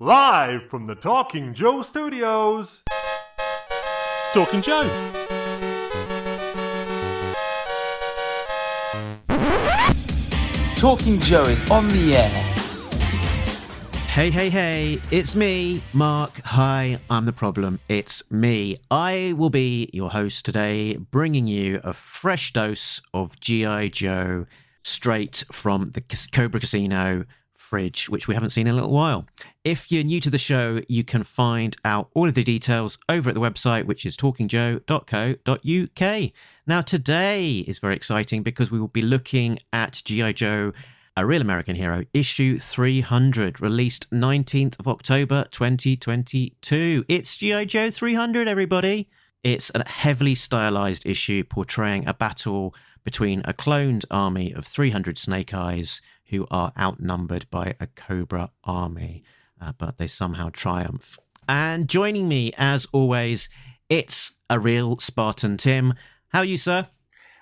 Live from the Talking Joe studios. It's Talking Joe. Talking Joe is on the air. Hey, hey, hey, it's me, Mark. Hi, I'm the problem. It's me. I will be your host today, bringing you a fresh dose of G.I. Joe straight from the Cobra Casino fridge, which we haven't seen in a little while. If you're new to the show, you can find out all of the details over at the website, which is talkingjoe.co.uk. Now, today is very exciting because we will be looking at G.I. Joe. A Real American Hero, issue 300, released 19th of October 2022. It's G.I. Joe 300, everybody. It's a heavily stylized issue portraying a battle between a cloned army of 300 Snake Eyes who are outnumbered by a Cobra army, uh, but they somehow triumph. And joining me, as always, it's a real Spartan Tim. How are you, sir?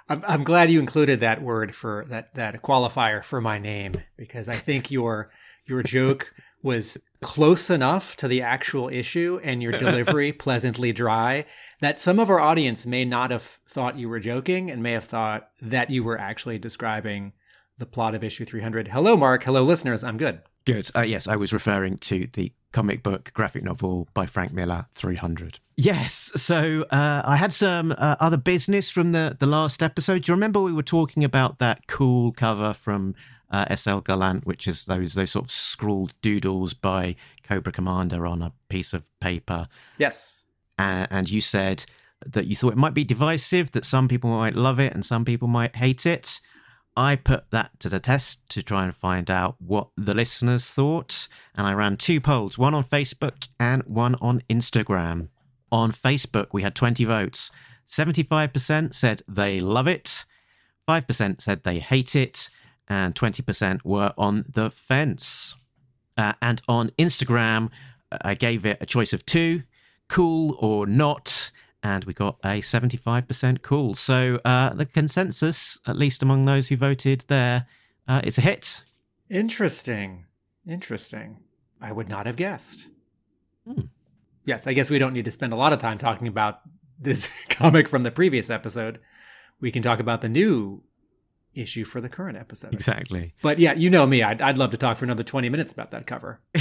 I'm, I'm glad you included that word for that that qualifier for my name because I think your your joke was close enough to the actual issue and your delivery pleasantly dry that some of our audience may not have thought you were joking and may have thought that you were actually describing the plot of issue 300. Hello, Mark. Hello, listeners. I'm good. Good. Uh, yes, I was referring to the comic book graphic novel by Frank Miller, 300. Yes. So uh, I had some uh, other business from the, the last episode. Do you remember we were talking about that cool cover from uh, SL Gallant, which is those those sort of scrawled doodles by Cobra Commander on a piece of paper? Yes. and you said that you thought it might be divisive, that some people might love it and some people might hate it. I put that to the test to try and find out what the listeners thought. And I ran two polls, one on Facebook and one on Instagram. On Facebook, we had 20 votes. 75% said they love it, 5% said they hate it, and 20% were on the fence. Uh, and on Instagram, I gave it a choice of two cool or not and we got a 75% cool. So uh, the consensus, at least among those who voted there, uh, is a hit. Interesting. Interesting. I would not have guessed. Hmm. Yes, I guess we don't need to spend a lot of time talking about this comic from the previous episode. We can talk about the new issue for the current episode. Exactly. But yeah, you know me. I'd, I'd love to talk for another 20 minutes about that cover.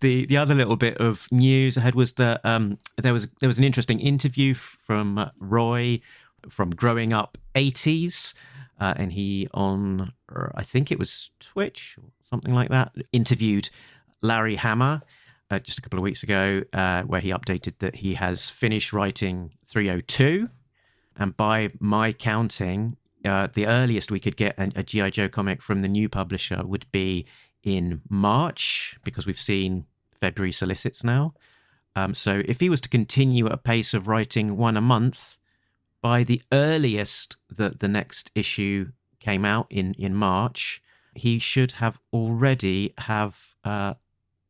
the the other little bit of news ahead was that um, there was there was an interesting interview from uh, Roy from Growing Up 80s. Uh, and he on I think it was Twitch or something like that interviewed Larry Hama uh, just a couple of weeks ago, uh, where he updated that he has finished writing 302, and by my counting, uh, the earliest we could get a, a GI Joe comic from the new publisher would be in March because we've seen February solicits now. Um, so if he was to continue at a pace of writing one a month, by the earliest that the next issue came out in in March, he should have already have uh,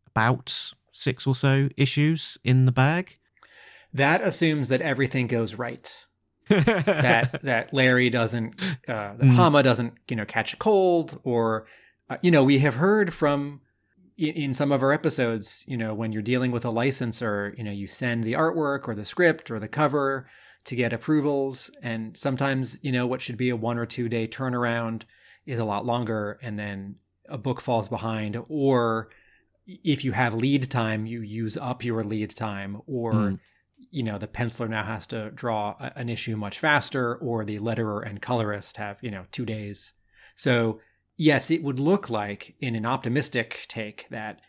about six or so issues in the bag. That assumes that everything goes right. That that Larry doesn't, uh, that mm. Hama doesn't, you know, catch a cold, or uh, you know, we have heard from in, in, some of our episodes, you know, when you're dealing with a licensor, you know, you send the artwork or the script or the cover to get approvals, and sometimes, you know, what should be a one or two day turnaround is a lot longer, and then a book falls behind, or if you have lead time, you use up your lead time, or mm you know the penciler now has to draw a, an issue much faster or the letterer and colorist have you know two days so yes it would look like in an optimistic take that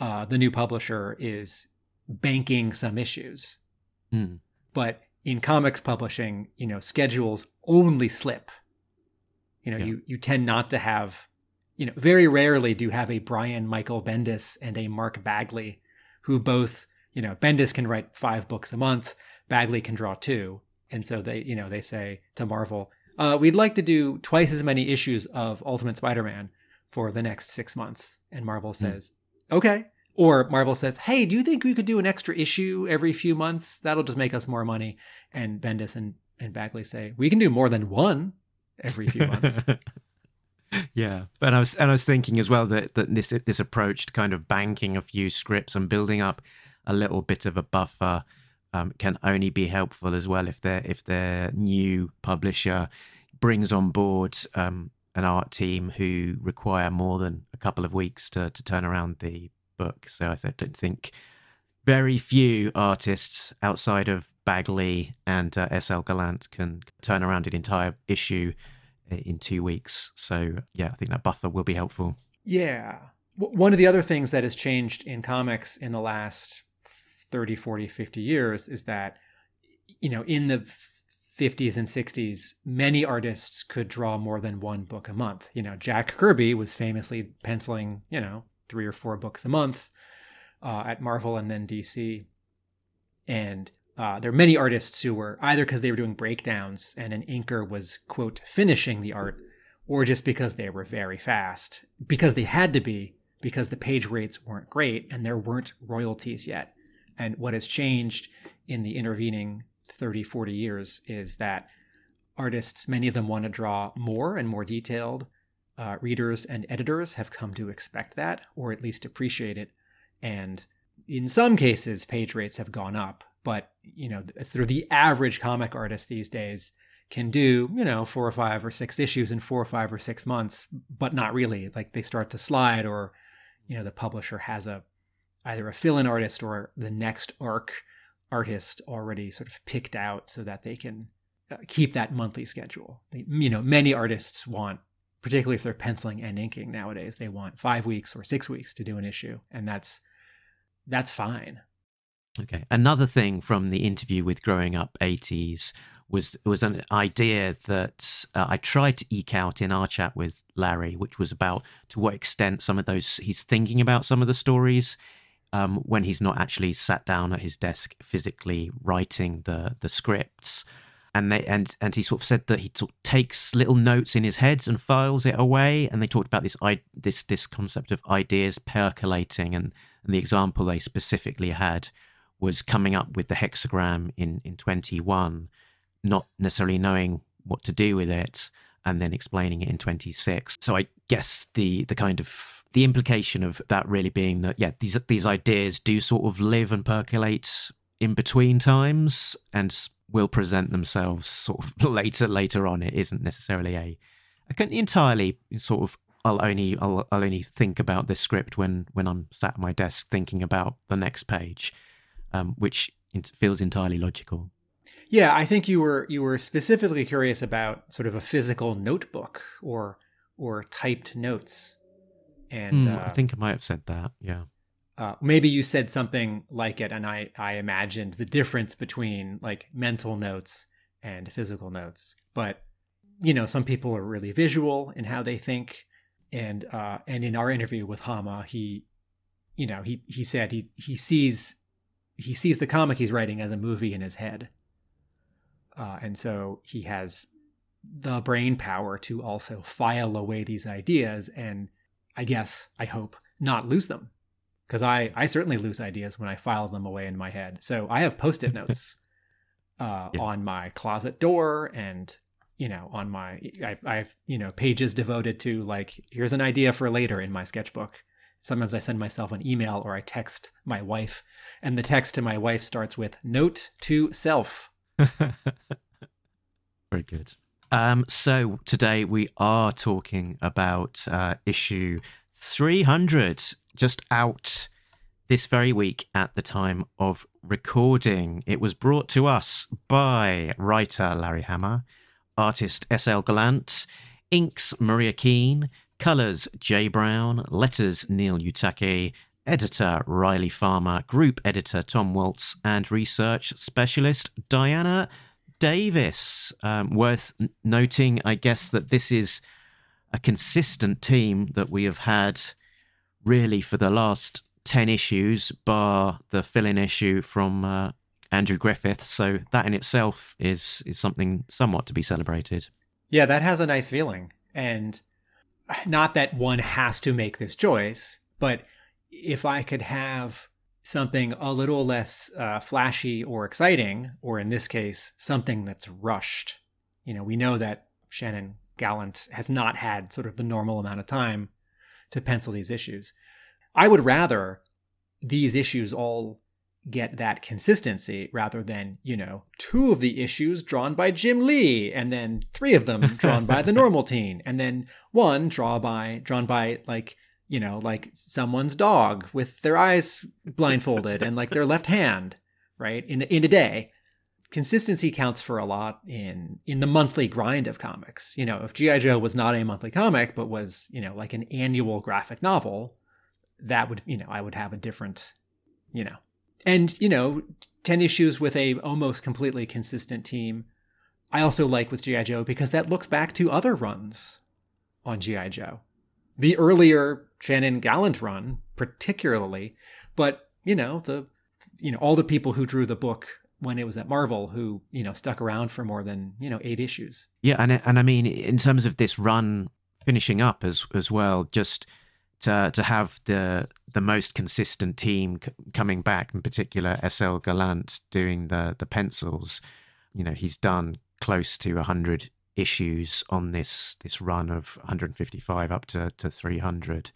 uh, the new publisher is banking some issues mm. but in comics publishing you know schedules only slip you know yeah. you you tend not to have you know very rarely do you have a brian michael bendis and a mark bagley who both you know, Bendis can write five books a month, Bagley can draw two. And so they, you know, they say to Marvel, uh, we'd like to do twice as many issues of Ultimate Spider-Man for the next six months. And Marvel hmm. says, mm. okay. Or Marvel says, hey, do you think we could do an extra issue every few months? That'll just make us more money. And Bendis and, and Bagley say, we can do more than one every few months. yeah, but I was and I was thinking as well that that this this approach to kind of banking a few scripts and building up a little bit of a buffer um, can only be helpful as well if their if their new publisher brings on board um, an art team who require more than a couple of weeks to to turn around the book. So I don't think very few artists outside of Bagley and uh, S.L. Gallant can turn around an entire issue in two weeks. So, yeah, I think that buffer will be helpful. Yeah. One of the other things that has changed in comics in the last 30, 40, 50 years is that, you know, in the 50s and 60s, many artists could draw more than one book a month. You know, Jack Kirby was famously penciling, you know, three or four books a month uh, at Marvel and then DC. And uh, there are many artists who were either because they were doing breakdowns and an inker was, quote, finishing the art, or just because they were very fast, because they had to be, because the page rates weren't great and there weren't royalties yet. And what has changed in the intervening 30, 40 years is that artists, many of them want to draw more and more detailed. Uh, readers and editors have come to expect that, or at least appreciate it. And in some cases, page rates have gone up but you know sort of the average comic artist these days can do you know four or five or six issues in four or five or six months but not really like they start to slide or you know the publisher has a either a fill-in artist or the next arc artist already sort of picked out so that they can uh, keep that monthly schedule you know many artists want particularly if they're penciling and inking nowadays they want five weeks or six weeks to do an issue and that's that's fine Okay. Another thing from the interview with Growing Up 80s was was an idea that uh, I tried to eke out in our chat with Larry, which was about to what extent some of those he's thinking about some of the stories um, when he's not actually sat down at his desk physically writing the the scripts. And they and and he sort of said that he t- takes little notes in his head and files it away. And they talked about this I, this this concept of ideas percolating, and and the example they specifically had was coming up with the hexagram in in 21 not necessarily knowing what to do with it and then explaining it in 26 so i guess the the kind of the implication of that really being that yeah these these ideas do sort of live and percolate in between times and will present themselves sort of later later on it isn't necessarily a I can entirely sort of I'll only I'll, I'll only think about this script when when I'm sat at my desk thinking about the next page um, which feels entirely logical. Yeah, I think you were you were specifically curious about sort of a physical notebook or or typed notes. And mm, uh, I think I might have said that. Yeah. Uh, maybe you said something like it, and I I imagined the difference between like mental notes and physical notes. But you know, some people are really visual in how they think, and uh, and in our interview with Hama, he, you know, he he said he he sees he sees the comic he's writing as a movie in his head. Uh, and so he has the brain power to also file away these ideas and I guess, I hope, not lose them. Because I, I certainly lose ideas when I file them away in my head. So I have post it notes uh, yeah. on my closet door and, you know, on my, I, I have, you know, pages devoted to like, here's an idea for later in my sketchbook. Sometimes I send myself an email or I text my wife, and the text to my wife starts with "Note to self." Very good. Um, so today we are talking about uh, issue 300, just out this very week at the time of recording. It was brought to us by writer Larry Hama, artist S.L. Gallant, inks Maria Keane, Colors Jay Brown, Letters Neil Uyetake, Editor Riley Farmer, Group Editor Tom Waltz, and Research Specialist Diana Davis. Um, worth noting, I guess, that this is a consistent team that we have had really for the last 10 issues, bar the fill in issue from uh, Andrew Griffith. So that in itself is, is something somewhat to be celebrated. Yeah, that has a nice feeling. And not that one has to make this choice, but if I could have something a little less uh, flashy or exciting, or in this case, something that's rushed. You know, we know that Shannon Gallant has not had sort of the normal amount of time to pencil these issues. I would rather these issues all get that consistency rather than, you know, two of the issues drawn by Jim Lee and then three of them drawn by the normal teen and then one draw by drawn by like, you know, like someone's dog with their eyes blindfolded and like their left hand, right? In in a day. Consistency counts for a lot in in the monthly grind of comics. You know, if GI Joe was not a monthly comic but was, you know, like an annual graphic novel, that would, you know, I would have a different, you know, and you know 10 issues with a almost completely consistent team i also like with gi joe because that looks back to other runs on gi joe the earlier shannon gallant run particularly but you know the you know all the people who drew the book when it was at marvel who you know stuck around for more than you know eight issues yeah and and i mean in terms of this run finishing up as as well just to to have the the most consistent team c- coming back, in particular SL Gallant doing the the pencils. You know, he's done close to hundred issues on this this run of 155 up to to 300.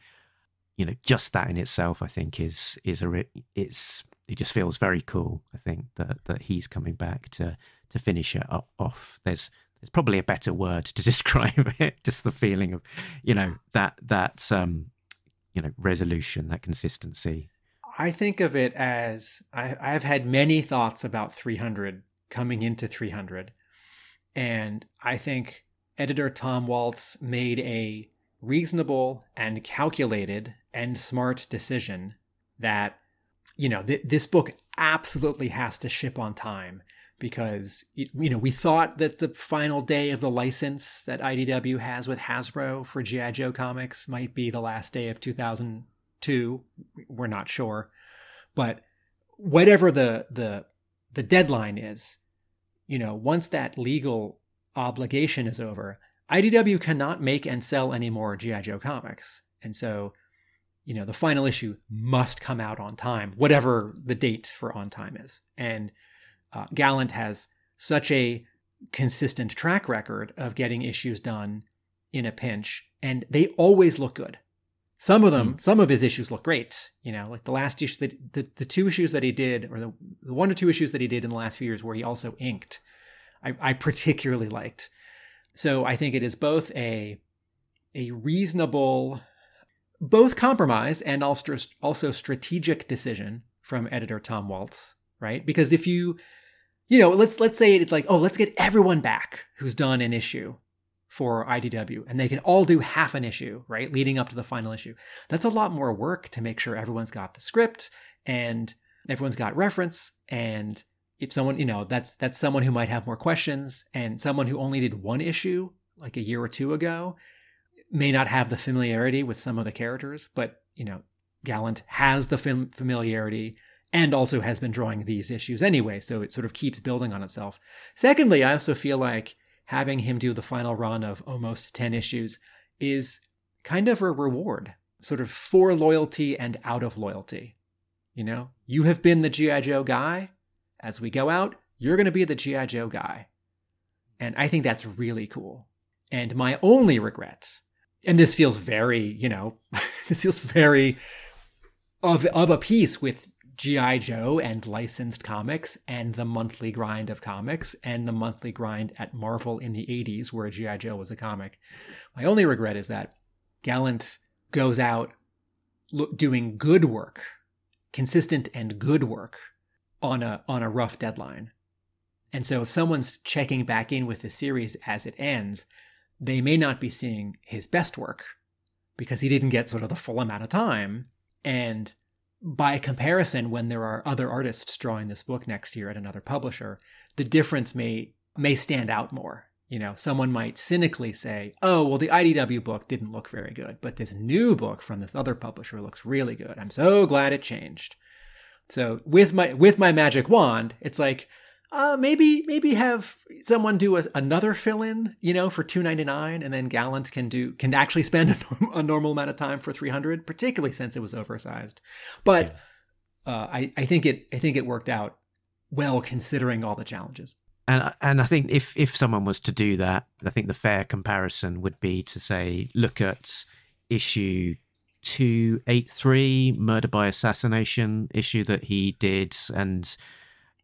You know, just that in itself, I think, is is a it's it just feels very cool. I think that that he's coming back to to finish it up, off. There's there's probably a better word to describe it. Just the feeling of, you know, that that um you know resolution, that consistency? I think of it as I, I've had many thoughts about 300 coming into 300, and I think editor Tom Waltz made a reasonable and calculated and smart decision that you know th- this book absolutely has to ship on time because you know we thought that the final day of the license that IDW has with Hasbro for GI Joe comics might be the last day of 2002. We're not sure, but whatever the the the deadline is, you know, once that legal obligation is over, IDW cannot make and sell any more GI Joe comics, and so. You know, the final issue must come out on time, whatever the date for on time is. And uh, Gallant has such a consistent track record of getting issues done in a pinch, and they always look good. Some of them, mm. some of his issues look great. You know, like the last issue, that, the the two issues that he did, or the, the one or two issues that he did in the last few years, where he also inked, I, I particularly liked. So I think it is both a a reasonable, both compromise and also strategic decision from editor Tom Waltz, right? Because if you you know, let's let's say it's like, oh, let's get everyone back who's done an issue for IDW, and they can all do half an issue, right, leading up to the final issue. That's a lot more work to make sure everyone's got the script and everyone's got reference, and if someone, you know, that's that's someone who might have more questions, and someone who only did one issue like a year or two ago may not have the familiarity with some of the characters, but you know, Gallant has the fam- familiarity and also has been drawing these issues anyway, so it sort of keeps building on itself. Secondly, I also feel like having him do the final run of almost 10 issues is kind of a reward, sort of for loyalty and out of loyalty. You know, you have been the G.I. Joe guy. As we go out, you're going to be the G.I. Joe guy. And I think that's really cool. And my only regret, and this feels very, you know, this feels very of, of a piece with G.I. Joe and licensed comics and the monthly grind of comics and the monthly grind at Marvel in the 80s, where G.I. Joe was a comic. My only regret is that Gallant goes out doing good work, consistent and good work on a on a rough deadline. And so if someone's checking back in with the series as it ends, they may not be seeing his best work because he didn't get sort of the full amount of time. And by comparison, when there are other artists drawing this book next year at another publisher, the difference may may stand out more. You know, someone might cynically say, "Oh, well, the IDW book didn't look very good, but this new book from this other publisher looks really good. I'm so glad it changed." So with my with my magic wand, it's like, uh, maybe maybe have someone do a, another fill in, you know, for two ninety nine, and then Gallant can do can actually spend a, norm, a, normal amount of time for three hundred, particularly since it was oversized. But yeah. uh, I I think it I think it worked out well considering all the challenges. and and I think if if someone was to do that, I think the fair comparison would be to say look at issue 283 murder by assassination issue that he did and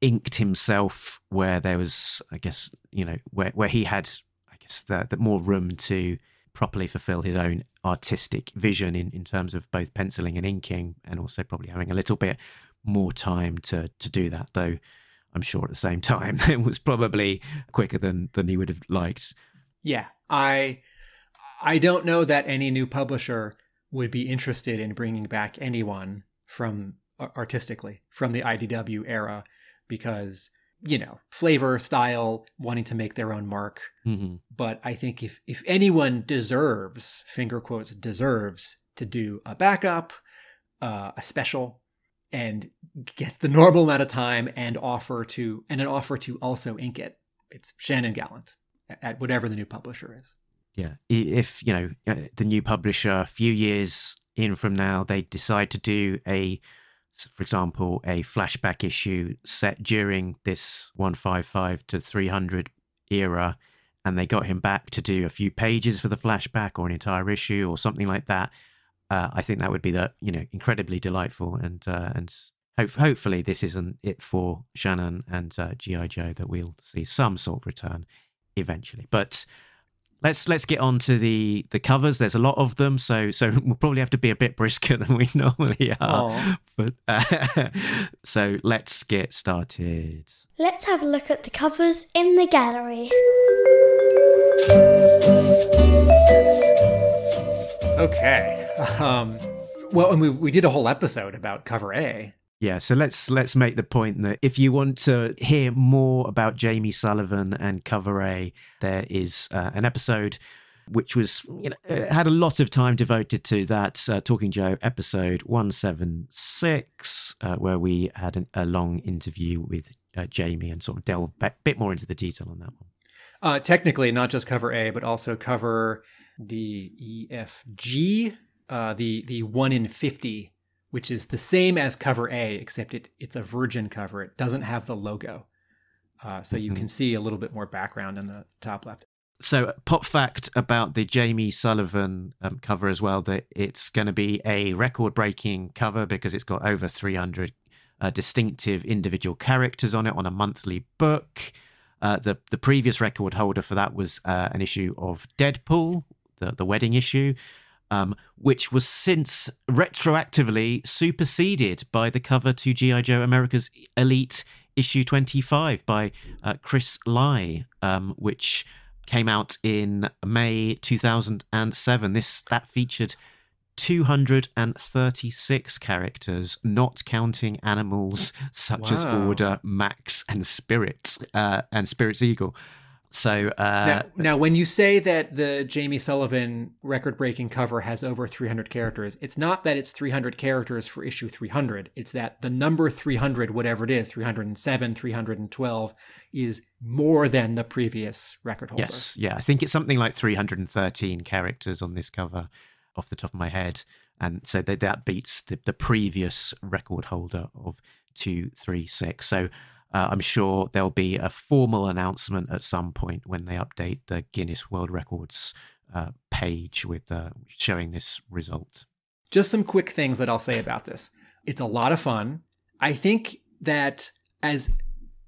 inked himself where there was i guess you know where, where he had i guess the, the more room to properly fulfill his own artistic vision in, in terms of both penciling and inking and also probably having a little bit more time to to do that though i'm sure at the same time it was probably quicker than than he would have liked. Yeah, I I don't know that any new publisher would be interested in bringing back anyone from artistically from the IDW era because you know flavor style wanting to make their own mark. Mm-hmm. but i think if if anyone deserves finger quotes deserves to do a backup uh, a special and get the normal amount of time and offer to and an offer to also ink it it's shannon gallant at whatever the new publisher is. Yeah. If you know uh, the new publisher a few years in from now they decide to do a for example a flashback issue set during this 155 to 300 era and they got him back to do a few pages for the flashback or an entire issue or something like that uh, i think that would be the you know incredibly delightful and uh, and hope, hopefully this isn't it for shannon and uh, gi joe that we'll see some sort of return eventually. But let's let's get on to the the covers there's a lot of them so so we'll probably have to be a bit brisker than we normally are Aw. but uh, so let's get started Let's have a look at the covers in the gallery. okay um well and we, we did a whole episode about cover a yeah so let's let's make the point that if you want to hear more about jamie sullivan and cover a there is uh, an episode which was you know uh, had a lot of time devoted to that uh, talking joe episode 176 uh, where we had an, a long interview with uh, jamie and sort of delve a bit more into the detail on that one. Uh technically not just cover a but also cover D, E, F, G, the the 1 in 50 which is the same as cover a except it it's a virgin cover it doesn't have the logo uh, so you Mhm. can see a little bit more background in the top left So, pop fact about the Jamie Sullivan um, cover as well that it's going to be a record breaking cover because it's got over 300 uh, distinctive individual characters on it on a monthly book. Uh, the the previous record holder for that was uh, an issue of Deadpool, the the wedding issue, um, which was since retroactively superseded by the cover to GI Joe America's Elite issue 25 by uh, Chris Lai, um, which came out in May 2007. This that featured 236 characters, not counting animals such as Order, Max, and Spirit, uh, and Spirit's Eagle. So uh, now, now, when you say that the Jamie Sullivan record-breaking cover has over 300 characters, it's not that it's 300 characters for issue 300. It's that the number 300, whatever it is, 307, 312, is more than the previous record holder. Yes, yeah, I think it's something like 313 characters on this cover, off the top of my head, and so that that beats the, the previous record holder of two, three, six. So uh, I'm sure there'll be a formal announcement at some point when they update the Guinness World Records uh, page with uh, showing this result. Just some quick things that I'll say about this. It's a lot of fun. I think that as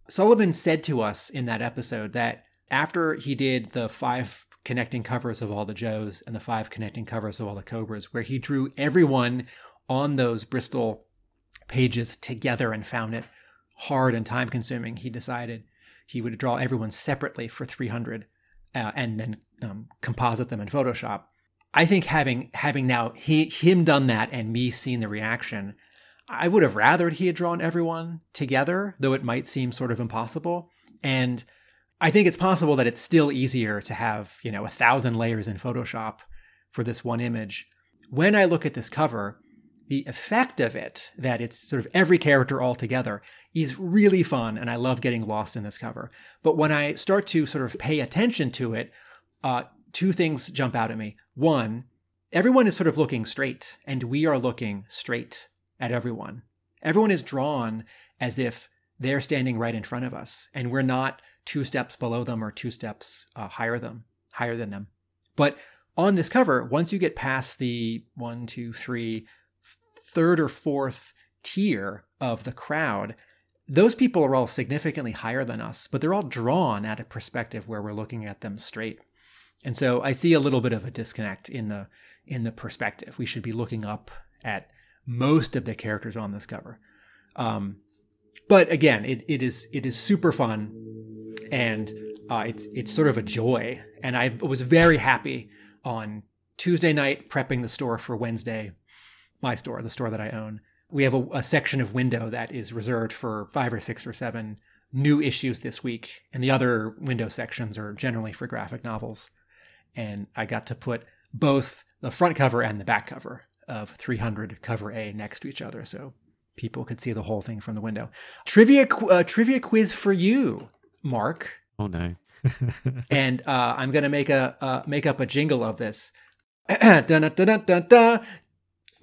Sullivan said to us in that episode, that after he did the five connecting covers of all the Joes and the five connecting covers of all the Cobras, where he drew everyone on those Bristol pages together and found it hard and time consuming, he decided he would draw everyone separately for 300 uh, and then um, composite them in Photoshop. I think having having now he him done that and me seeing the reaction, I would have rathered he had drawn everyone together, though it might seem sort of impossible. And I think it's possible that it's still easier to have, you know, a thousand layers in Photoshop for this one image. When I look at this cover, the effect of it, that it's sort of every character all together, is really fun, and I love getting lost in this cover. But when I start to sort of pay attention to it, uh, two things jump out at me. One, everyone is sort of looking straight, and we are looking straight at everyone. Everyone is drawn as if they're standing right in front of us, and we're not two steps below them or two steps uh, higher them higher than them. But on this cover, once you get past the one, two, three, third or fourth tier of the crowd, those people are all significantly higher than us, but they're all drawn at a perspective where we're looking at them straight. And so I see a little bit of a disconnect in the in the perspective. We should be looking up at most of the characters on this cover. Um, but again, it, it is it is super fun, and uh, it's it's sort of a joy. And I was very happy on Tuesday night prepping the store for Wednesday, my store, the store that I own. We have a, a section of window that is reserved for five or six or seven new issues this week, and the other window sections are generally for graphic novels. And I got to put both the front cover and the back cover of 300 cover A next to each other, so people could see the whole thing from the window. Trivia uh, trivia quiz for you, Mark. Oh no. and uh, I'm gonna make a uh, make up a jingle of this. dun, dun, dun, dun, dun.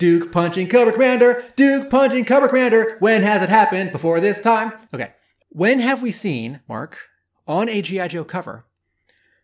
Duke punching Cobra Commander. Duke punching Cobra Commander. When has it happened before this time? Okay. When have we seen Mark on a GI Joe cover?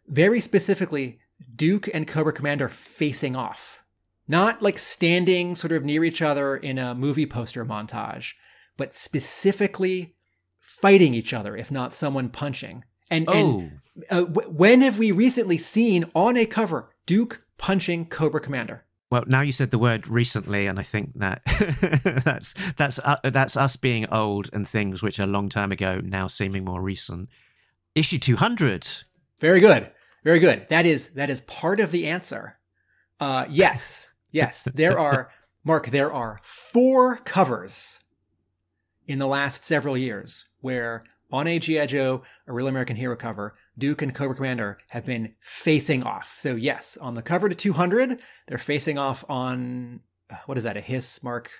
Very specifically, Duke and Cobra Commander facing off. Not like standing sort of near each other in a movie poster montage, but specifically fighting each other, if not someone punching. And, Oh, and uh, w- when have we recently seen on a cover Duke punching Cobra Commander? Well, now you said the word recently, and I think that that's that's uh, that's us being old and things which are a long time ago now seeming more recent. Issue two hundred. Very good. Very good. That is that is part of the answer. Uh, yes, yes. There are Mark. There are four covers in the last several years where on a GI Joe, a Real American Hero cover, Duke and Cobra Commander have been facing off. So yes, on the cover to 200, they're facing off on uh, what is that? A hiss mark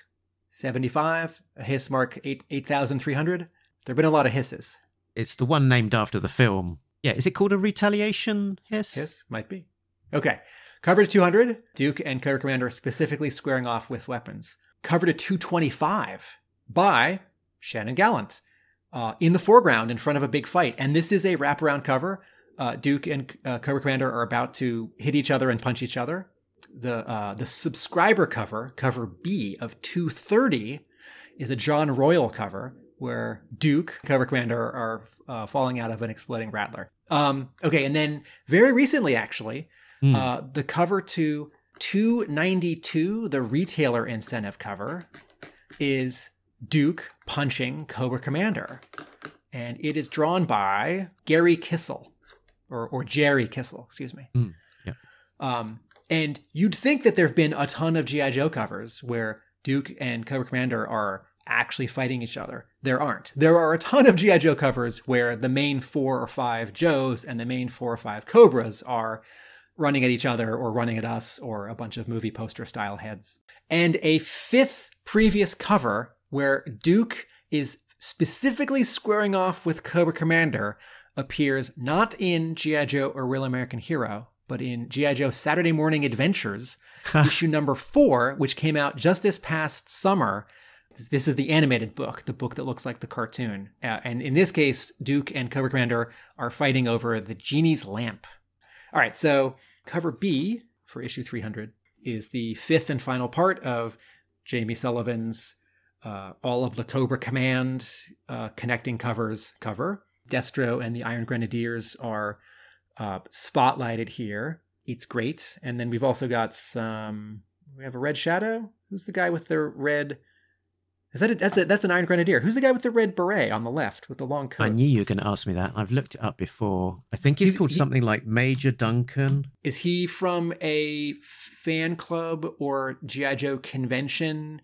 75, a hiss mark 8 8300. There've been a lot of hisses. It's the one named after the film. Yeah, is it called a retaliation hiss? Hiss might be. Okay. Cover to 200, Duke and Cobra Commander are specifically squaring off with weapons. Cover to 225 by Shannon Gallant uh, in the foreground in front of a big fight. And this is a wraparound cover. Uh, Duke and uh, Cobra Commander are about to hit each other and punch each other. The uh, the subscriber cover, cover B of 230, is a John Royal cover where Duke, Cobra Commander, are uh, falling out of an exploding rattler. Um, okay, and then very recently, actually, uh, the cover to 292, the retailer incentive cover, is Duke punching Cobra Commander. And it is drawn by Gary Kissel, or, or Jerry Kissel, excuse me. Mm, yeah. Um, and you'd think that there have been a ton of G.I. Joe covers where Duke and Cobra Commander are actually fighting each other. There aren't. There are a ton of G.I. Joe covers where the main four or five Joes and the main four or five Cobras are running at each other or running at us or a bunch of movie poster style heads. And a fifth previous cover where Duke is specifically squaring off with Cobra Commander appears not in G.I. Joe or Real American Hero, but in G.I. Joe Saturday Morning Adventures, issue number four, which came out just this past summer. This is the animated book, the book that looks like the cartoon. Uh, and in this case, Duke and Cobra Commander are fighting over the genie's lamp. All right, so cover B for issue 300 is the fifth and final part of Jamie Sullivan's uh, All of the Cobra Command uh, connecting covers cover. Destro and the Iron Grenadiers are uh, spotlighted here. It's great. And then we've also got some. We have a Red Shadow. Who's the guy with the red? Is that a, that's a, that's an Iron Grenadier? Who's the guy with the red beret on the left with the long coat? I knew you were going to ask me that. I've looked it up before. I think he's, He's- called he- something like Major Duncan. Is he from a fan club or GI Joe convention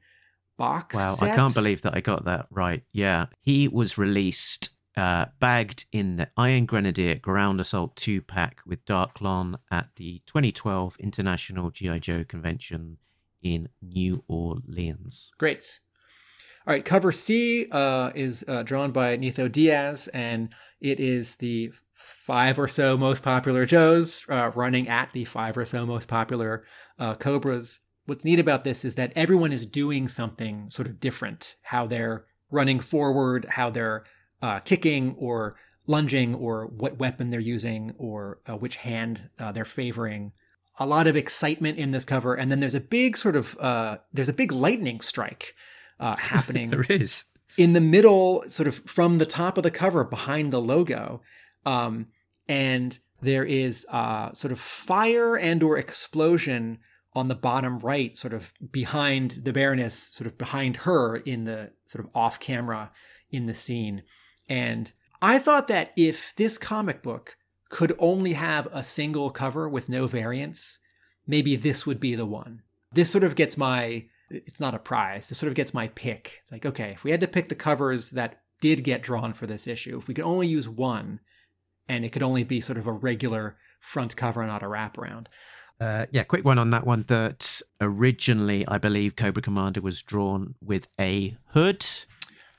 box? Wow, set? I can't believe that I got that right. Yeah, he was released, uh, bagged in the Iron Grenadier Ground Assault 2 pack with Darklon at the 2012 International G.I. Joe Convention in New Orleans. Great. All right, cover C uh, is uh, drawn by Netho Diaz, and it is the five or so most popular Joes uh, running at the five or so most popular uh, Cobras. What's neat about this is that everyone is doing something sort of different. How they're running forward, how they're uh, kicking or lunging or what weapon they're using or uh, which hand uh, they're favoring. A lot of excitement in this cover, and then there's a big sort of uh, there's a big lightning strike uh, happening there is. in the middle, sort of from the top of the cover behind the logo, um, and there is uh, sort of fire and or explosion on the bottom right, sort of behind the Baroness, sort of behind her in the sort of off camera in the scene. And I thought that if this comic book could only have a single cover with no variants, maybe this would be the one. This sort of gets my, it's not a prize, this sort of gets my pick. It's like, okay, if we had to pick the covers that did get drawn for this issue, if we could only use one and it could only be sort of a regular front cover, and not a wraparound. Uh, yeah, quick one on that one. That originally, I believe, Cobra Commander was drawn with a hood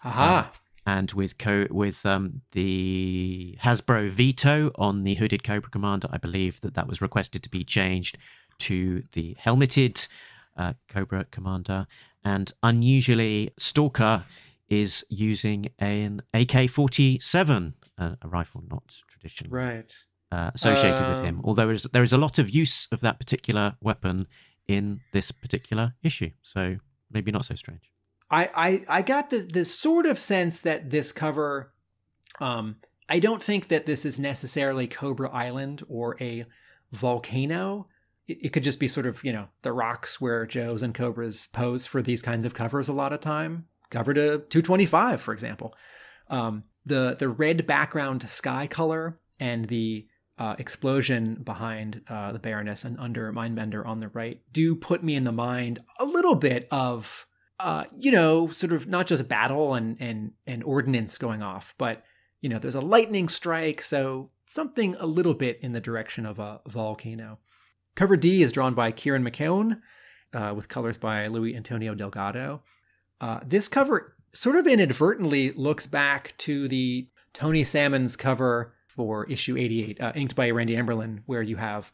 Aha. and with co- with um, the Hasbro veto on the hooded Cobra Commander. I believe that that was requested to be changed to the helmeted uh, Cobra Commander. And unusually, Stalker is using an AK 47, uh, a rifle not traditionally right. Uh, associated with him. Um, Although there is, there is a lot of use of that particular weapon in this particular issue. So maybe not so strange. I, I I got the the sort of sense that this cover um I don't think that this is necessarily Cobra Island or a volcano. It, it could just be sort of, you know, the rocks where Joes and Cobras pose for these kinds of covers a lot of time. Cover to 225, for example. Um, the the red background sky color and the uh, explosion behind uh, the Baroness and under Mindbender on the right do put me in the mind a little bit of uh, you know, sort of not just battle and and and ordnance going off, but you know, there's a lightning strike, so something a little bit in the direction of a volcano. Cover D is drawn by Kieran McKeown, uh, with colors by Louis Antonio Delgado. Uh, this cover sort of inadvertently looks back to the Tony Salmons' cover for issue 88, uh, inked by Randy Emberlin, where you have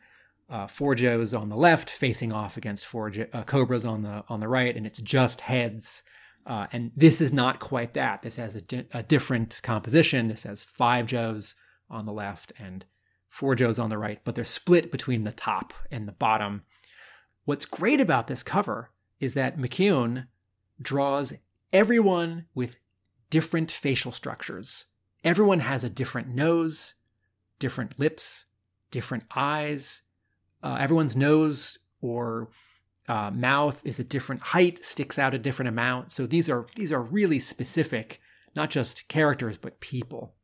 uh, four Joes on the left facing off against four jo- uh, Cobras on the on the right, and it's just heads. Uh, and this is not quite that. This has a, di- a different composition. This has five Joes on the left and four Joes on the right, but they're split between the top and the bottom. What's great about this cover is that McKeown draws everyone with different facial structures. Everyone has a different nose, different lips, different eyes. Uh, everyone's nose or uh, mouth is a different height, sticks out a different amount. So these are these are really specific, not just characters but people.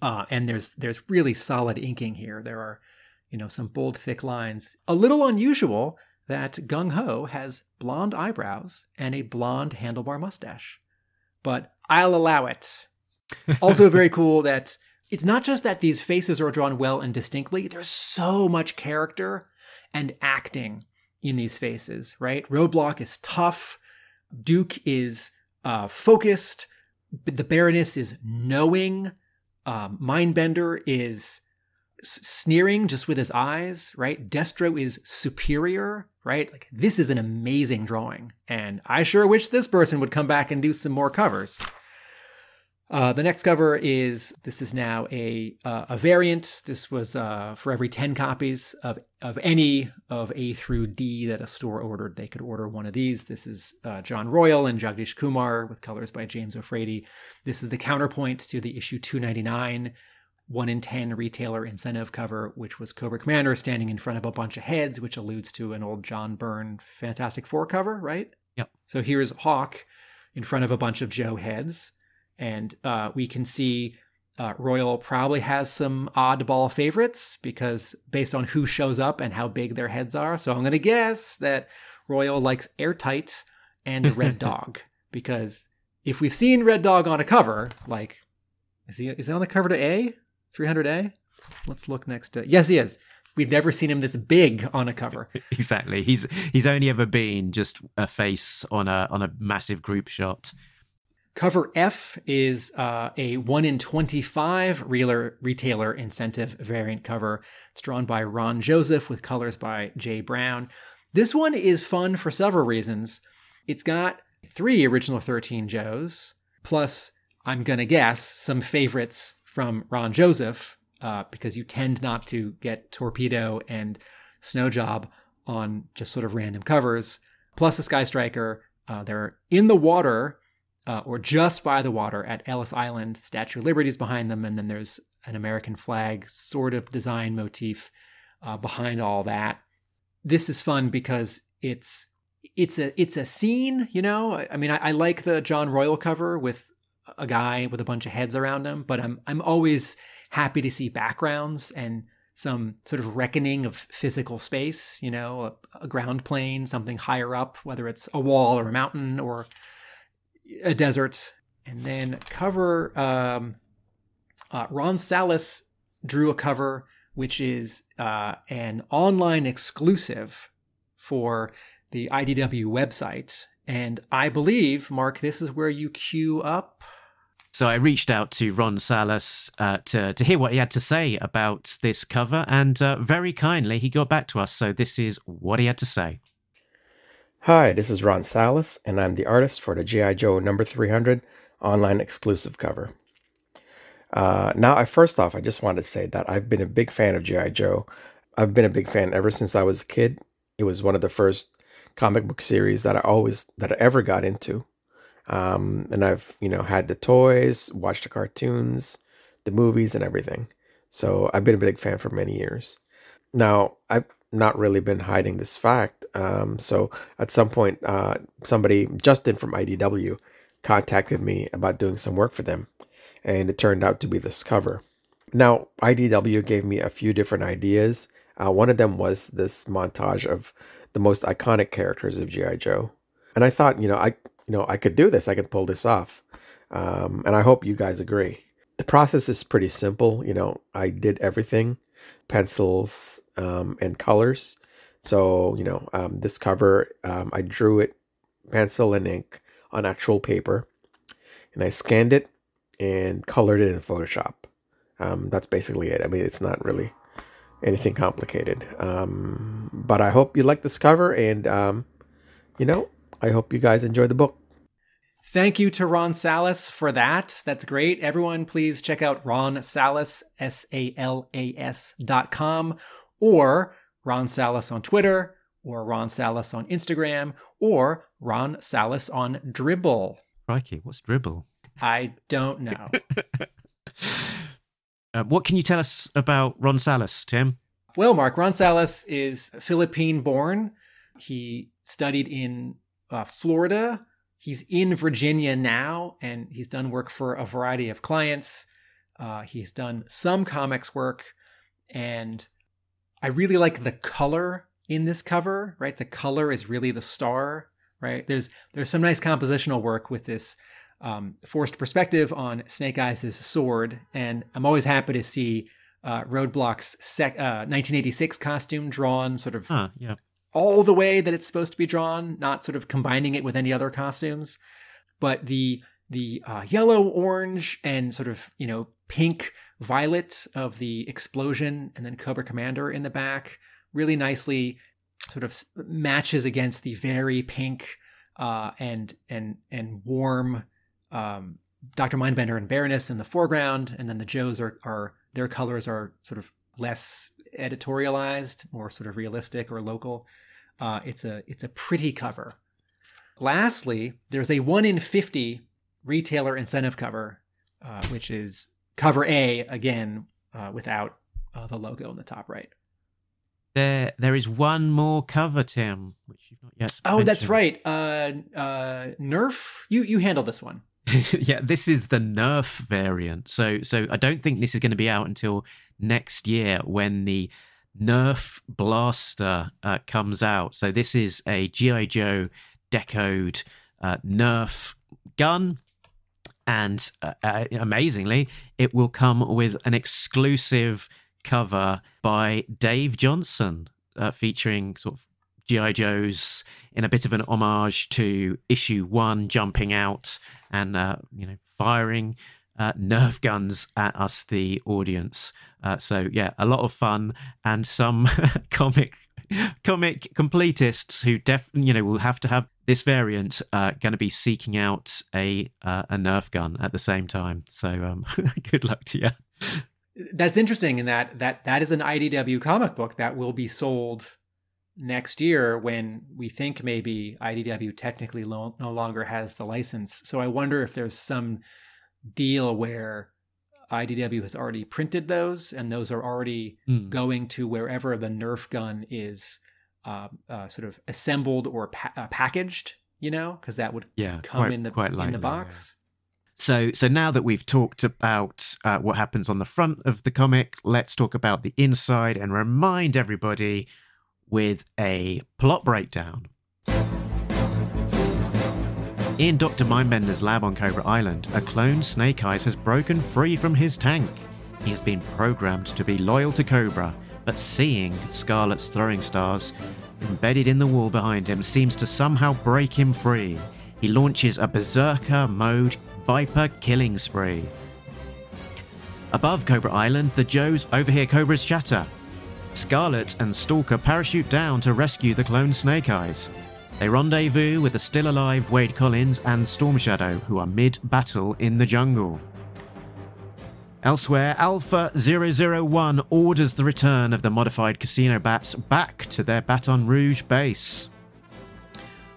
Uh, and there's there's really solid inking here. There are, you know, some bold, thick lines. A little unusual that Gung Ho has blonde eyebrows and a blonde handlebar mustache, but I'll allow it. Also, very cool that it's not just that these faces are drawn well and distinctly. There's so much character and acting in these faces, right? Roadblock is tough. Duke is uh, focused. The Baroness is knowing. Um, Mindbender is sneering just with his eyes, right? Destro is superior, right? Like this is an amazing drawing, and I sure wish this person would come back and do some more covers. Uh, the next cover is this is now a uh, a variant. This was uh, for every ten copies of of any of A through D that a store ordered, they could order one of these. This is uh, John Royal and Jagdish Kumar with colors by James Offredi. This is the counterpoint to the issue 299 one in 10 retailer incentive cover, which was Cobra Commander standing in front of a bunch of heads, which alludes to an old John Byrne Fantastic Four cover, right? Yep. So here's Hawk in front of a bunch of Joe heads. And uh, we can see uh, Royal probably has some oddball favorites because based on who shows up and how big their heads are. So I'm going to guess that Royal likes Airtight and Red Dog because if we've seen Red Dog on a cover, like, is he is he on the cover to A? 300A? Let's, let's look next to. Yes, he is. We've never seen him this big on a cover. Exactly. He's he's only ever been just a face on a on a massive group shot. Cover F is uh, a 1 in 25 reeler, retailer incentive variant cover. It's drawn by Ron Joseph with colors by Jay Brown. This one is fun for several reasons. It's got three original 13 Joes, plus I'm going to guess, some favorites from Ron Joseph, uh, because you tend not to get Torpedo and Snow Job on just sort of random covers, plus a Sky Striker. Uh, they're in the water uh, or just by the water at Ellis Island. Statue of Liberty is behind them, and then there's an American flag sort of design motif uh, behind all that. This is fun because it's it's a it's a scene, you know. I, I mean, I, I like the John Royal cover with a guy with a bunch of heads around him, but I'm I'm always happy to see backgrounds and some sort of reckoning of physical space, you know, a, a, ground plane, something higher up, whether it's a wall or a mountain or a desert. And then cover, um, uh, Ron Salas drew a cover which is uh, an online exclusive for the IDW website. And I believe, Mark, this is where you queue up so I reached out to Ron Salas uh, to to hear what he had to say about this cover, and uh, very kindly he got back to us. So this is what he had to say. Hi, this is Ron Salas, and I'm the artist for the GI Joe number 300 online exclusive cover. Uh, now, I first off, I just wanted to say that I've been a big fan of GI Joe. I've been a big fan ever since I was a kid. It was one of the first comic book series that I always that I ever got into. Um, and I've, you know, had the toys, watched the cartoons, the movies, and everything. So I've been a big fan for many years. Now, I've not really been hiding this fact. Um, so at some point, uh, somebody, Justin from IDW, contacted me about doing some work for them. And it turned out to be this cover. Now, IDW gave me a few different ideas. Uh, one of them was this montage of the most iconic characters of G.I. Joe. And I thought, you know, I you know, I could do this. I could pull this off. Um, and I hope you guys agree. The process is pretty simple. You know, I did everything pencils um, and colors. So, you know, um, this cover, um, I drew it pencil and ink on actual paper and I scanned it and colored it in Photoshop. Um, that's basically it. I mean, it's not really anything complicated. Um, but I hope you like this cover and, um, you know, I hope you guys enjoy the book. Thank you to Ron Salas for that. That's great. Everyone, please check out Ron Salas, S A L A S dot com, or Ron Salas on Twitter, or Ron Salas on Instagram, or Ron Salas on Dribbble. Crikey, what's Dribbble? I don't know. uh, what can you tell us about Ron Salas, Tim? Well, Mark, Ron Salas is Philippine born. He studied in uh, Florida. He's in Virginia now, and he's done work for a variety of clients. Uh, he's done some comics work, and I really like the color in this cover. Right, the color is really the star. Right, there's there's some nice compositional work with this um, forced perspective on Snake Eyes' sword, and I'm always happy to see uh, Roadblock's sec- uh, 1986 costume drawn sort of huh, yeah all the way that it's supposed to be drawn, not sort of combining it with any other costumes. But the the uh, yellow, orange, and sort of you know pink, violet of the explosion, and then Cobra Commander in the back, really nicely sort of matches against the very pink uh, and and and warm um, Doctor Mindbender and Baroness in the foreground, and then the Joes are are their colors are sort of less editorialized, more sort of realistic or local. Uh, it's a it's a pretty cover. Lastly, there's a one in fifty retailer incentive cover, uh, which is cover A again uh, without uh, the logo in the top right. There, there is one more cover, Tim, which you've not yet. Oh, that's right. Uh, uh, Nerf, you you handle this one. yeah, this is the Nerf variant. So, so I don't think this is going to be out until next year when the Nerf Blaster uh, comes out. So this is a GI Joe decoed uh, Nerf gun, and uh, uh, amazingly, it will come with an exclusive cover by Dave Johnson, uh, featuring sort of GI Joes in a bit of an homage to issue one, jumping out and uh, you know firing uh, Nerf guns at us, the audience. Uh, so yeah, a lot of fun and some comic comic completists who def you know will have to have this variant uh, going to be seeking out a uh, a Nerf gun at the same time. So um, good luck to you. That's interesting in that that that is an IDW comic book that will be sold next year when we think maybe IDW technically lo- no longer has the license. So I wonder if there's some deal where IDW has already printed those and those are already Mm. going to wherever the Nerf gun is uh, uh, sort of assembled or pa- uh, packaged, you know, because that would Yeah, come quite- in the quite in the box. So, so now that we've talked about uh, what happens on the front of the comic, let's talk about the inside and remind everybody with a plot breakdown. In Dr. Mindbender's lab on Cobra Island, a clone Snake Eyes has broken free from his tank. He has been programmed to be loyal to Cobra, but seeing Scarlett's throwing stars embedded in the wall behind him seems to somehow break him free. He launches a berserker mode Viper killing spree. Above Cobra Island, the Joes overhear Cobra's chatter. Scarlett and Stalker parachute down to rescue the clone Snake Eyes. They rendezvous with the still alive Wade Collins and Storm Shadow, who are mid battle in the jungle. Elsewhere, Alpha 001 orders the return of the modified casino bats back to their Baton Rouge base.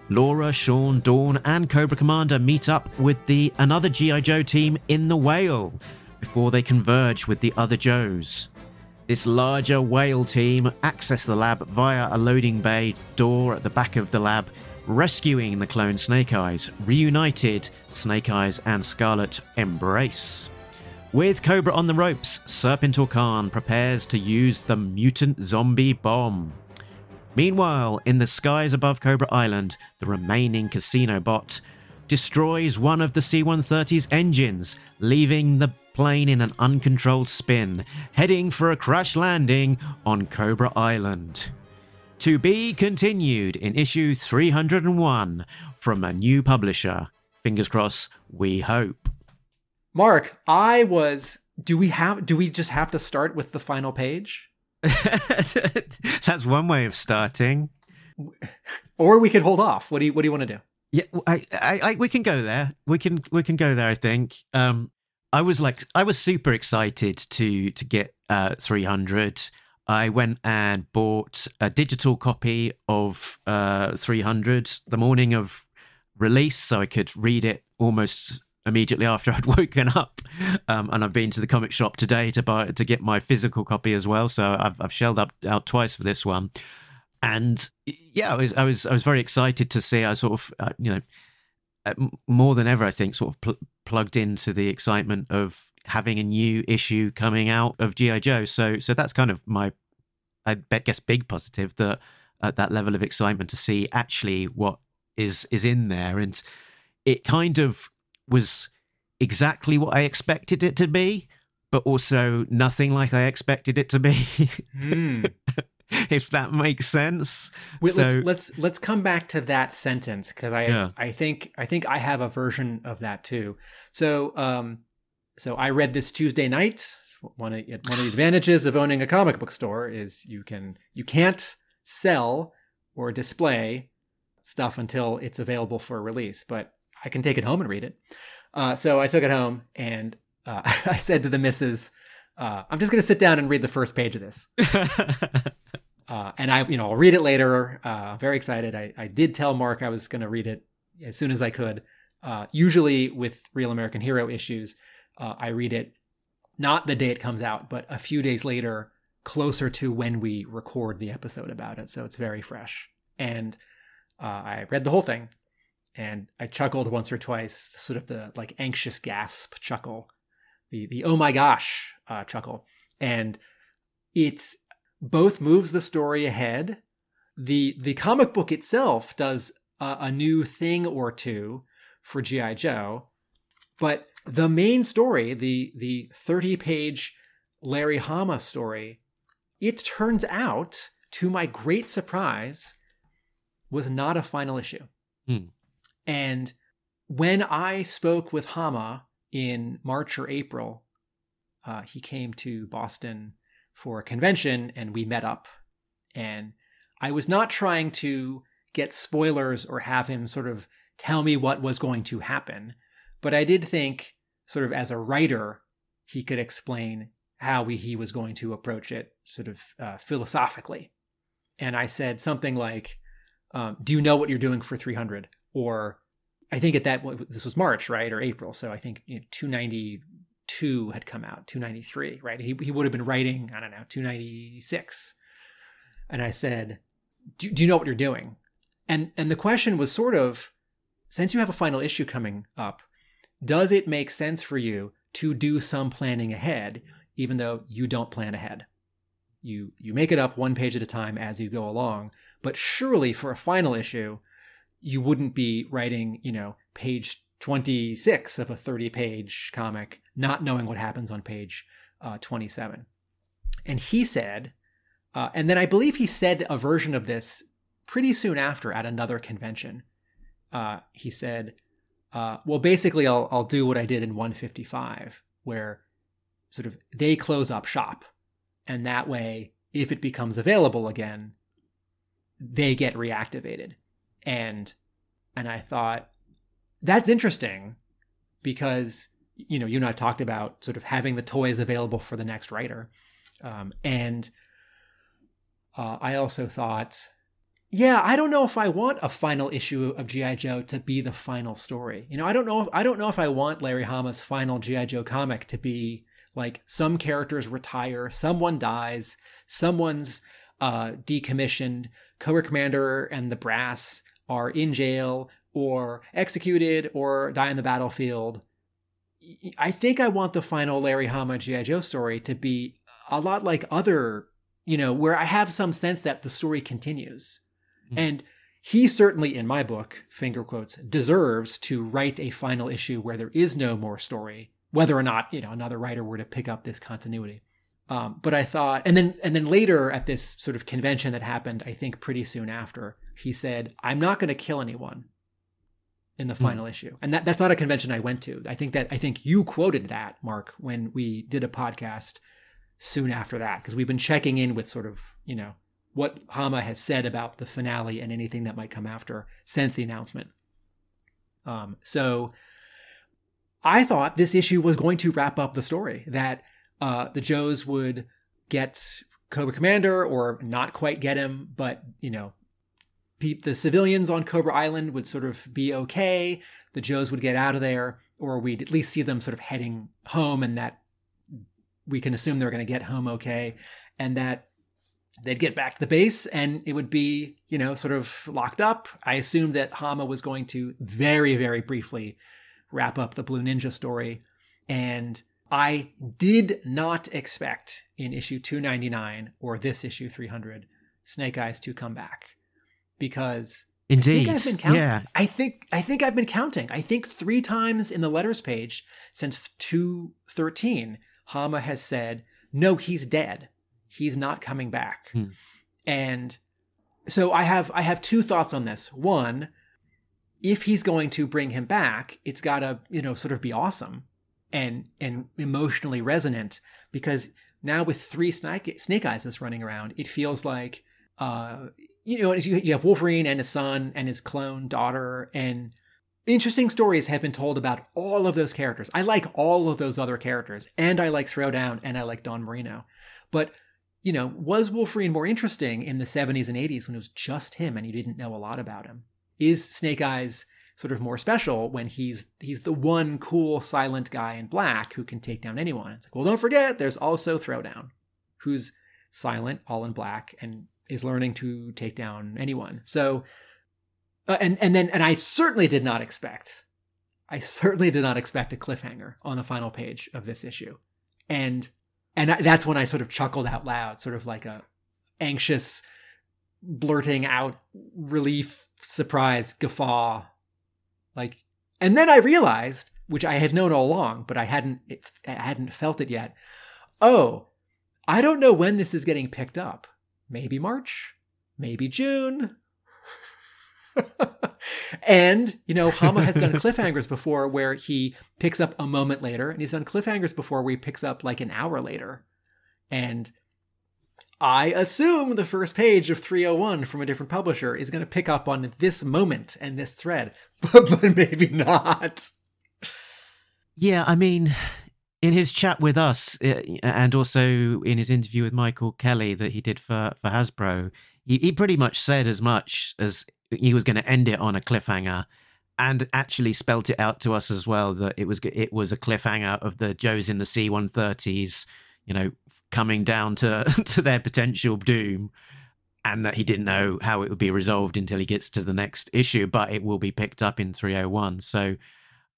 Laura, Sean, Dawn, and Cobra Commander meet up with the another G.I. Joe team in the Whale before they converge with the other Joes. This larger Whale team access the lab via a loading bay door at the back of the lab, rescuing the clone Snake Eyes. Reunited, Snake Eyes and Scarlett embrace. With Cobra on the ropes, Serpentor Khan prepares to use the mutant zombie bomb. Meanwhile, in the skies above Cobra Island, the remaining casino bot destroys one of the C 130's engines, leaving the plane in an uncontrolled spin, heading for a crash landing on Cobra Island. To be continued in issue 301 from a new publisher. Fingers crossed, we hope. Mark, I was. Do we have? Do we just have to start with the final page, That's one way of starting. or we could hold off? What do you What do you want to do? Yeah, I, I, I, we can go there. We can, we can go there. I think. Um, I was like, I was super excited to to get uh 300. I went and bought a digital copy of uh 300 the morning of release, so I could read it almost immediately after I'd woken up. Um, and I've been to the comic shop today to buy to get my physical copy as well. So I've I've shelled up out twice for this one and yeah, I was I was I was very excited to see. I sort of uh, you know more than ever, I think, sort of pl- plugged into the excitement of having a new issue coming out of GI Joe. So so that's kind of my I bet guess big positive that at that level of excitement to see actually what is is in there, and it kind of was exactly what I expected it to be. But also nothing like I expected it to be. Hmm. if that makes sense. Wait, so, let's let's let's come back to that sentence because I Yeah. I think I think I have a version of that too. So um so I read this Tuesday night. One of one of the advantages of owning a comic book store is you can you can't sell or display stuff until it's available for release, but I can take it home and read it. Uh, so I took it home and uh, I said to the missus, uh, "I'm just going to sit down and read the first page of this." uh, and I, you know, I'll read it later. Uh, very excited. I, I did tell Mark I was going to read it as soon as I could. Uh, usually with Real American Hero issues, uh, I read it not the day it comes out, but a few days later, closer to when we record the episode about it. So it's very fresh. And uh, I read the whole thing, and I chuckled once or twice, sort of the like anxious gasp chuckle, the the oh my gosh uh, chuckle, and it's both moves the story ahead. the The comic book itself does a, a new thing or two for GI Joe, but the main story, the the thirty page Larry Hama story, it turns out, to my great surprise, was not a final issue. Hmm. And when I spoke with Hama in March or April, uh, he came to Boston for a convention and we met up. And I was not trying to get spoilers or have him sort of tell me what was going to happen, but I did think, sort of as a writer, he could explain how we, he was going to approach it sort of uh, philosophically. And I said something like, um, Do you know what you're doing for 300? Or I think at that this was March, right, or April. So I think you know, 292 had come out, 293, right? He he would have been writing, I don't know, 296. And I said, do, do you know what you're doing? And and the question was sort of, since you have a final issue coming up, does it make sense for you to do some planning ahead, even though you don't plan ahead? You you make it up one page at a time as you go along, but surely for a final issue, you wouldn't be writing, you know, page 26 of a 30 page comic, not knowing what happens on page uh, 27. And he said, uh, and then I believe he said a version of this pretty soon after at another convention. Uh, he said, uh, well, basically, I'll, I'll do what I did in 155, where sort of they close up shop. And that way, if it becomes available again, they get reactivated and and I thought that's interesting because you know you and I talked about sort of having the toys available for the next writer, um, and uh, I also thought, yeah, I don't know if I want a final issue of GI Joe to be the final story. You know, I don't know if I don't know if I want Larry Hama's final GI Joe comic to be like some characters retire, someone dies, someone's uh, decommissioned, Cobra Commander and the Brass are in jail or executed or die on the battlefield. I think I want the final Larry Hama G.I. Joe story to be a lot like other, you know, where I have some sense that the story continues. Mm-hmm. And he certainly, in my book, finger quotes, deserves to write a final issue where there is no more story, whether or not, you know, another writer were to pick up this continuity. Um, but I thought, and then and then later at this sort of convention that happened, I think pretty soon after, he said, "I'm not going to kill anyone." In the hmm. final mm. issue, and that that's not a convention I went to. I think that I think you quoted that Mark when we did a podcast soon after that because we've been checking in with sort of you know what Hama has said about the finale and anything that might come after since the announcement. Um, so I thought this issue was going to wrap up the story that uh, the Joes would get Cobra Commander or not quite get him, but you know, the civilians on Cobra Island would sort of be okay. The Joes would get out of there, or we'd at least see them sort of heading home, and that we can assume they're going to get home okay, and that they'd get back to the base and it would be, you know, sort of locked up. I assumed that Hama was going to very, very briefly wrap up the Blue Ninja story. And I did not expect in issue 299 or this issue 300 Snake Eyes to come back because Indeed. I have been counting. Yeah. I think I think I've been counting. I think 3 times in the letters page since 213 Hama has said, "No, he's dead. He's not coming back." Hmm. And so I have I have two thoughts on this. One, if he's going to bring him back, it's got to, you know, sort of be awesome and and emotionally resonant because now with three snake snake eyes that's running around, it feels like uh you know you, have Wolverine and his son and his clone daughter and interesting stories have been told about all of those characters. I like all of those other characters and I like Throwdown and I like Dawn Moreno. But you know, was Wolverine more interesting in the 70s and 80s when it was just him and you didn't know a lot about him? Is Snake Eyes sort of more special when he's he's the one cool silent guy in black who can take down anyone. It's like, well, don't forget, there's also Throwdown, who's silent, all in black, and is learning to take down anyone. So, uh, and and then and I certainly did not expect, I certainly did not expect a cliffhanger on the final page of this issue, and and that's when I sort of chuckled out loud, sort of like a anxious blurting out relief surprise guffaw like, and then I realized, which I had known all along, but I hadn't I hadn't felt it yet. Oh, I don't know when this is getting picked up. Maybe March, maybe June. and you know, Hama has done cliffhangers before where he picks up a moment later, and he's done cliffhangers before where he picks up like an hour later. And I assume the first page of 301 from a different publisher is going to pick up on this moment and this thread, but, but maybe not. Yeah, I mean, in his chat with us, uh, and also in his interview with Michael Kelly that he did for for Hasbro, he, he pretty much said as much as he was going to end it on a cliffhanger, and actually spelt it out to us as well that it was it was a cliffhanger of the Joes in the C one thirties, you know, coming down to to their potential doom. And that he didn't know how it would be resolved until he gets to the next issue, but it will be picked up in 301. So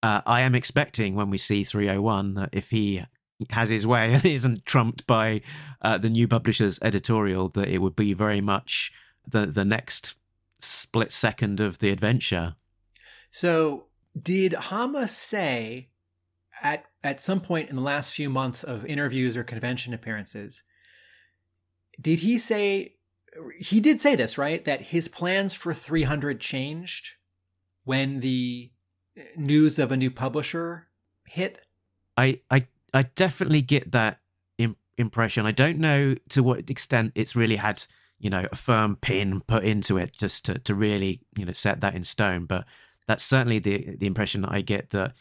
uh, I am expecting when we see 301 that if he has his way and isn't trumped by uh, the new publisher's editorial, that it would be very much the the next split second of the adventure. So, did Hama say at at some point in the last few months of interviews or convention appearances, did he say he did say this, right? That his plans for 300 changed when the news of a new publisher hit? I I I definitely get that Im- impression. I don't know to what extent it's really had you know a firm pin put into it just to to really you know set that in stone, but that's certainly the the impression that I get that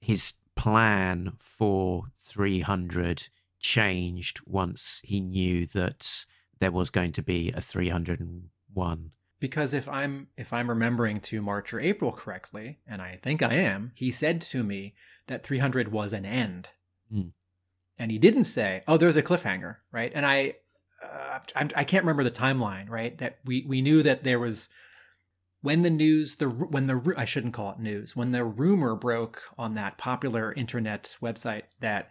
his plan for 300 changed once he knew that there was going to be a 301 because if i'm if i'm remembering to march or april correctly and i think i am he said to me that 300 was an end. Mm. and he didn't say oh there's a cliffhanger right? And i uh, I'm, i can't remember the timeline right? That we we knew that there was when the news the when the i shouldn't call it news when the rumor broke on that popular internet website that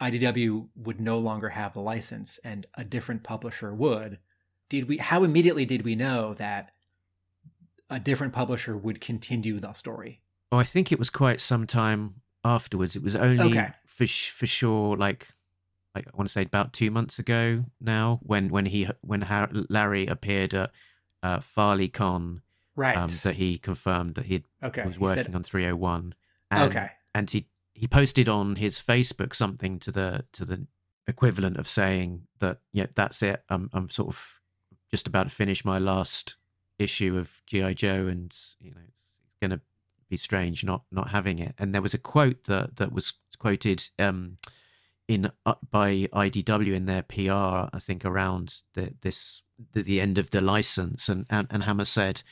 idw would no longer have the license and a different publisher would did we how immediately did we know that a different publisher would continue the story Oh, I think it was quite some time afterwards. It was only Okay. for sh- for sure, like like I want to say about two months ago now, when when he when Larry appeared at uh, Farley Con, right um, that he confirmed that he okay was he said- working on 301. And, okay and he he posted on his Facebook something to the to the equivalent of saying that yeah that's it I'm I'm sort of just about to finish my last issue of GI Joe and you know it's going to be strange not not having it. And there was a quote that that was quoted um in uh, by IDW in their PR I think around the, this the, the end of the license. And, and and Hama said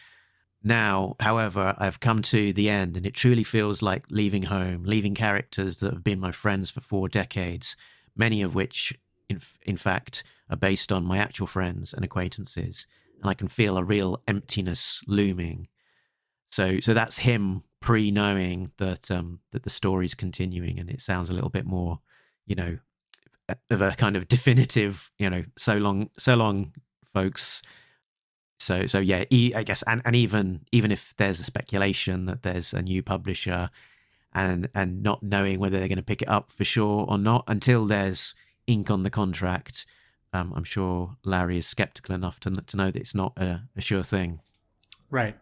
now, however, I've come to the end, and it truly feels like leaving home, leaving characters that have been my friends for four decades, many of which, in, in fact, are based on my actual friends and acquaintances. And I can feel a real emptiness looming. So, so that's him pre-knowing that um, that the story's continuing, and it sounds a little bit more, you know, of a kind of definitive, you know, so long, so long, folks so so yeah i guess and, and even even if there's a speculation that there's a new publisher and and not knowing whether they're going to pick it up for sure or not until there's ink on the contract. Um, i'm sure larry is skeptical enough to, to know that it's not a, a sure thing. Right.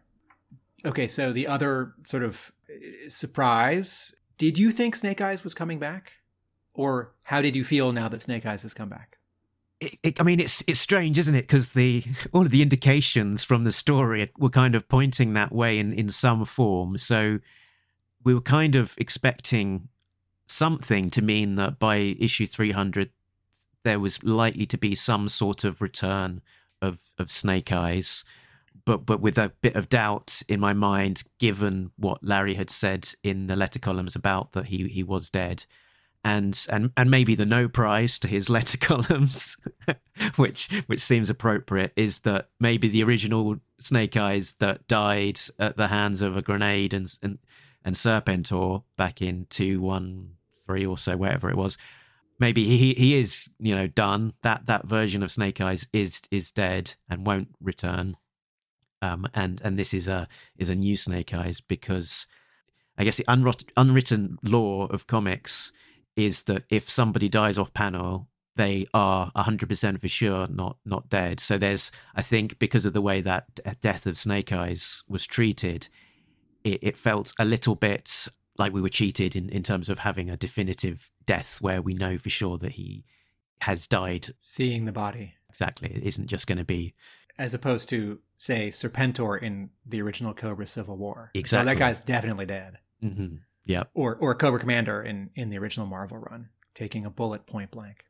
Okay so the other sort of uh, surprise did you think snake eyes was coming back? Or how did you feel now that snake eyes has come back? It, it, I mean, it's it's strange, isn't it? Because the all of the indications from the story were kind of pointing that way in in some form. So we were kind of expecting something to mean that by issue three hundred, there was likely to be some sort of return of of Snake Eyes, but but with a bit of doubt in my mind, given what Larry had said in the letter columns about that he he was dead and and and maybe the no prize to his letter columns, which which seems appropriate, is that maybe the original Snake Eyes that died at the hands of a grenade and and and Serpentor back in two one three or so, wherever it was. Maybe he he is you know done. That that version of Snake Eyes is is dead and won't return. Um, and and this is a is a new Snake Eyes because I guess the unwrit- unwritten law of comics is that if somebody dies off panel, they are 100% for sure not not dead. So there's, I think, because of the way that death of Snake Eyes was treated, it, it felt a little bit like we were cheated in, in terms of having a definitive death where we know for sure that he has died. Seeing the body. Exactly. It isn't just going to be As opposed to, say, Serpentor in the original Cobra Civil War. So Exactly. that guy's definitely dead. hmm Yeah. Or or Cobra Commander in, in the original Marvel run, taking a bullet point blank.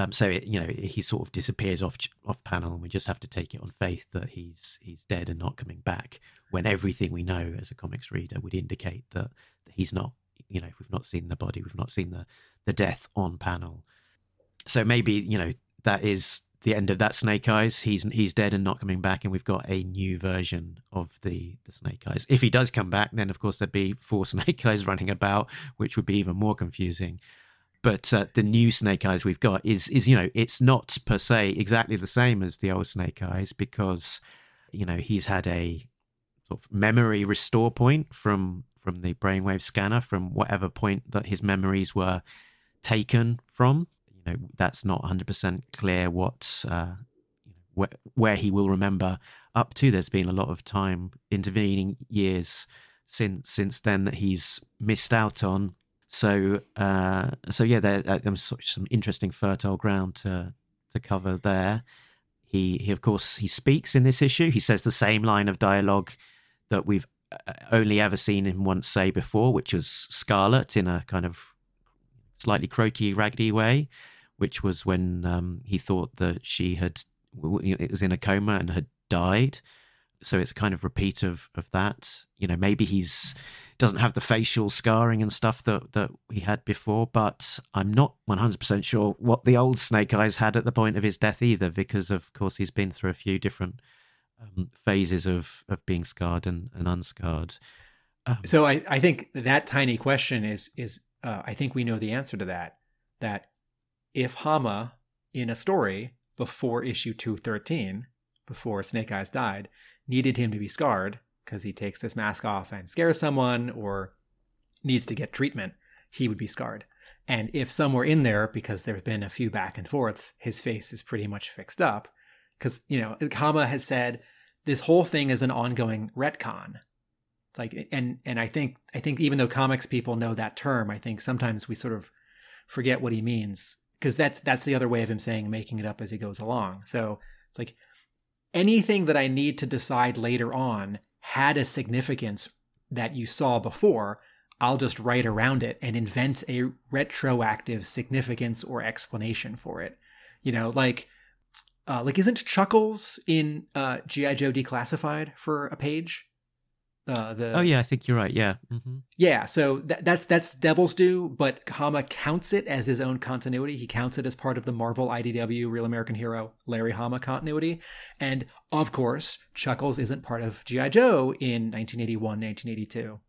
Um, so it, you know he sort of disappears off off panel, and we just have to take it on faith that he's he's dead and not coming back. When everything we know as a comics reader would indicate that, that he's not. You know, if we've not seen the body, we've not seen the the death on panel. So maybe you know that is the end of that Snake Eyes. He's he's dead and not coming back, and we've got a new version of the the Snake Eyes. If he does come back, then of course there'd be four Snake Eyes running about, which would be even more confusing but uh, the new snake eyes we've got is is you know it's not per se exactly the same as the old snake eyes because you know he's had a sort of memory restore point from from the brainwave scanner from whatever point that his memories were taken from. You know that's not 100% clear what uh, where, where he will remember up to. There's been a lot of time intervening years since since then that he's missed out on so, uh, so yeah, there, uh, there was sort of some interesting fertile ground to to cover there. He, he, of course, he speaks in this issue. He says the same line of dialogue that we've uh, only ever seen him once say before, which was Scarlett in a kind of slightly croaky, raggedy way, which was when um, he thought that she had it was in a coma and had died. So it's a kind of repeat of of that. You know, maybe he's doesn't have the facial scarring and stuff that that he had before, but I'm not 100% sure what the old Snake Eyes had at the point of his death either, because of course he's been through a few different um, phases of of being scarred and, and unscarred. Um, So I, I think that tiny question is is uh, I think we know the answer to that. That if Hama in a story before issue two thirteen, before Snake Eyes died, needed him to be scarred because he takes this mask off and scares someone or needs to get treatment, he would be scarred. And if somewhere in there, because there's been a few back and forths, his face is pretty much fixed up, because you know Hama has said this whole thing is an ongoing retcon. It's like and and I think I think even though comics people know that term, I think sometimes we sort of forget what he means because that's that's the other way of him saying making it up as he goes along. So it's like anything that I need to decide later on had a significance that you saw before, I'll just write around it and invent a retroactive significance or explanation for it. You know, like uh, like isn't Chuckles in uh, GI Joe Declassified for a page? Uh, the oh yeah, I think you're right. Yeah. hmm yeah, so that, that's that's Devil's Due, but Hama counts it as his own continuity. He counts it as part of the Marvel IDW Real American Hero Larry Hama continuity, and of course, Chuckles isn't part of GI Joe in 1981, 1982.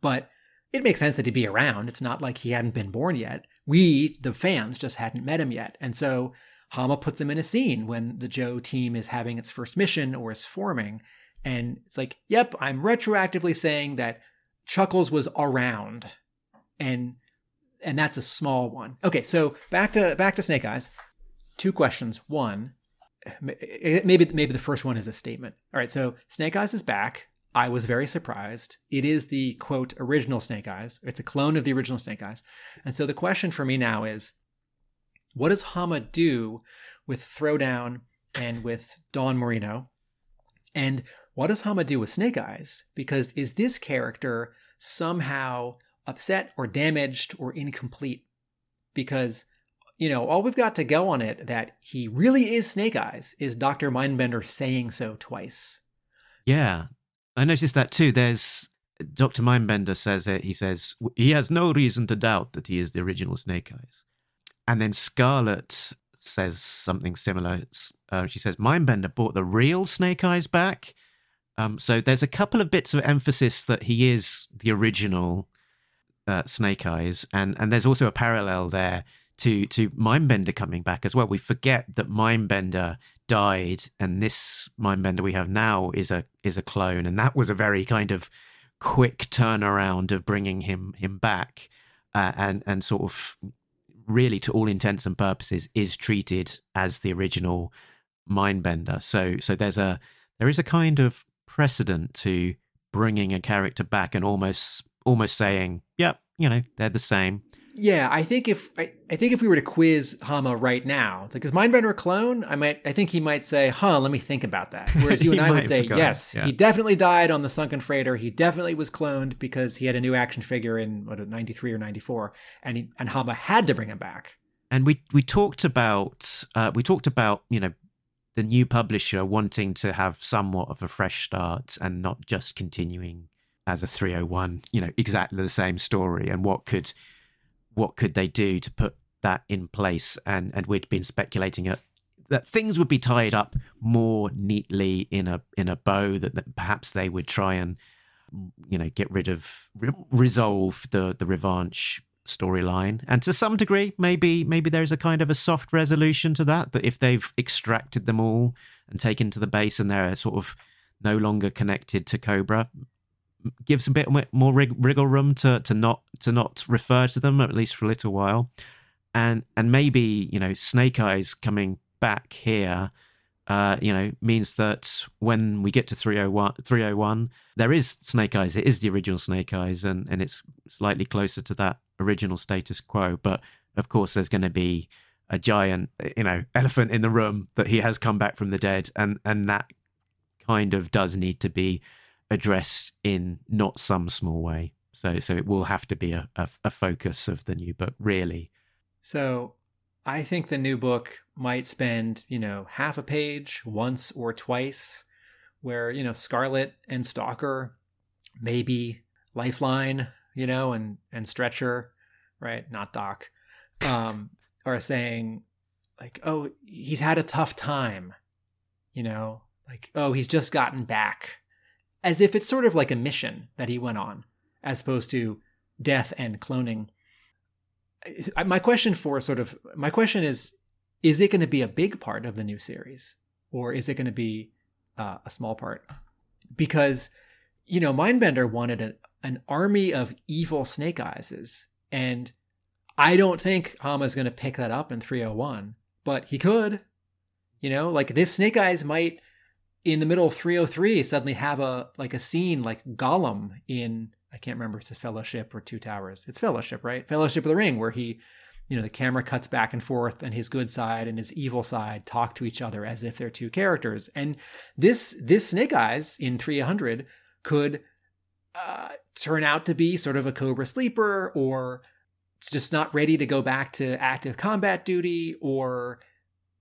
But it makes sense that he'd be around. It's not like he hadn't been born yet. We, the fans, just hadn't met him yet, and so Hama puts him in a scene when the Joe team is having its first mission or is forming. And it's like, yep, I'm retroactively saying that Chuckles was around. And and that's a small one. Okay, so back to back to Snake Eyes. Two questions. One, eh, maybe maybe the first one is a statement. All right, so Snake Eyes is back. I was very surprised. It is the quote original Snake Eyes. It's a clone of the original Snake Eyes. And so the question for me now is what does Hama do with Throwdown and with Dawn Moreno? And what does Hama do with Snake Eyes? Because is this character somehow upset or damaged or incomplete? Because, you know, all we've got to go on it that he really is Snake Eyes is Dr. Mindbender saying so twice. Yeah, I noticed that too. There's Dr. Mindbender says it. He says he has no reason to doubt that he is the original Snake Eyes. And then Scarlett says something similar. Uh, she says Mindbender brought the real Snake Eyes back. Um, so there's a couple of bits of emphasis that he is the original uh, Snake Eyes, and and there's also a parallel there to to Mindbender coming back as well. We forget that Mindbender died, and this Mindbender we have now is a is a clone, and that was a very kind of quick turnaround of bringing him him back, uh, and and sort of really, to all intents and purposes, is treated as the original Mindbender. So, so there's a there is a kind of precedent to bringing a character back and almost almost saying, "Yep, you know, they're the same." Yeah, I think if I, I think if we were to quiz Hama right now, like is Mindbender a clone? I might I think he might say, "Huh, let me think about that." Whereas you and I would say, forgotten, "Yes, yeah. he definitely died on the sunken freighter. He definitely was cloned because he had a new action figure in what 93 or 94 and he, and Hama had to bring him back." and we we talked about uh, we talked about you know the new publisher wanting to have somewhat of a fresh start and not just continuing as a 301 you know exactly the same story. And what could what could they do to put that in place? And and we'd been speculating at that things would be tied up more neatly in a in a bow that, that perhaps they would try and you know get rid of re- resolve the the revanche storyline. And to some degree maybe maybe there's a kind of a soft resolution to that that if they've extracted them all and taken to the base and they're sort of no longer connected to cobra gives a bit more rig- wriggle room to to not to not refer to them at least for a little while. And and maybe you know snake eyes coming back here uh, you know, means that when we get to 301, 301, there is Snake Eyes. It is the original Snake Eyes, and, and it's slightly closer to that original status quo. But of course, there's going to be a giant, you know, elephant in the room that he has come back from the dead, and and that kind of does need to be addressed in not some small way. So so it will have to be a, a, a focus of the new book, really. So I think the new book might spend, you know, half a page once or twice where, you know, Scarlett and Stalker, maybe Lifeline, you know, and and Stretcher, right? Not Doc. Um are saying like, "Oh, he's had a tough time." You know, like, "Oh, he's just gotten back." As if it's sort of like a mission that he went on as opposed to death and cloning my question for sort of my question is is it going to be a big part of the new series or is it going to be uh, a small part because you know mindbender wanted an, an army of evil snake eyeses and i don't think hama's going to pick that up in 301 but he could you know like this snake eyes might in the middle of 303 suddenly have a like a scene like gollum in I can't remember it's a fellowship or two towers. It's fellowship, right? Fellowship of the Ring, where he, you know, the camera cuts back and forth and his good side and his evil side talk to each other as if they're two characters. And this this Snake Eyes in 300 could uh, turn out to be sort of a Cobra sleeper or just not ready to go back to active combat duty or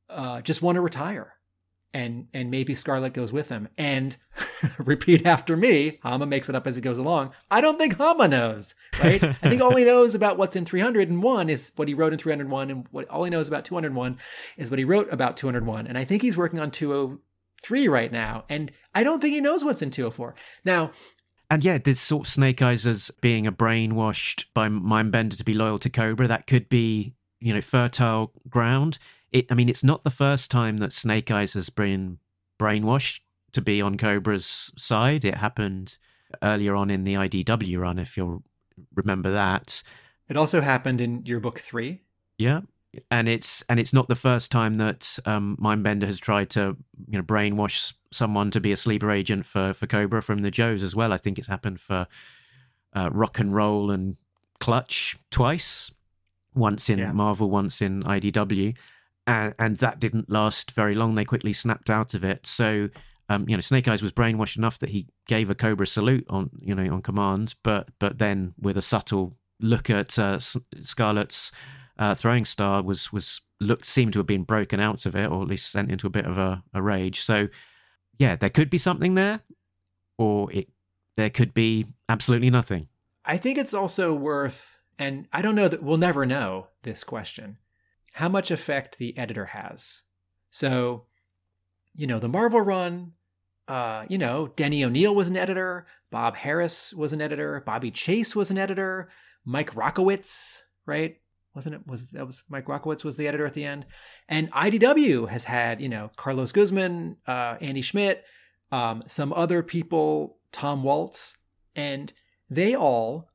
uh, just want to retire and and maybe Scarlett goes with him. And repeat after me, Hama makes it up as he goes along. I don't think Hama knows, right? I think all he knows about what's in 301 is what he wrote in 301, and what all he knows about 201 is what he wrote about 201. And I think he's working on 203 right now, and I don't think he knows what's in 204. Now, And yeah, this sort of Snake Eyes as being a brainwashed by Mindbender to be loyal to Cobra, that could be, you know, fertile ground. It, I mean, it's not the first time that Snake Eyes has been brainwashed to be on Cobra's side. It happened earlier on in the IDW run, if you'll remember that. it also happened in your book three. Yeah. And it's and it's not the first time that um, Mindbender has tried to you know brainwash someone to be a sleeper agent for for Cobra from the Joes as well. I think it's happened for uh, Rock and Roll and Clutch twice, once in Yeah. Marvel, once in IDW, and and that didn't last very long. They quickly snapped out of it. So um, you know, Snake Eyes was brainwashed enough that he gave a Cobra salute on you know on command, but but then with a subtle look at uh, Scarlett's uh, throwing star was was looked seemed to have been broken out of it, or at least sent into a bit of a, a rage. So yeah, there could be something there, or it there could be absolutely nothing. I think it's also worth, and I don't know that we'll never know this question, how much effect the editor has. So, you know, the Marvel run, uh, you know, Denny O'Neil was an editor, Bob Harras was an editor, Bobbie Chase was an editor, Mike Rockwitz, right? Wasn't it? Was that was Mike Rockwitz was the editor at the end, and IDW has had you know Carlos Guzman, uh, Andy Schmidt, um, some other people, Tom Waltz, and they all,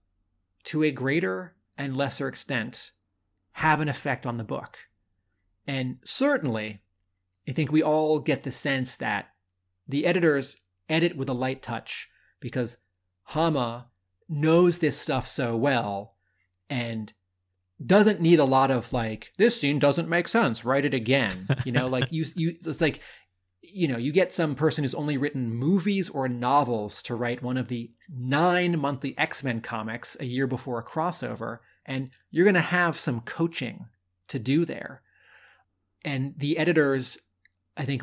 to a greater and lesser extent, have an effect on the book. And certainly, I think we all get the sense that the editors edit with a light touch because Hama knows this stuff so well and doesn't need a lot of like this scene doesn't make sense write it again you know like you you it's like you know you get some person who's only written movies or novels to write one of the nine monthly x-men comics a year before a crossover and you're going to have some coaching to do there. And the editors i think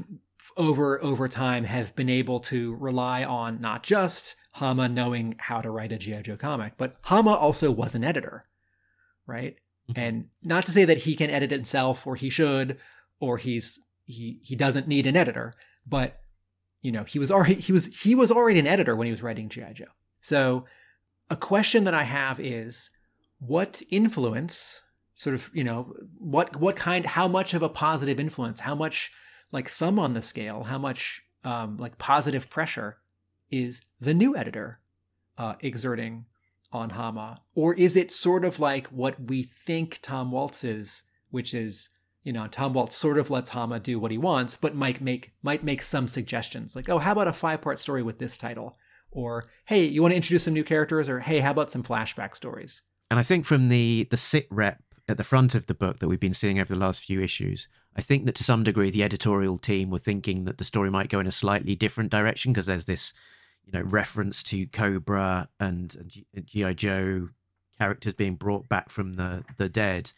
over over time have been able to rely on not just hama knowing how to write a gi joe comic but hama also was an editor right? Mm-hmm. And not to say that he can edit himself or he should or he's he he doesn't need an editor but you know he was already he was he was already an editor when he was writing gi joe. So a question that i have is what influence sort of you know what what kind how much of a positive influence how much like thumb on the scale how much um, like positive pressure is the new editor uh, exerting on Hama? Or is it sort of like what we think Tom Waltz is, which is, you know, Tom Waltz sort of lets Hama do what he wants, but might make might make some suggestions. Like, oh, how about a five-part story with this title? Or, hey, you want to introduce some new characters? Or hey, how about some flashback stories? And I think from the the sit rep at the front of the book that we've been seeing over the last few issues, I think that to some degree the editorial team were thinking that the story might go in a slightly different direction because there's this you know reference to Cobra and, and GI Joe characters being brought back from the the dead,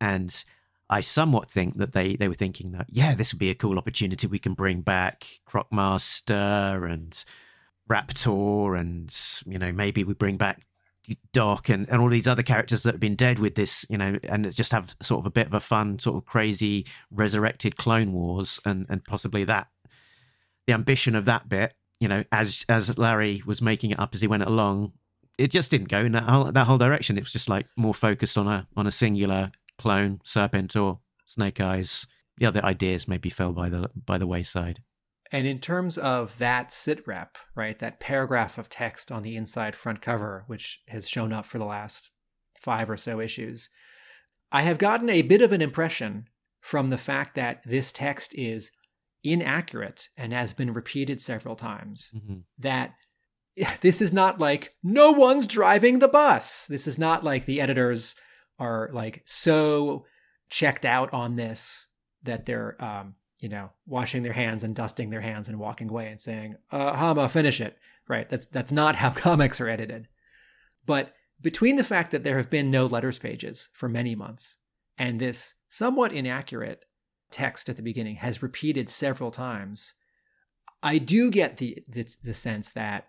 and I somewhat think that they they were thinking that yeah, this would be a cool opportunity. We can bring back Crocmaster and Raptor, and you know maybe we bring back Doc and, and all these other characters that have been dead with this, you know, and just have sort of a bit of a fun, sort of crazy resurrected Clone Wars, and and possibly that the ambition of that bit you know, as as Larry was making it up as he went along, it just didn't go in that whole that whole direction. It was just like more focused on a on a singular clone, Serpent or Snake Eyes. The other ideas maybe fell by the by the wayside. And in terms of that sit rep, right, that paragraph of text on the inside front cover, which has shown up for the last five or so issues, I have gotten a bit of an impression from the fact that this text is inaccurate and has been repeated several times mm-hmm. that this is not like no one's driving the bus this is not like the editors are like so checked out on this that they're um you know washing their hands and dusting their hands and walking away and saying uh hama finish it. Right? That's that's not how comics are edited. But between the fact that there have been no letters pages for many months and this somewhat inaccurate text at the beginning has repeated several times, I do get the, the, the sense that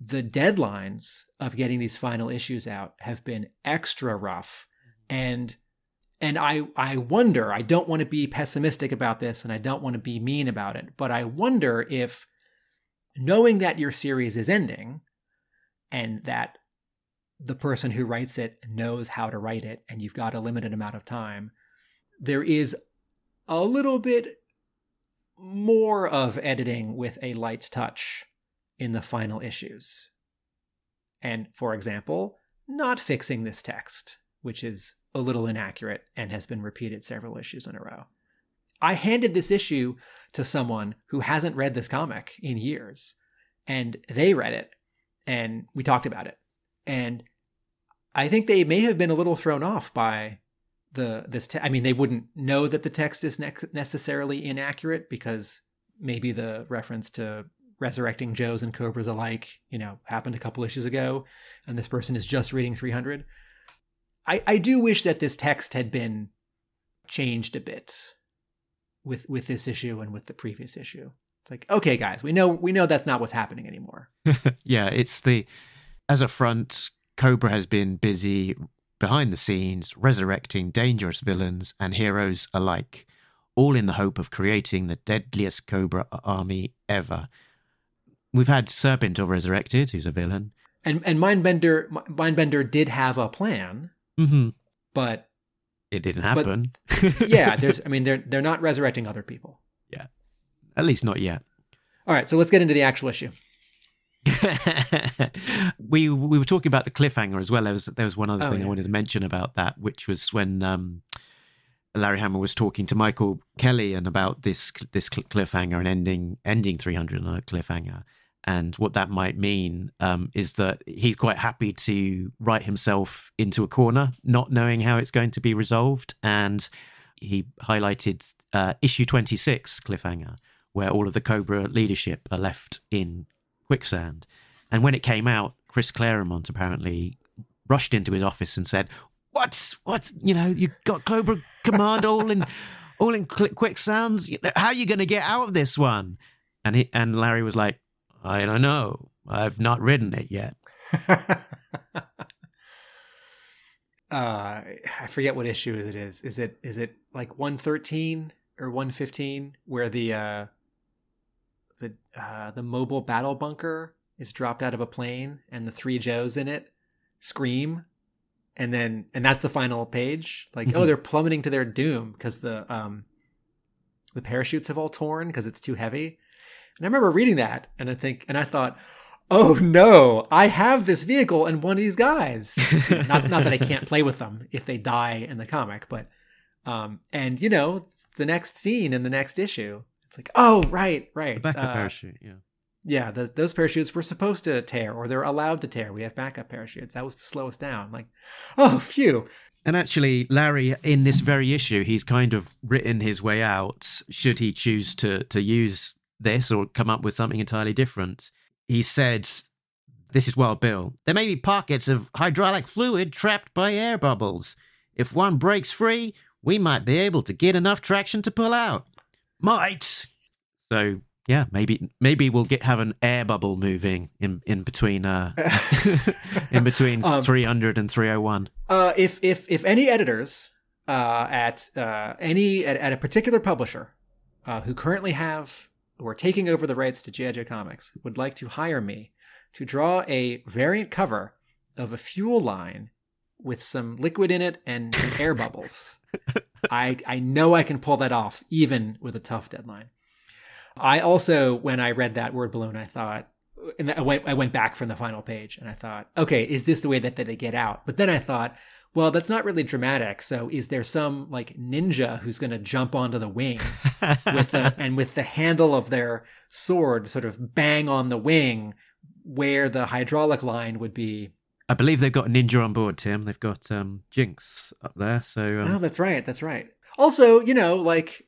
the deadlines of getting these final issues out have been extra rough and and I I wonder, I don't want to be pessimistic about this and I don't want to be mean about it, but I wonder if knowing that your series is ending and that the person who writes it knows how to write it and you've got a limited amount of time, there is a little bit more of editing with a light touch in the final issues. And for example, not fixing this text, which is a little inaccurate and has been repeated several issues in a row. I handed this issue to someone who hasn't read this comic in years, and they read it, and we talked about it. And I think they may have been a little thrown off by the this te- I mean they wouldn't know that the text is ne- necessarily inaccurate because maybe the reference to resurrecting Joes and Cobras alike, you know, happened a couple issues ago and this person is just reading 300. I I do wish that this text had been changed a bit with with this issue and with the previous issue. It's like, okay guys, we know we know that's not what's happening anymore. yeah, it's the as a front Cobra has been busy behind the scenes, resurrecting dangerous villains and heroes alike, all in the hope of creating the deadliest Cobra army ever. We've had Serpentor resurrected, who's a villain. And and Mindbender Mindbender did have a plan, mm-hmm. but it didn't happen. yeah, there's I mean they're they're not resurrecting other people. Yeah. At least not yet. All right, so let's get into the actual issue. we we were talking about the cliffhanger as well. There was there was one other Oh, thing I wanted to mention about that, which was when um, Larry Hama was talking to Michael Kelly and about this this cliffhanger and ending ending 300 on a cliffhanger. And what that might mean um, is that he's quite happy to write himself into a corner, not knowing how it's going to be resolved. And he highlighted uh, issue 26 cliffhanger, where all of the Cobra leadership are left in quicksand. And when it came out, Chris Claremont apparently rushed into his office and said, "What? What? You know, you got Cobra Command all in, all in quicksand. How are you going to get out of this one?" And he and Larry was like, "I don't know. I've not written it yet." uh I forget what issue it is. Is it is it like 113 or 115 where the uh the uh the mobile battle bunker is dropped out of a plane and the three Joes in it scream and then and that's the final page like oh Mhm. they're plummeting to their doom because the um the parachutes have all torn because it's too heavy and i remember reading that and i think and i thought oh no i have this vehicle and one of these guys not, not that i can't play with them if they die in the comic but um and you know the next scene in the next issue it's like oh right right The backup uh, parachute, yeah. yeah, the, those parachutes were supposed to tear, or they're allowed to tear. We have backup parachutes. That was to slow us down. Like, oh, phew. And actually, Larry, in this very issue, he's kind of written his way out. Should he choose to to use this or come up with something entirely different? He said, "This is Wild Bill. There may be pockets of hydraulic fluid trapped by air bubbles. If one breaks free, we might be able to get enough traction to pull out. Might. So." Yeah, maybe maybe we'll get have an air bubble moving in in between uh in between Um, 300 and 301. Uh, if if if any editors uh, at uh, any at, at a particular publisher uh, who currently have who are taking over the rights to GI Joe comics would like to hire me to draw a variant cover of a fuel line with some liquid in it and some air bubbles, I I know I can pull that off even with a tough deadline. I also, when I read that word balloon, I thought, and I went, I went back from the final page and I thought, okay, is this the way that, that they get out? But then I thought, well, that's not really dramatic. So is there some like ninja who's going to jump onto the wing with the, and with the handle of their sword sort of bang on the wing where the hydraulic line would be? I believe they've got a ninja on board, Tim. They've got um, Jinx up there. So um, Oh, that's right. That's right. Also, you know, like,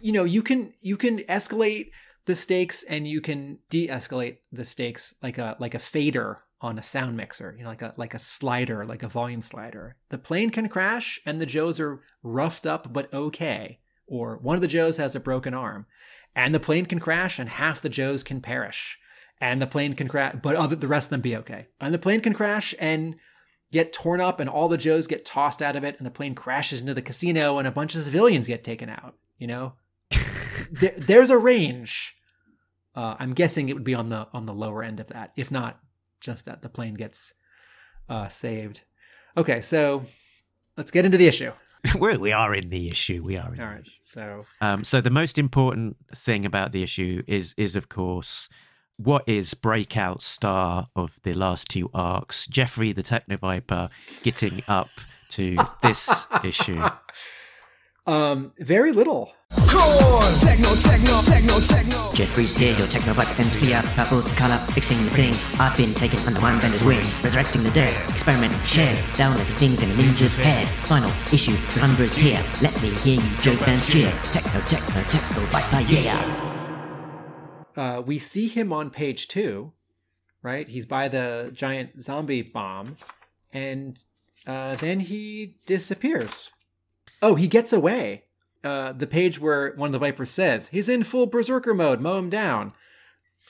you know, you can you can escalate the stakes and you can de-escalate the stakes like a like a fader on a sound mixer. You know, like a like a slider, like a volume slider. The plane can crash and the Joes are roughed up but okay, or one of the Joes has a broken arm, and the plane can crash and half the Joes can perish, and the plane can crash, but other the rest of them be okay, and the plane can crash and get torn up and all the Joes get tossed out of it and the plane crashes into the casino and a bunch of civilians get taken out. You know, there, there's a range. Uh, I'm guessing it would be on the on the lower end of that, if not just that the plane gets uh, saved. Okay, so let's get into the issue. we're, we are in the issue. We are in All the right, issue. so Um, so the most important thing about the issue is is of course what is breakout star of the last two arcs, Jeffrey the Techno Viper, getting up to this issue. Um, very little. Jeffrey's here, your technovipe MCR, purples the color, fixing the thing. I've been taken under Mindbender's wing, resurrecting the dead, experimenting, share, downloading things in a ninja's head. Final issue, 300's here. Let me hear you, Joe fans cheer. Techno, techno, techno, viper, yeah. Uh, we see him on page two, right? He's by the giant zombie bomb, and uh, then he disappears. Oh, he gets away. Uh, the page where one of the Vipers says he's in full berserker mode, mow him down.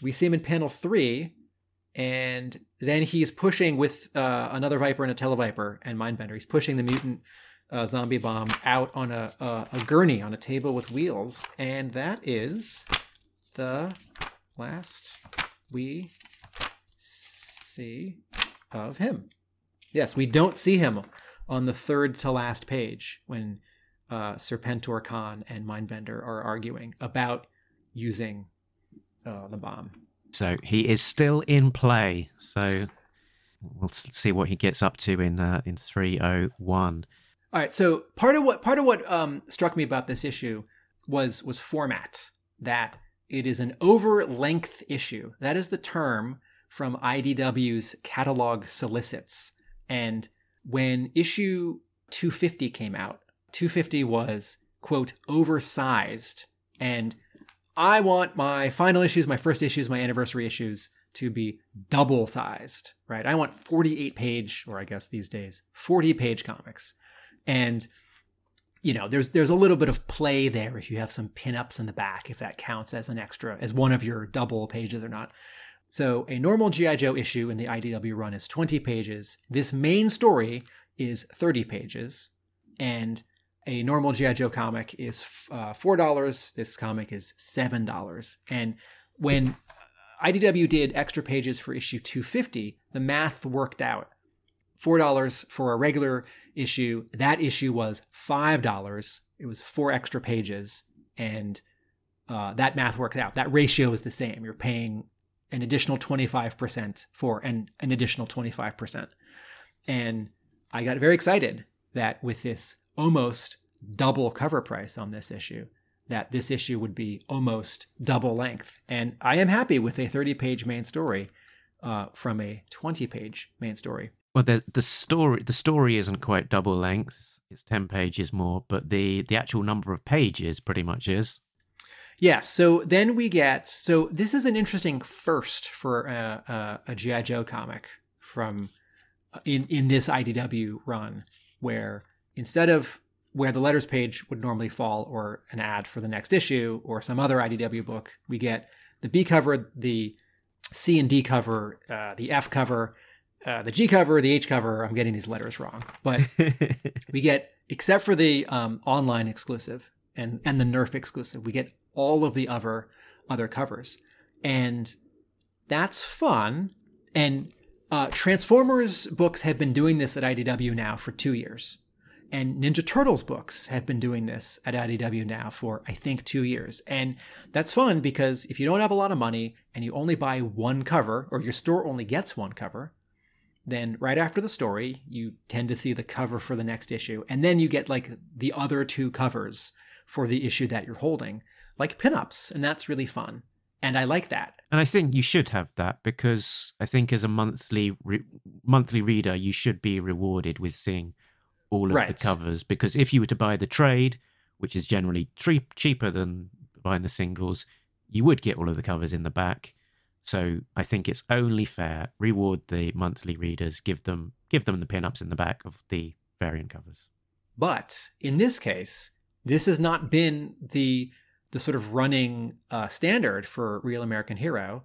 We see him in panel three, and then he's pushing with uh, another Viper and a Televiper and Mindbender. He's pushing the mutant uh, zombie bomb out on a, a a gurney on a table with wheels, and that is the last we see of him. Yes, we don't see him on the third to last page when uh, Serpentor Khan and Mindbender are arguing about using uh, the bomb. So he is still in play. So we'll see what he gets up to in uh, in 301. All right. So part of what part of what um, struck me about this issue was was format. That it is an over length issue. That is the term from IDW's catalog solicits. And when issue 250 came out, 250 was quote oversized. And I want my final issues, my first issues, my anniversary issues to be double sized, right? I want 48 page, or I guess these days, 40 page comics. And you know, there's there's a little bit of play there if you have some pinups in the back, if that counts as an extra, as one of your double pages or not. So a normal GI Joe issue in the IDW run is 20 pages. This main story is 30 pages, and a normal GI Joe comic is uh, four dollars. This comic is seven dollars. And when IDW did extra pages for issue 250, the math worked out. Four dollars for a regular issue. That issue was five dollars. It was four extra pages, and uh, that math works out. That ratio is the same. You're paying an additional 25% for an, an additional 25%. And I got very excited that with this almost double cover price on this issue, that this issue would be almost double length. And I am happy with a 30 page main story uh, from a 20 page main story. Well, the the story the story isn't quite double length. It's ten pages more, but the the actual number of pages pretty much is. Yes. So then we get. So this is an interesting first for a, a, a GI Joe comic from uh, in in this IDW run, where instead of where the letters page would normally fall, or an ad for the next issue, or some other IDW book, we get the B cover, the C and D cover, uh, the F cover, uh, the G cover, the H cover. I'm getting these letters wrong, but we get except for the um, online exclusive and and the Nerf exclusive, we get all of the other other covers, and that's fun. And uh, Transformers books have been doing this at IDW now for two years, and Ninja Turtles books have been doing this at IDW now for I think two years, and that's fun because if you don't have a lot of money and you only buy one cover, or your store only gets one cover, then right after the story, you tend to see the cover for the next issue, and then you get like the other two covers for the issue that you're holding, like pinups, and that's really fun. And I like that. And I think you should have that because I think as a monthly re- monthly reader, you should be rewarded with seeing all of the covers. Because if you were to buy the trade, which is generally tre- cheaper than buying the singles, you would get all of the covers in the back. So I think it's only fair reward the monthly readers, give them give them the pinups in the back of the variant covers. But in this case, this has not been the the sort of running uh, standard for Real American Hero,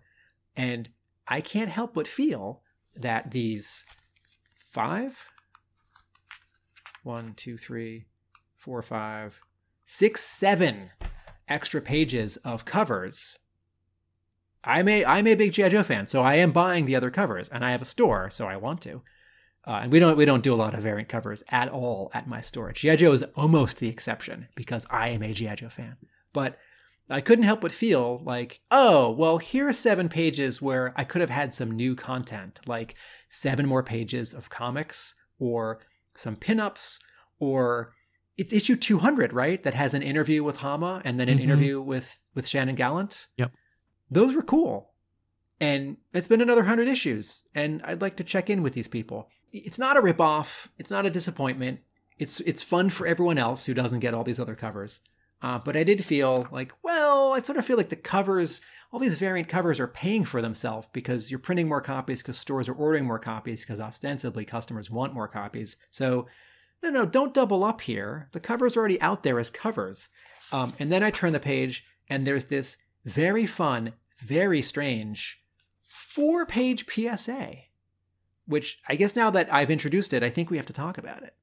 and I can't help but feel that these five, one, two, three, four, five, six, seven extra pages of covers. I'm a I'm a big GI Joe fan, so I am buying the other covers, and I have a store, so I want to. Uh, and we don't we don't do a lot of variant covers at all at my store. GI Joe is almost the exception because I am a GI Joe fan. But I couldn't help but feel like, oh, well, here are seven pages where I could have had some new content, like seven more pages of comics or some pinups, or it's issue 200, right? That has an interview with Hama and then an Mhm. interview with with Shannon Gallant. Yep. Those were cool. And it's been another 100 issues, and I'd like to check in with these people. It's not a ripoff, it's not a disappointment. It's it's fun for everyone else who doesn't get all these other covers. Uh, but I did feel like, well, I sort of feel like the covers, all these variant covers are paying for themselves because you're printing more copies because stores are ordering more copies because ostensibly customers want more copies. So, no, no, don't double up here. The cover's are already out there as covers. Um, and then I turn the page and there's this very fun, very strange four page PSA, which I guess now that I've introduced it, I think we have to talk about it.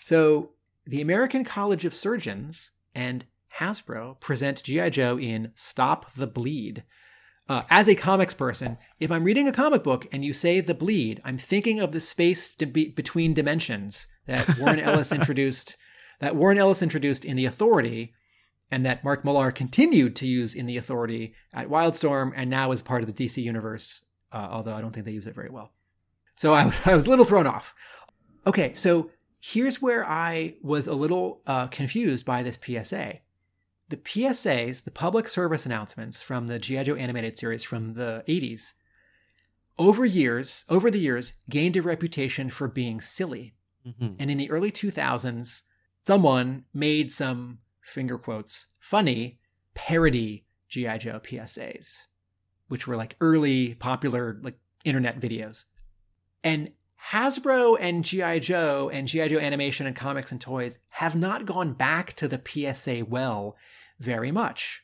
So, the American College of Surgeons and Hasbro present G.I. Joe in Stop the Bleed. Uh, as a comics person, if I'm reading a comic book and you say the bleed, I'm thinking of the space be between dimensions that Warren Ellis introduced, that Warren Ellis introduced in The Authority, and that Mark Millar continued to use in the Authority at Wildstorm, and now is part of the DC universe. Uh, although I don't think they use it very well. So I was I was a little thrown off. Okay, so here's where I was a little uh, confused by this PSA. The PSAs, the public service announcements from the G.I. Joe animated series from the 80s, over years, over the years, gained a reputation for being silly. Mhm. And in the early 2000s, someone made some finger quotes funny parody GI Joe PSAs, which were like early popular like internet videos. And Hasbro and GI Joe and GI Joe animation and comics and toys have not gone back to the PSA well very much.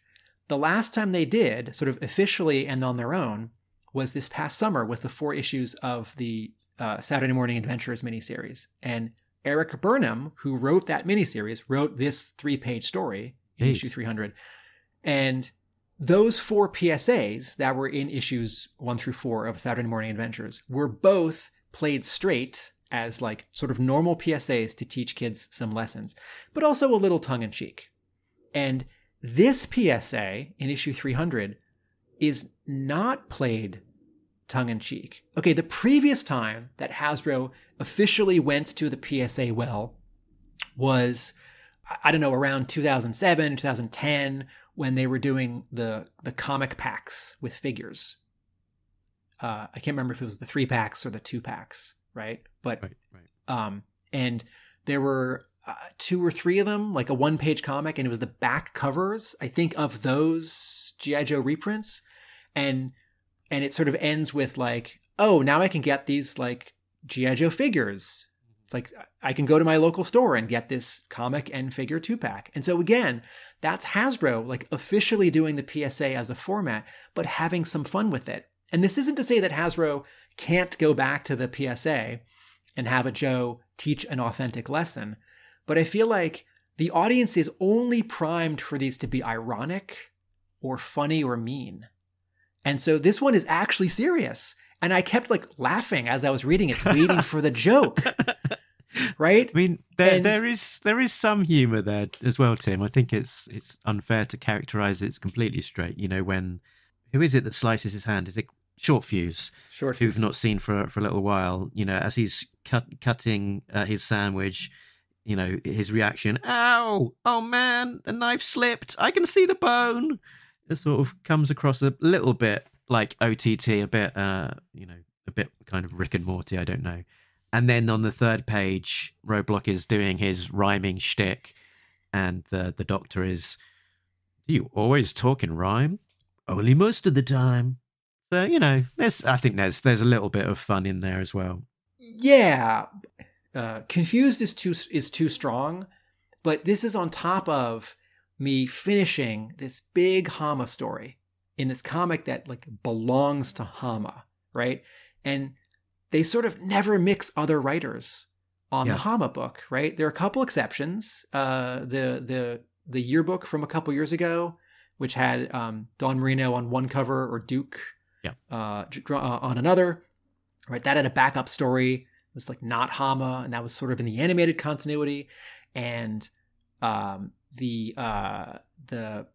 The last time they did, sort of officially and on their own, was this past summer with the four issues of the uh, Saturday Morning Adventures miniseries. And Erik Burnham, who wrote that miniseries, wrote this three page story in Neat. issue 300. And those four PSAs that were in issues one through four of Saturday Morning Adventures were both played straight as like sort of normal PSAs to teach kids some lessons, but also a little tongue in cheek. And this PSA in issue 300 is not played tongue in cheek. Okay, the previous time that Hasbro officially went to the PSA well was I- don't know around 2007, 2010 when they were doing the the comic packs with figures. Uh, I can't remember if it was the three packs or the two packs, right? But Right, right. um, and there were uh, two or three of them, like a one page comic, and it was the back covers, I think, of those G.I. Joe reprints. And and it sort of ends with like, oh, now I can get these like G.I. Joe figures. It's like I can go to my local store and get this comic and figure two pack. And so again, that's Hasbro like officially doing the PSA as a format, but having some fun with it. And this isn't to say that Hasbro can't go back to the PSA and have a Joe teach an authentic lesson, but I feel like the audience is only primed for these to be ironic or funny or mean. And so this one is actually serious. And I kept like laughing as I was reading it, waiting for the joke. Right? I mean, there And- there is there is some humour there as well, Tim. I think it's it's unfair to characterise it completely straight. You know, when who is it that slices his hand? Is it Short Fuse, Short who we've not seen for for a little while? You know, as he's cut, cutting uh, his sandwich, you know, his reaction, "Ow! Oh man, the knife slipped. I can see the bone." It sort of comes across a little bit like OTT, a bit, uh, you know, a bit kind of Rick and Morty. I don't know. And then on the third page, Roadblock is doing his rhyming shtick, and the the doctor is, "Do you always talk in rhyme? Only most of the time." So you know, there's I think there's there's a little bit of fun in there as well. yeah uh, confused is too is too strong but this is on top of me finishing this big hama story in this comic that like belongs to hama right and they sort of never mix other writers on Yeah. the hama book right there are a couple exceptions uh the the the yearbook from a couple years ago which had um Dawn Moreno on one cover or duke Yeah. uh, uh on another right? That had a backup story. It was like not Hama, and that was sort of in the animated continuity. And um, the uh, the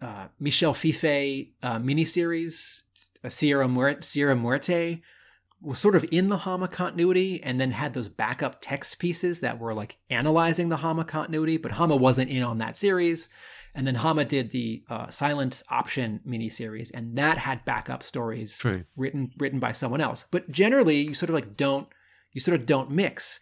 uh, Michael Fiffe uh, miniseries, uh, Sierra Muerte, Sierra Muerte, was sort of in the Hama continuity, and then had those backup text pieces that were like analyzing the Hama continuity. But Hama wasn't in on that series. And then Hama did the uh, Silent Option miniseries, and that had backup stories True. written written by someone else. But generally, you sort of like don't you sort of don't mix.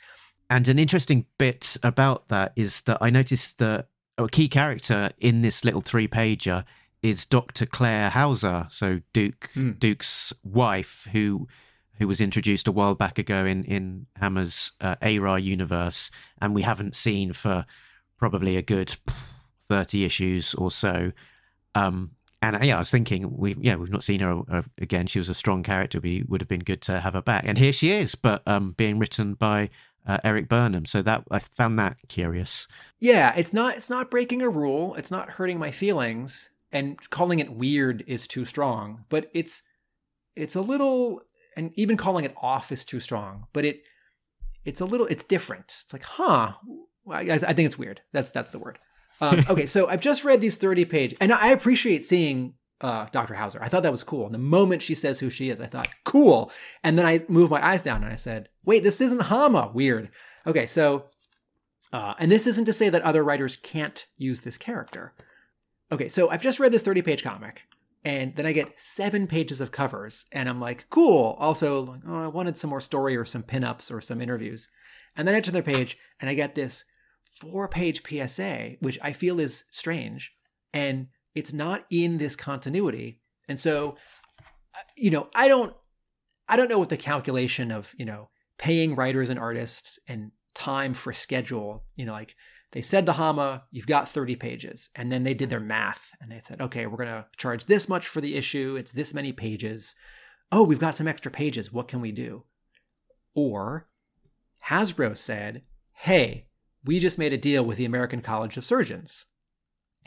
And an interesting bit about that is that I noticed that a key character in this little three pager is Dr. Claire Hauser, so Duke Hmm. Duke's wife, who who was introduced a while back ago in in Hama's uh, ARA universe, and we haven't seen for probably a good thirty issues or so. Um, and uh, yeah, I was thinking we yeah we've not seen her uh, again. She was a strong character. We would have been good to have her back, and here she is, but um, being written by uh, Erik Burnham. So that I found that curious. Yeah, it's not it's not breaking a rule. It's not hurting my feelings, and calling it weird is too strong. But it's it's a little, and even calling it off is too strong. But it it's a little it's different. It's like, huh? I, I think it's weird. That's that's the word. Um, okay, so I've just read these 30 page, and I appreciate seeing uh, Dr. Hauser. I thought that was cool. And the moment she says who she is, I thought, cool. And then I moved my eyes down and I said, wait, this isn't Hama. Weird. Okay, so, uh, and this isn't to say that other writers can't use this character. Okay, so I've just read this 30 page comic. And then I get seven pages of covers, and I'm like, cool. Also, like, oh, I wanted some more story or some pinups or some interviews. And then I turn the page, and I get this four page PSA, which I feel is strange. And it's not in this continuity. And so, uh, you know, I don't, I don't know what the calculation of, you know, paying writers and artists and time for schedule, you know, like they said to Hama, you've got 30 pages. And then they did their math and they said, okay, we're going to charge this much for the issue. It's this many pages. Oh, we've got some extra pages. What can we do? Or Hasbro said, hey, we just made a deal with the American College of Surgeons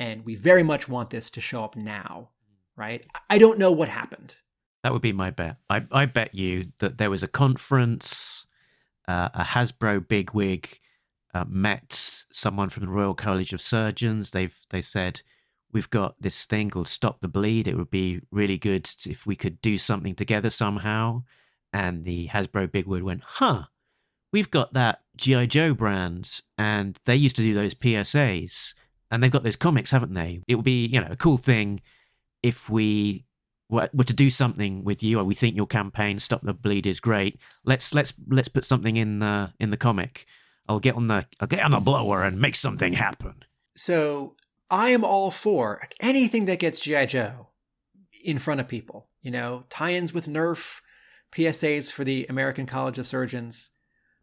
and we very much want this to show up now, right? I don't know what happened. That would be my bet. I, I bet you that there was a conference, uh, a Hasbro bigwig uh, met someone from the Royal College of Surgeons. They've they said we've got this thing called Stop the Bleed. It would be really good if we could do something together somehow. And the Hasbro bigwig went, huh? We've got that GI Joe brand, and they used to do those PSAs and they've got those comics, haven't they? It would be, you know, a cool thing if we were, to do something with you, or we think your campaign "Stop the Bleed" is great. Let's let's let's put something in the in the comic. I'll get on the I'll get on the blower and make something happen. So I am all for anything that gets GI Joe in front of people. You know, tie-ins with Nerf, PSAs for the American College of Surgeons,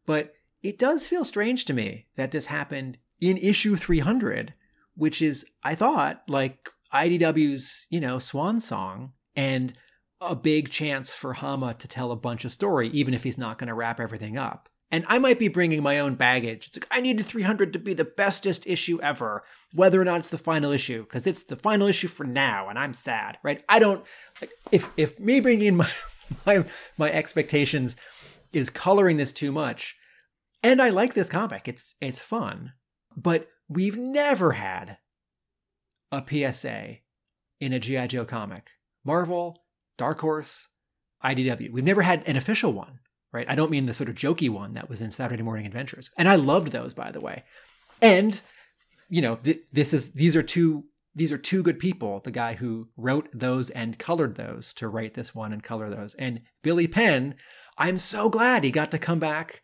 but it does feel strange to me that this happened in issue 300 which is, I thought, like IDW's, you know, swan song and a big chance for Hama to tell a bunch of story, even if he's not going to wrap everything up. And I might be bringing my own baggage. It's like, I needed 300 to be the bestest issue ever, whether or not it's the final issue, because it's the final issue for now, and I'm sad, right? I don't, like, if, if me bringing in my, my, my expectations is coloring this too much, and I like this comic, it's, it's fun, but We've never had a PSA in a G.I. Joe comic. Marvel, Dark Horse, IDW. We've never had an official one, right? I don't mean the sort of jokey one that was in Saturday Morning Adventures. And I loved those, by the way. And, you know, th- this is these are two these are two good people, the guy who wrote those and colored those to write this one and color those. And Billy Penn, I'm so glad he got to come back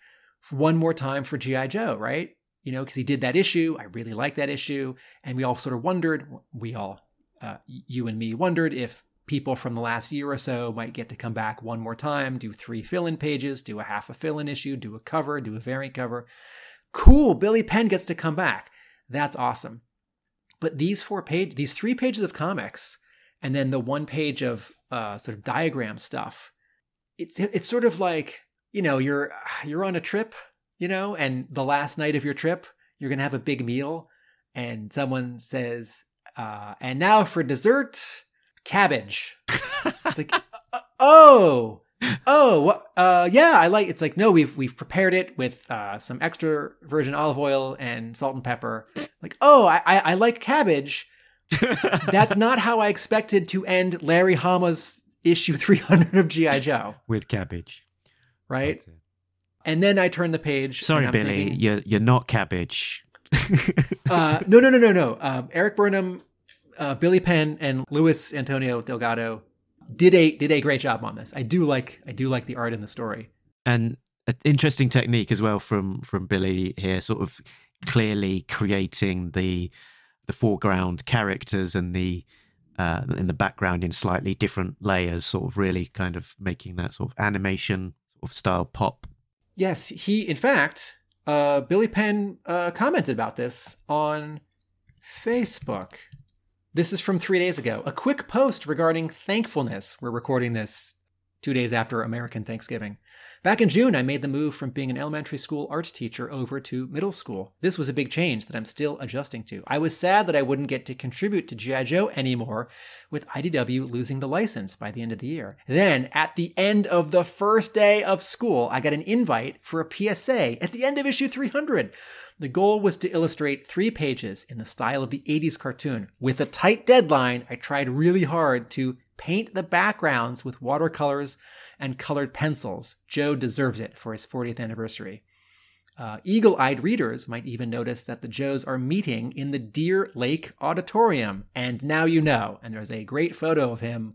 one more time for G.I. Joe, right? you know, because he did that issue. I really like that issue. And we all sort of wondered, we all, uh, you and me wondered if people from the last year or so might get to come back one more time, do three fill in pages, do a half a fill in issue, do a cover, do a variant cover. Cool, Billy Penn gets to come back. That's awesome. But these four page, these three pages of comics, and then the one page of uh, sort of diagram stuff, it's it's sort of like you know you're you're on a trip you know, and the last night of your trip, you're going to have a big meal, and someone says, uh, and now for dessert, cabbage. it's like, oh, oh, uh, yeah, I like. It's like, no, we've we've prepared it with uh, some extra virgin olive oil and salt and pepper. Like, oh, I I, I like cabbage. That's not how I expected to end Larry Hama's issue 300 of GI Joe with cabbage, right? And then I turn the page. Sorry, Billy, thinking, you're you're not cabbage. uh, no, no, no, no, no. Um, Erik Burnham, uh, Billy Penn, and Luis Antonio Delgado did a did a great job on this. I do like I do like the art and the story. And an interesting technique as well from from Billy here, sort of clearly creating the the foreground characters and the uh, in the background in slightly different layers, sort of really kind of making that sort of animation style pop Yes, he, in fact, uh, Billy Penn uh, commented about this on Facebook. This is from three days ago. A quick post regarding thankfulness. We're recording this two days after American Thanksgiving. Back in June, I made the move from being an elementary school art teacher over to middle school. This was a big change that I'm still adjusting to. I was sad that I wouldn't get to contribute to G.I. Joe anymore, with IDW losing the license by the end of the year. Then, at the end of the first day of school, I got an invite for a PSA at the end of issue 300. The goal was to illustrate three pages in the style of the 80s cartoon. With a tight deadline, I tried really hard to paint the backgrounds with watercolors and colored pencils. Joe deserves it for his 40th anniversary. Uh, Eagle eyed readers might even notice that the Joes are meeting in the Deer Lake Auditorium. And now you know. And there's a great photo of him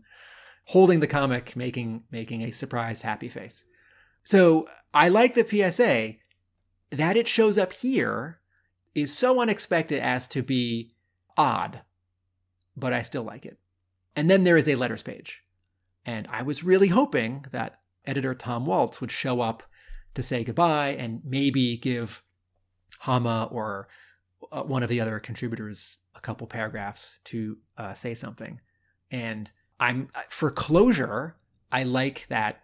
holding the comic, making, making a surprised happy face. So I like the PSA. That it shows up here is so unexpected as to be odd, but I still like it. And then there is a letters page. And I was really hoping that editor Tom Waltz would show up to say goodbye and maybe give Hama or uh, one of the other contributors a couple paragraphs to uh, say something. And I'm for closure, I like that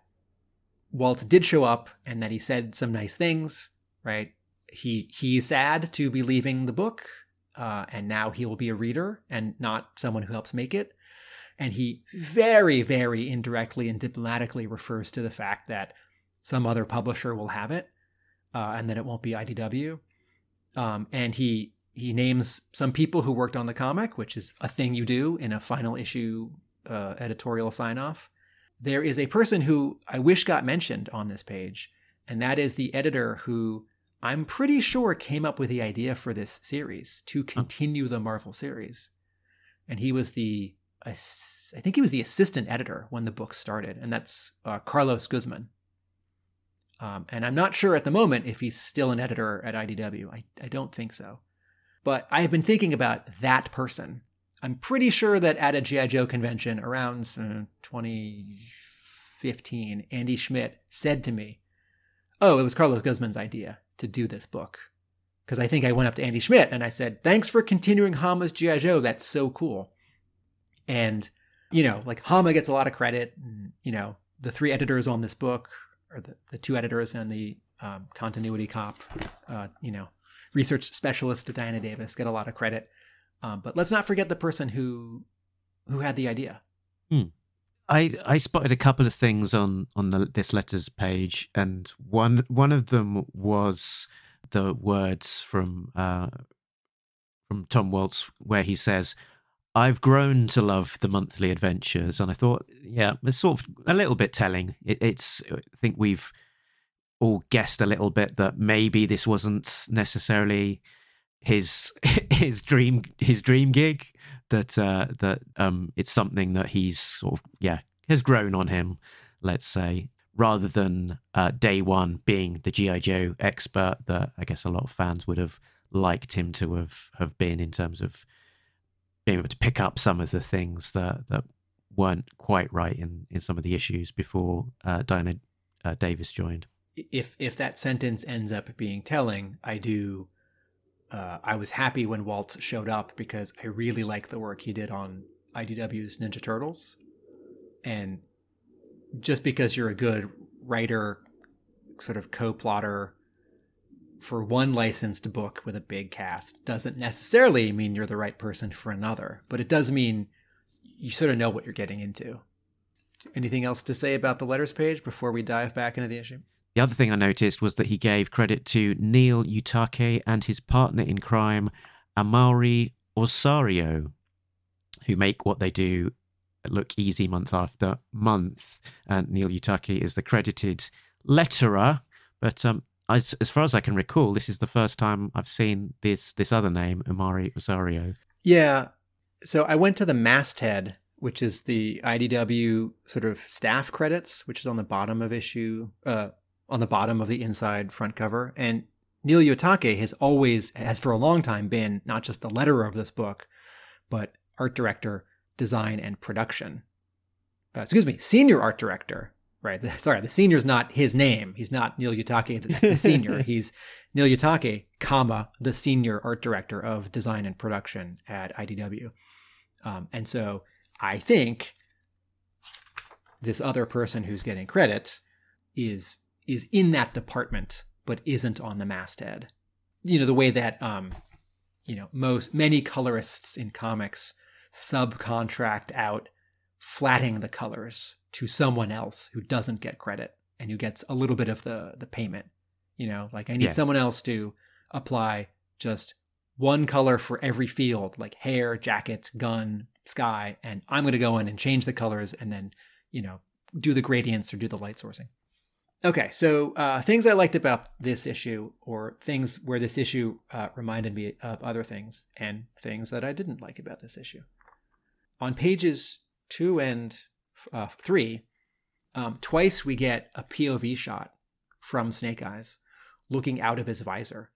Waltz did show up and that he said some nice things, right? He he's sad to be leaving the book, uh, and now he will be a reader and not someone who helps make it. And he very, very indirectly and diplomatically refers to the fact that some other publisher will have it, uh, and that it won't be IDW. Um, and he he names some people who worked on the comic, which is a thing you do in a final issue uh, editorial sign off there is a person who I wish got mentioned on this page, and that is the editor who I'm pretty sure came up with the idea for this series to continue the Marvel series. And he was the, I think he was the assistant editor when the book started, and that's uh, Carlos Guzman. Um, and I'm not sure at the moment if he's still an editor at IDW. I, I don't think so. But I have been thinking about that person I'm pretty sure that at a G.I. Joe convention around uh, 2015, Andy Schmidt said to me, Oh, it was Carlos Guzman's idea to do this book. Because I think I went up to Andy Schmidt and I said, Thanks for continuing Hama's G.I. Joe. That's so cool. And, you know, like Hama gets a lot of credit. You know, the three editors on this book, or the, the two editors and the um, continuity cop, uh, you know, research specialist Diana Davis get a lot of credit. Um, but let's not forget the person who who had the idea. Hmm. I I spotted a couple of things on on the, this letters page, and one one of them was the words from uh, from Tom Waltz, where he says, "I've grown to love the monthly adventures," and I thought, yeah, it's sort of a little bit telling. It, it's I think we've all guessed a little bit that maybe this wasn't necessarily his his dream his dream gig that uh, that um it's something that he's sort of yeah has grown on him let's say rather than uh, day one being the gi joe expert that i guess a lot of fans would have liked him to have have been in terms of being able to pick up some of the things that that weren't quite right in in some of the issues before uh, diana uh, davis joined if if that sentence ends up being telling i do uh, I was happy when Walt showed up because I really like the work he did on IDW's Ninja Turtles. And just because you're a good writer, sort of co plotter for one licensed book with a big cast doesn't necessarily mean you're the right person for another, but it does mean you sort of know what you're getting into. Anything else to say about the letters page before we dive back into the issue? The other thing I noticed was that he gave credit to Neil Uyetake and his partner in crime, Amaury Osorio, who make what they do look easy month after month. And Neil Uyetake is the credited letterer, but um, as, as far as I can recall, this is the first time I've seen this this other name, Amaury Osorio. Yeah. So I went to the masthead, which is the IDW sort of staff credits, which is on the bottom of issue uh, on the bottom of the inside front cover. And Neil Uyetake has always, has for a long time been not just the letterer of this book, but art director, design, and production. Uh, excuse me, senior art director. Right. Sorry, the senior is not his name. He's not Neil Uyetake, the, the senior. He's Neil Uyetake, comma, the senior art director of design and production at IDW. Um, and so I think this other person who's getting credit is is in that department but isn't on the masthead. You know, the way that um, you know, most many colorists in comics subcontract out flatting the colors to someone else who doesn't get credit and who gets a little bit of the the payment. You know, like I need yeah. someone else to apply just one color for every field, like hair, jacket, gun, sky, and I'm going to go in and change the colors and then, you know, do the gradients or do the light sourcing. Okay, so uh, things I liked about this issue, or things where this issue uh, reminded me of other things, and things that I didn't like about this issue. On pages two and uh, three, um, twice we get a POV shot from Snake Eyes looking out of his visor.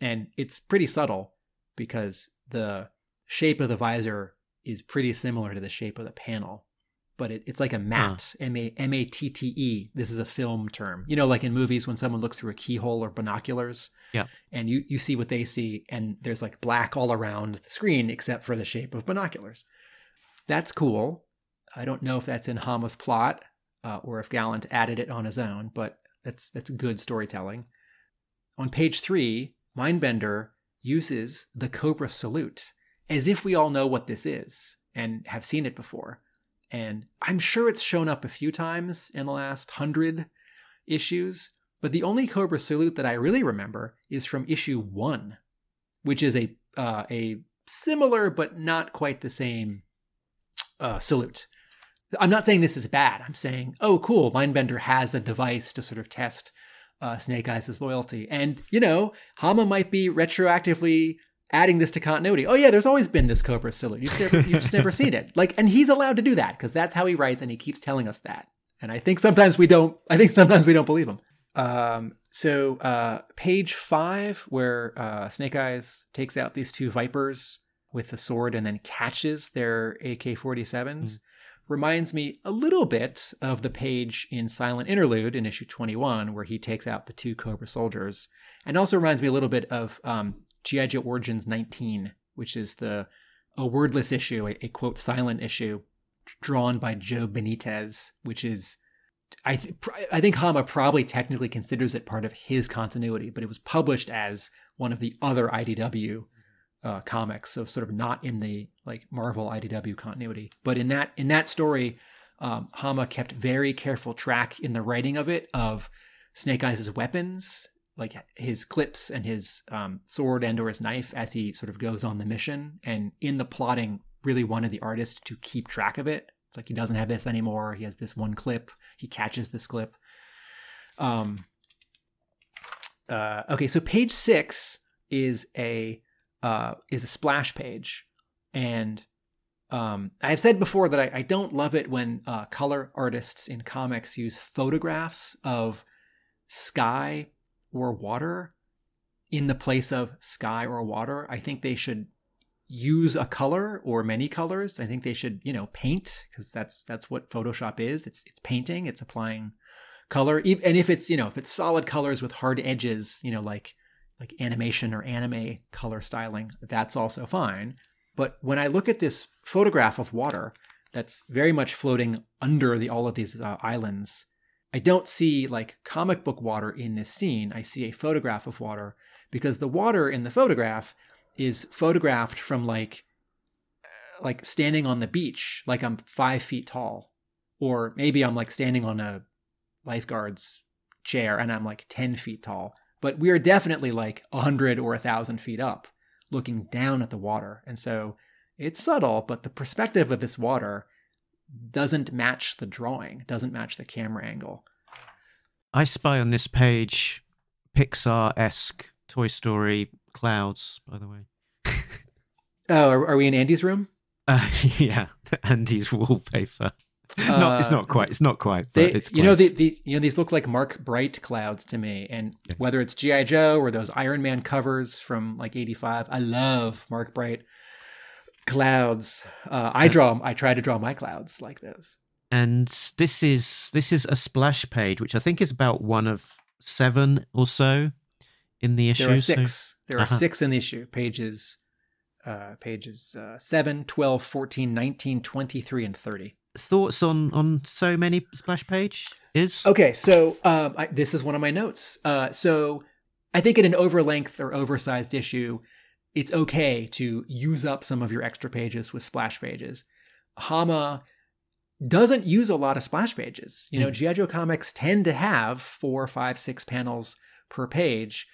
And it's pretty subtle because the shape of the visor is pretty similar to the shape of the panel but it, it's like a matte M A M A T T E. This is a film term. You know, like in movies when someone looks through a keyhole or binoculars. Yeah. And you you see what they see, and there's like black all around the screen except for the shape of binoculars. That's cool. I don't know if that's in Hama's plot uh, or if Gallant added it on his own, but that's that's good storytelling. On page three, Mindbender uses the Cobra salute as if we all know what this is and have seen it before and I'm sure it's shown up a few times in the last hundred issues, but the only Cobra salute that I really remember is from issue one, which is a uh, a similar but not quite the same uh, salute. I'm not saying this is bad. I'm saying, oh, cool. Mindbender has a device to sort of test uh, Snake Eyes' loyalty, and you know, Hama might be retroactively adding this to continuity. Oh yeah, there's always been this Cobra salute. You've never, you've just never seen it. Like, and he's allowed to do that because that's how he writes, and he keeps telling us that. And I think sometimes we don't. I think sometimes we don't believe him. Um, so uh, page five, where uh, Snake Eyes takes out these two vipers with the sword and then catches their AK-47s, mm. Reminds me a little bit of the page in Silent Interlude in issue 21, where he takes out the two Cobra soldiers, and also reminds me a little bit of um, G.I. Joe Origins 19, which is the a wordless issue, a, a quote silent issue drawn by Joe Benitez, which is I th- I think Hama probably technically considers it part of his continuity, but it was published as one of the other IDW uh, comics, so sort of not in the like Marvel IDW continuity. But in that in that story, um, Hama kept very careful track in the writing of it of Snake Eyes' weapons like his clips and his um, sword and or his knife as he sort of goes on the mission. And in the plotting really wanted the artist to keep track of it. It's like he doesn't have this anymore. He has this one clip. He catches this clip. Um uh, okay so page six is a uh, is a splash page and um, I've said before that I, I don't love it when uh, color artists in comics use photographs of sky or water in the place of sky or water. I think they should use a color or many colors. I think they should, you know, paint because that's that's what Photoshop is. It's it's painting. It's applying color. And if it's you know if it's solid colors with hard edges, you know, like like animation or anime color styling, that's also fine. But when I look at this photograph of water that's very much floating under the all of these uh, islands I don't see like comic book water in this scene. I see a photograph of water because the water in the photograph is photographed from like like standing on the beach, like I'm five feet tall, or maybe I'm like standing on a lifeguard's chair and I'm like ten feet tall. But we are definitely like a hundred or a thousand feet up, looking down at the water, and so it's subtle, but the perspective of this water doesn't match the drawing, doesn't match the camera angle. I spy on this page Pixar esque Toy Story clouds, by the way. oh, are, are, we in Andy's room? Uh, yeah, Andy's wallpaper. Uh, no, it's not quite. It's not quite. They, it's you know, the, the, you know, these look like Mark Bright clouds to me. And yeah. whether it's GI Joe or those Iron Man covers from like '85, I love Mark Bright clouds. Uh, I draw. I try to draw my clouds like those. And this is this is a splash page, which I think is about one of seven or so in the issue. There are six. There are uh-huh. six in the issue. Pages, uh, pages uh, 7, 12, 14, 19, 23, and 30. Thoughts on on so many splash page is okay. So um, I, this is one of my notes. Uh, so I think in an overlength or oversized issue, it's okay to use up some of your extra pages with splash pages. Hama doesn't use a lot of splash pages. You know, mm. G.I. Joe comics tend to have four, five, six panels per page.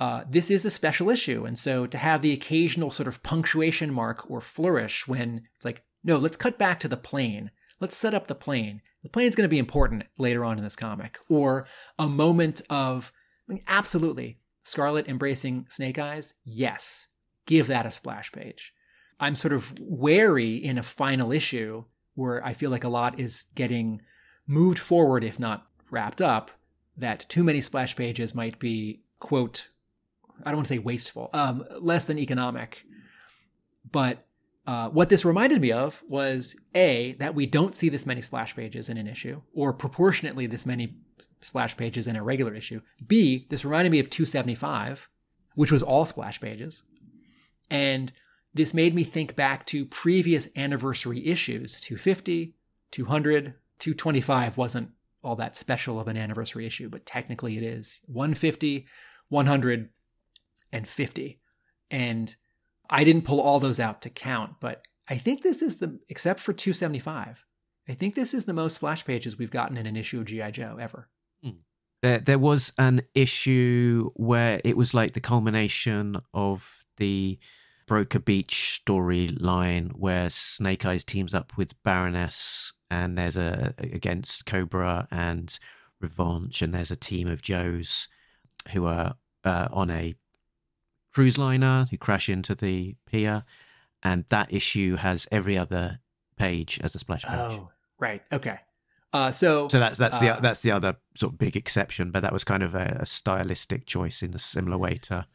uh, this is a special issue. And so to have the occasional sort of punctuation mark or flourish when it's like, no, let's cut back to the plane. Let's set up the plane. The plane's going to be important later on in this comic. Or a moment of, absolutely, Scarlett embracing Snake Eyes. Yes, give that a splash page. I'm sort of wary in a final issue where I feel like a lot is getting moved forward, if not wrapped up, that too many splash pages might be, quote, I don't want to say wasteful, um, less than economic. But uh, what this reminded me of was A, that we don't see this many splash pages in an issue, or proportionately this many splash pages in a regular issue. B, this reminded me of 275, which was all splash pages. And this made me think back to previous anniversary issues 250, 200, 225 wasn't all that special of an anniversary issue, but technically it is. 150, 100, and 50. And I didn't pull all those out to count, but I think this is the, except for 275, I think this is the most splash pages we've gotten in an issue of G.I. Joe ever. There, there was an issue where it was like the culmination of the Broca Beach storyline where Snake Eyes teams up with Baroness and there's a against Cobra and Revanche and there's a team of Joes who are uh, on a cruise liner who crash into the pier and that issue has every other page as a splash page. Oh, right. Okay. Uh, so, So that's that's the uh, that's the other sort of big exception, but that was kind of a, a stylistic choice in a similar way to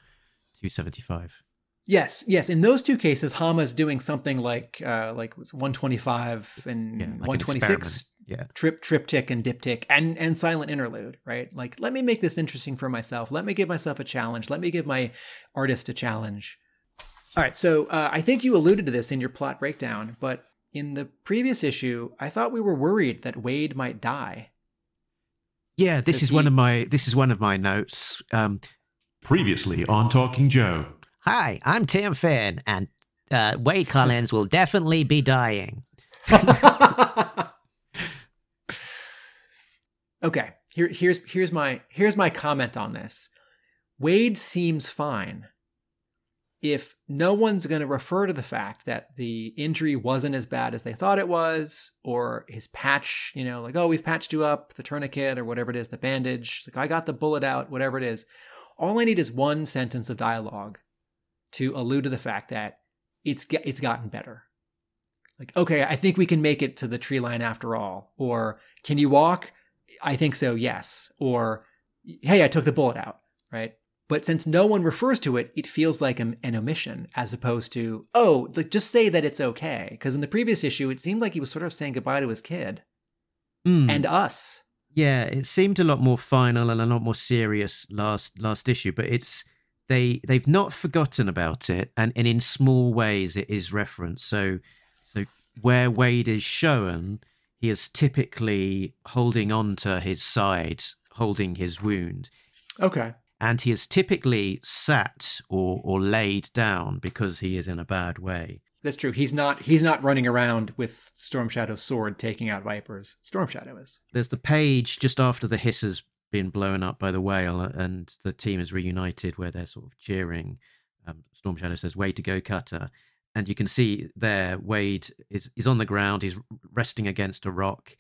275. Yes, yes. In those two cases, Hama's doing something like uh, like 125 and Yeah, like 126 experiment. Yeah. trip triptych and diptych and and silent interlude, right? Like let me make this interesting for myself. Let me give myself a challenge. Let me give my artist a challenge. All right, so uh, I think you alluded to this in your plot breakdown, but in the previous issue, I thought we were worried that Wade might die. Yeah, this Does is one of my this is one of my notes. Um, Previously on Talking Joe. Hi, I'm Tim Finn, and uh, Wade Collins will definitely be dying. okay, here, here's here's my here's my comment on this. Wade seems fine. If no one's going to refer to the fact that the injury wasn't as bad as they thought it was, or his patch, you know, like, oh, we've patched you up, the tourniquet or whatever it is, the bandage, like, I got the bullet out, whatever it is. All I need is one sentence of dialogue to allude to the fact that it's it's gotten better. Like, okay, I think we can make it to the tree line after all. Or, can you walk? I think so, yes. Or, hey, I took the bullet out, right? But since no one refers to it, it feels like an, an omission as opposed to, oh, like just say that it's okay. Because in the previous issue, it seemed like he was sort of saying goodbye to his kid mm, and us. yeah, it seemed a lot more final and a lot more serious last last issue, but it's they they've not forgotten about it, and, and in small ways it is referenced. So so where Wade is shown, he is typically holding on to his side, holding his wound. Okay. and he is typically sat or, or laid down because he is in a bad way. That's true. He's not he's not running around with Storm Shadow's sword taking out vipers. Storm Shadow is. There's the page just after the hiss has been blown up by the whale and the team is reunited where they're sort of cheering. Um, Storm Shadow says, Way to go, Cutter. And you can see there, Wade is, is on the ground. He's resting against a rock.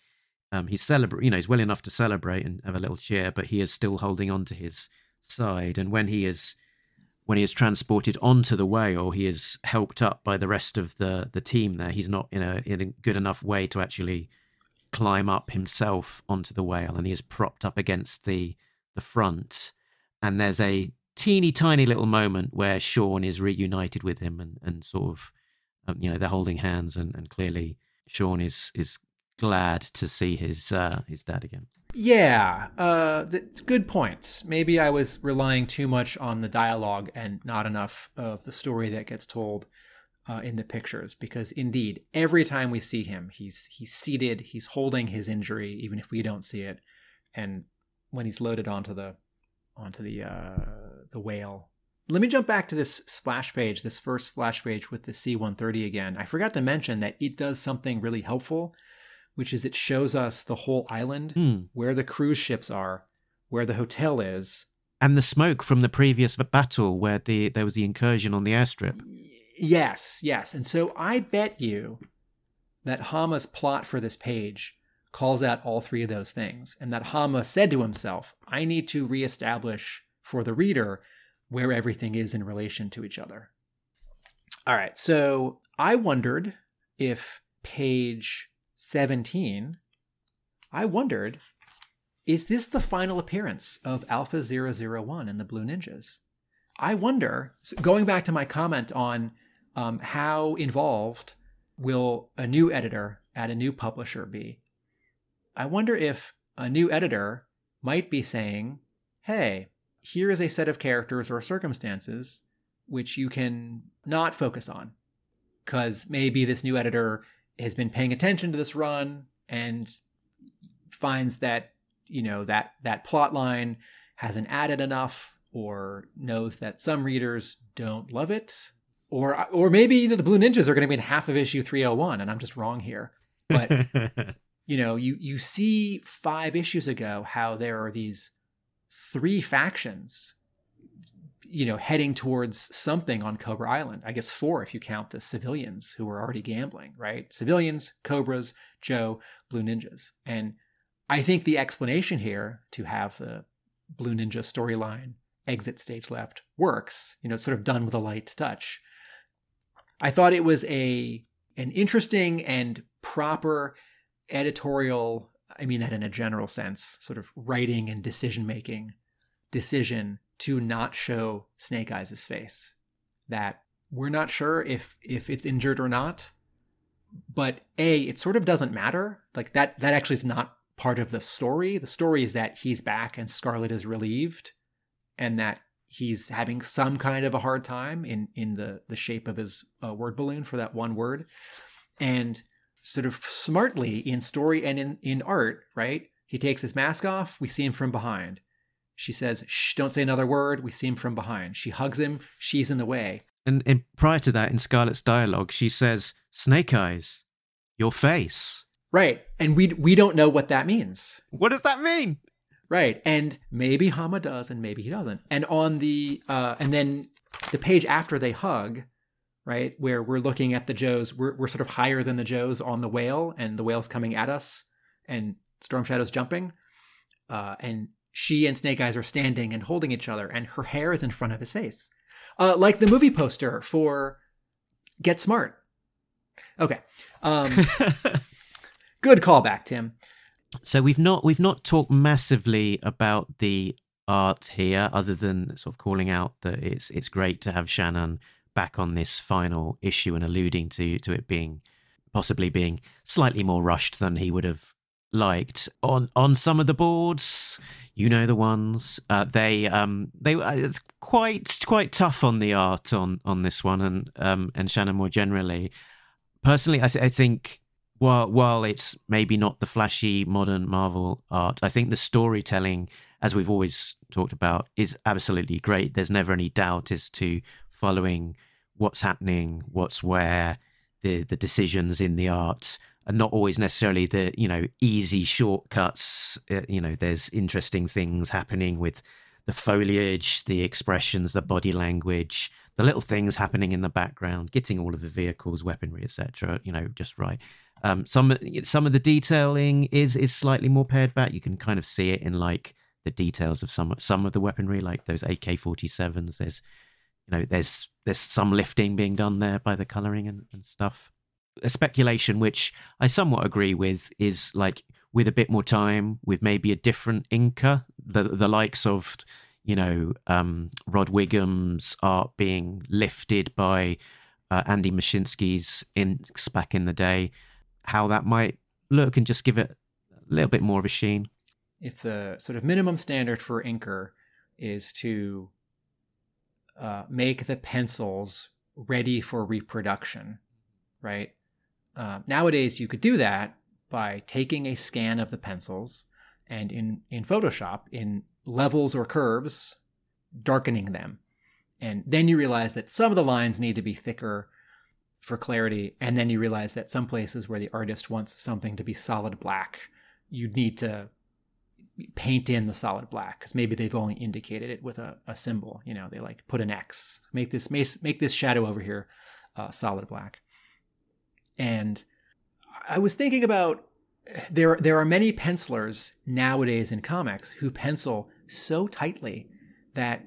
Um, he's celebrate, you know, he's well enough to celebrate and have a little cheer, but he is still holding on to his side. And when he is when he is transported onto the whale, he is helped up by the rest of the the team. There, he's not in a in a good enough way to actually climb up himself onto the whale, and he is propped up against the the front. And there's a teeny tiny little moment where Sean is reunited with him, and and sort of, um, you know, they're holding hands, and, and clearly Sean is is glad to see his uh, his dad again. Yeah, uh, th- good points. Maybe I was relying too much on the dialogue and not enough of the story that gets told uh, in the pictures. Because indeed, every time we see him, he's he's seated, he's holding his injury, even if we don't see it. And when he's loaded onto the onto the uh, the whale. Let me jump back to this splash page, this first splash page with the C-130 again. I forgot to mention that it does something really helpful, which is it shows us the whole island Hmm. where the cruise ships are, where the hotel is, and the smoke from the previous battle where the there was the incursion on the airstrip. Yes, yes. And so I bet you that Hama's plot for this page calls out all three of those things, and that Hama said to himself, I need to reestablish for the reader where everything is in relation to each other. All right, so I wondered if page 17, I wondered, is this the final appearance of Alpha 001 and the Blue Ninjas? I wonder, going back to my comment on um, how involved will a new editor at a new publisher be? I wonder if a new editor might be saying, hey, here is a set of characters or circumstances which you can not focus on. Because maybe this new editor has been paying attention to this run and finds that, you know, that that plot line hasn't added enough or knows that some readers don't love it or or maybe you know, the blue ninjas are going to be in half of issue 301 and i'm just wrong here but you know you you see five issues ago how there are these three factions you know heading towards something on cobra island. I guess four if you count the civilians who were already gambling right? Civilians cobras joe blue ninjas. And i think the explanation here to have the blue ninja storyline exit stage left works you know sort of done with a light touch. I thought it was a an interesting and proper editorial, I mean that in a general sense, sort of writing and decision making decision to not show Snake Eyes' face. That we're not sure if if it's injured or not. But A, it sort of doesn't matter. Like that that actually is not part of the story. The story is that he's back and Scarlett is relieved and that he's having some kind of a hard time in in the the shape of his uh, word balloon for that one word and sort of smartly in story and in in art right? He takes his mask off we see him from behind. She says shh don't say another word we see him from behind. She hugs him she's in the way. And, and prior to that in scarlett's dialogue she says snake eyes your face. Right and we we don't know what that means. What does that mean? Right. And maybe Hama does and maybe he doesn't. And on the uh and then the page after they hug, right, where we're looking at the Joes, we're we're sort of higher than the Joes on the whale, and the whale's coming at us and Storm Shadow's jumping. Uh and she and Snake Eyes are standing and holding each other, and her hair is in front of his face. Uh like the movie poster for Get Smart. Okay. Um good callback, Tim. So we've not we've not talked massively about the art here, other than sort of calling out that it's it's great to have Shannon back on this final issue and alluding to to it being possibly being slightly more rushed than he would have liked on on some of the boards you know the ones uh, they um they uh, it's quite quite tough on the art on on this one and um and Shannon more generally personally I, th- I think while while it's maybe not the flashy modern Marvel art, I think the storytelling, as we've always talked about, is absolutely great. There's never any doubt as to following what's happening, what's where, the the decisions in the art, and not always necessarily the you know easy shortcuts. Uh, you know, there's interesting things happening with the foliage, the expressions, the body language, the little things happening in the background, getting all of the vehicles, weaponry, etc. You know, just right. Um, some some of the detailing is is slightly more pared back. You can kind of see it in like the details of some some of the weaponry, like those AK forty sevens. There's you know there's there's some lifting being done there by the coloring and, and stuff. A speculation which I somewhat agree with is like with a bit more time, with maybe a different inker, the the likes of you know um, Rod Whigham's art being lifted by uh, Andy Mushynsky's inks back in the day how that might look and just give it a little bit more of a sheen. If the sort of minimum standard for inker is to uh, make the pencils ready for reproduction, right? Uh, nowadays, you could do that by taking a scan of the pencils and in, in Photoshop, in levels or curves, darkening them. And then you realize that some of the lines need to be thicker for clarity and then you realize that some places where the artist wants something to be solid black you need to paint in the solid black because maybe they've only indicated it with a, a symbol. You know, they like put an X, make this make this shadow over here uh, solid black. And I was thinking about there there are many pencilers nowadays in comics who pencil so tightly that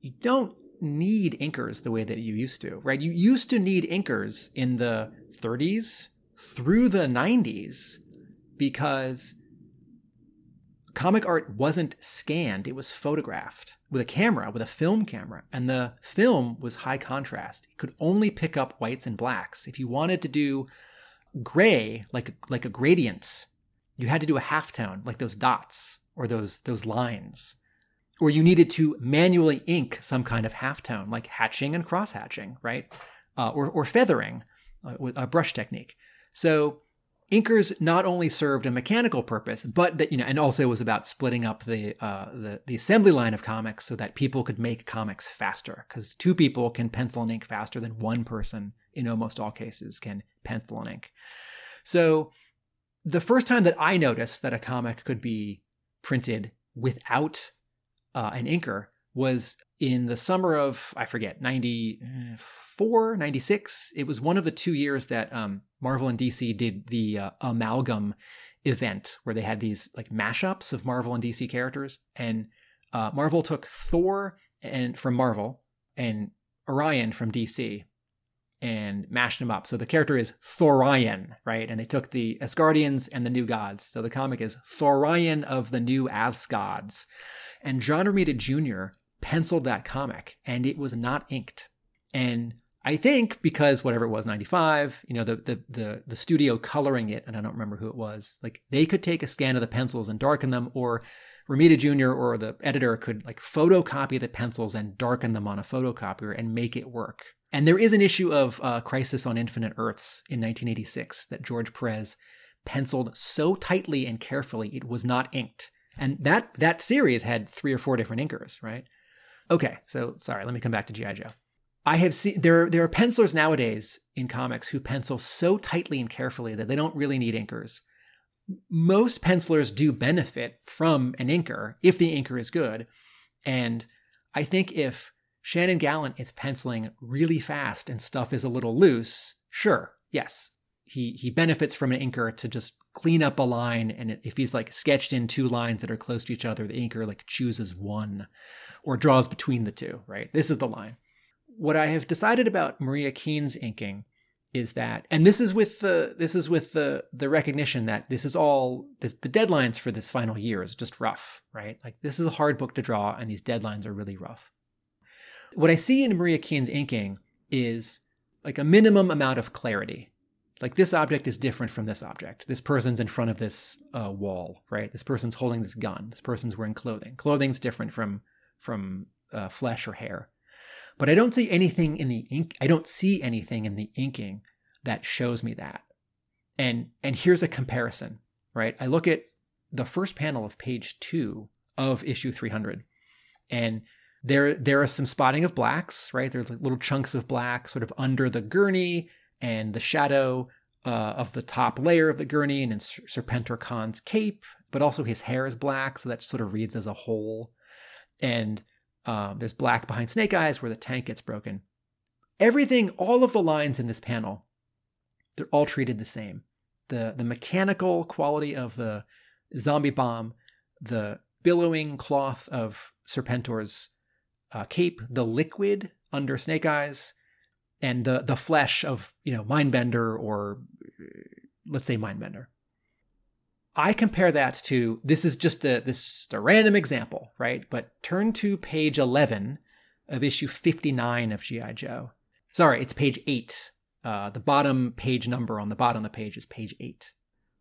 you don't need inkers the way that you used to, right? You used to need inkers in the 30s through the 90s because comic art wasn't scanned, it was photographed with a camera, with a film camera, and the film was high contrast. It could only pick up whites and blacks. If you wanted to do gray, like like a gradient, you had to do a halftone, like those dots or those those lines. Or you needed to manually ink some kind of halftone, like hatching and cross hatching, right? Uh, or, or feathering, uh, a brush technique. So inkers not only served a mechanical purpose, but that you know, and also was about splitting up the uh, the the assembly line of comics so that people could make comics faster. Because two people can pencil and ink faster than one person in almost all cases can pencil and ink. So the first time that I noticed that a comic could be printed without uh, an inker was in the summer of i forget 94 96 it was one of the two years that um, marvel and dc did the uh, amalgam event where they had these like mashups of marvel and dc characters. And uh, marvel took thor and from marvel and orion from dc and mashed them up. So the character is thorion right? And they took the asgardians and the new gods. So the comic is thorion of the new asgods and john romita jr penciled that comic and it was not inked. And I think because whatever it was, 95, you know, the, the the the studio coloring it, and I don't remember who it was, like they could take a scan of the pencils and darken them, or Romita Jr. or the editor could like photocopy the pencils and darken them on a photocopier and make it work. And there is an issue of uh, Crisis on Infinite Earths in 1986 that George Perez penciled so tightly and carefully it was not inked. And that that series had three or four different inkers, right? Okay, so sorry, let me come back to G.I. Joe. I have seen there there are pencilers nowadays in comics who pencil so tightly and carefully that they don't really need inkers. Most pencilers do benefit from an inker if the inker is good. And I think if Shannon Gallant is penciling really fast and stuff is a little loose, sure, yes, he he benefits from an inker to just clean up a line and if he's like sketched in two lines that are close to each other the inker like chooses one or draws between the two, right? This is the line. What I have decided about Maria Keane's inking is that and this is with the this is with the the recognition that this is all this, the deadlines for this final year is just rough, right? Like this is a hard book to draw and these deadlines are really rough. What I see in Maria Keane's inking is like a minimum amount of clarity. Like this object is different from this object. This person's in front of this uh, wall, right? This person's holding this gun. This person's wearing clothing. Clothing's different from from uh, flesh or hair. But I don't see anything in the ink. I don't see anything in the inking that shows me that. And and here's a comparison, right? I look at the first panel of page two of issue 300, and there there are some spotting of blacks, right? There's like little chunks of black sort of under the gurney and the shadow uh, of the top layer of the gurney and in Serpentor Khan's cape, but also his hair is black, so that sort of reads as a whole and um, there's black behind Snake Eyes where the tank gets broken. Everything, all of the lines in this panel, they're all treated the same. The the mechanical quality of the zombie bomb, the billowing cloth of Serpentor's uh, cape, the liquid under Snake Eyes, and the the flesh of you know Mindbender or let's say Mindbender. I compare that to this is just a this is a random example, right? But turn to page 11 of issue 59 of GI Joe. Sorry, it's page 8. Uh, the bottom page number on the bottom of the page is page 8,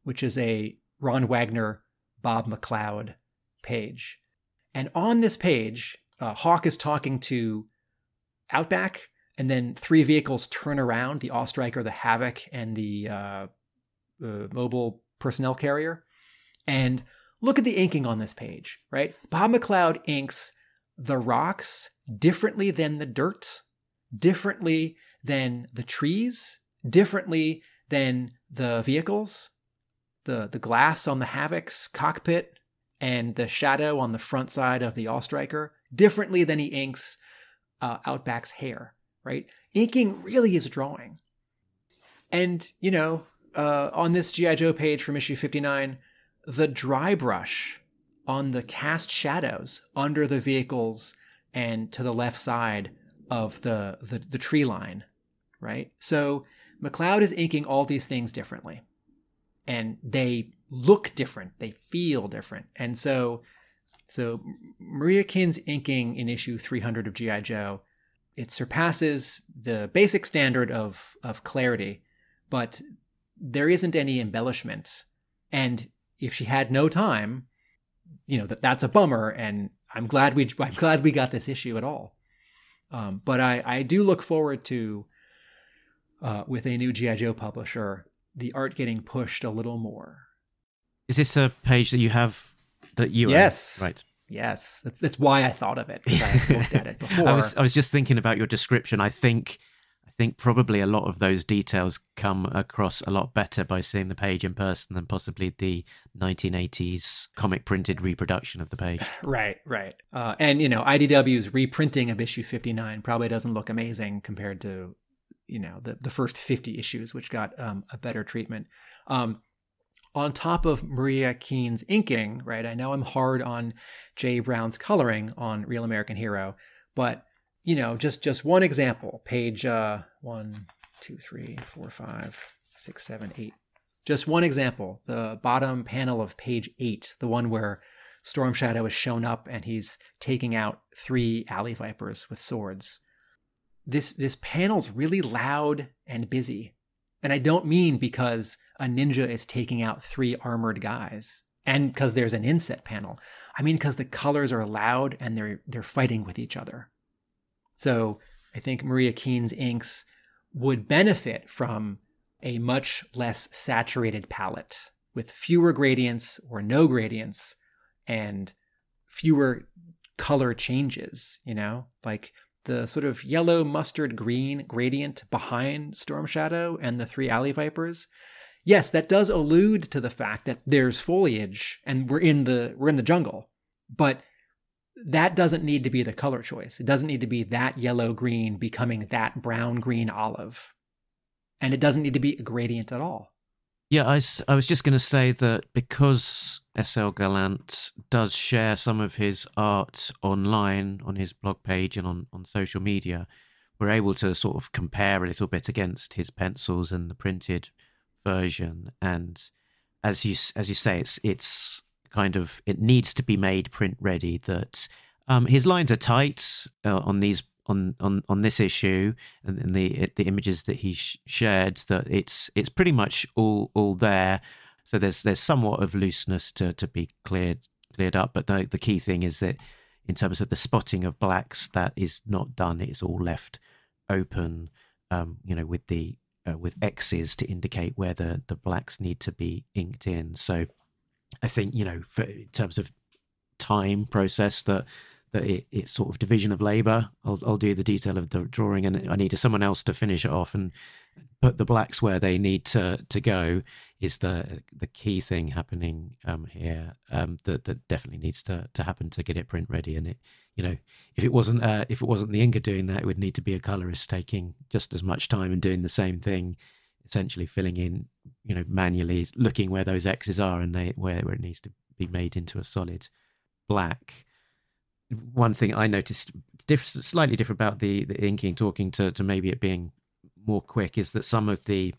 which is a Ron Wagner Bob McLeod page. And on this page, uh, Hawk is talking to Outback, and then three vehicles turn around the All-Striker, the Havoc, and the uh, uh mobile personnel carrier. And look at the inking on this page, right? Bob McLeod inks the rocks differently than the dirt, differently than the trees, differently than the vehicles, the, the glass on the Havoc's cockpit, and the shadow on the front side of the All Striker differently than he inks uh, Outback's hair, right? Inking really is drawing. And, you know, uh, on this G.I. Joe page from issue 59, the dry brush on the cast shadows under the vehicles and to the left side of the, the, the tree line, right? So McLeod is inking all these things differently. And they look different, they feel different. And so so Maria Keane's inking in issue 300 of G.I. Joe, it surpasses the basic standard of, of clarity, but there isn't any embellishment. And if she had no time, you know, that that's a bummer. And I'm glad we I'm glad we got this issue at all. Um, but I, I do look forward to uh, with a new GI Joe publisher, the art getting pushed a little more. Is this a page that you have that you yes own? right? Yes, that's that's why I thought of it I looked at it before. I was I was just thinking about your description. I think I think probably a lot of those details come across a lot better by seeing the page in person than possibly the 1980s comic printed reproduction of the page. Right, right. Uh, and you know, IDW's reprinting of issue 59 probably doesn't look amazing compared to you know the the first 50 issues, which got um, a better treatment. Um, on top of Maria Keane's inking, right? I know I'm hard on Jay Brown's coloring on Real American Hero, but you know, just just one example, page uh, one, two, three, four, five, six, seven, eight. Just one example, the bottom panel of page eight, the one where Storm Shadow has shown up and he's taking out three alley vipers with swords. This this panel's really loud and busy. And I don't mean because a ninja is taking out three armored guys and because there's an inset panel. I mean because the colors are loud and they're they're fighting with each other. So I think Maria Keane's inks would benefit from a much less saturated palette with fewer gradients or no gradients and fewer color changes, you know? Like the sort of yellow mustard green gradient behind Storm Shadow and the three alley vipers yes, that does allude to the fact that there's foliage and we're in the we're in the jungle. But that doesn't need to be the color choice. It doesn't need to be that yellow green becoming that brown green olive. And it doesn't need to be a gradient at all. Yeah, I, I was just going to say that because SL Gallant does share some of his art online on his blog page and on, on social media, we're able to sort of compare a little bit against his pencils and the printed version. And as you as you say it's it's kind of it needs to be made print ready that um, his lines are tight uh, on these on on on this issue and, and the the images that he sh- shared that it's it's pretty much all all there so there's there's somewhat of looseness to to be cleared cleared up but the the key thing is that in terms of the spotting of blacks that is not done it's all left open um, you know with the uh, with X's to indicate where the, the blacks need to be inked in. So I think, you know, for, in terms of time process, that that it, it's sort of division of labor. I'll, I'll do the detail of the drawing and I need someone else to finish it off and put the blacks where they need to, to go is the the key thing happening um, here um, that, that definitely needs to, to happen to get it print ready. And it, you know, if it wasn't uh, if it wasn't the inker doing that, it would need to be a colorist taking just as much time and doing the same thing, essentially filling in, you know, manually looking where those X's are and they where, where it needs to be made into a solid black. One thing I noticed slightly different about the, the inking, talking to, to maybe it being more quick, is that some of the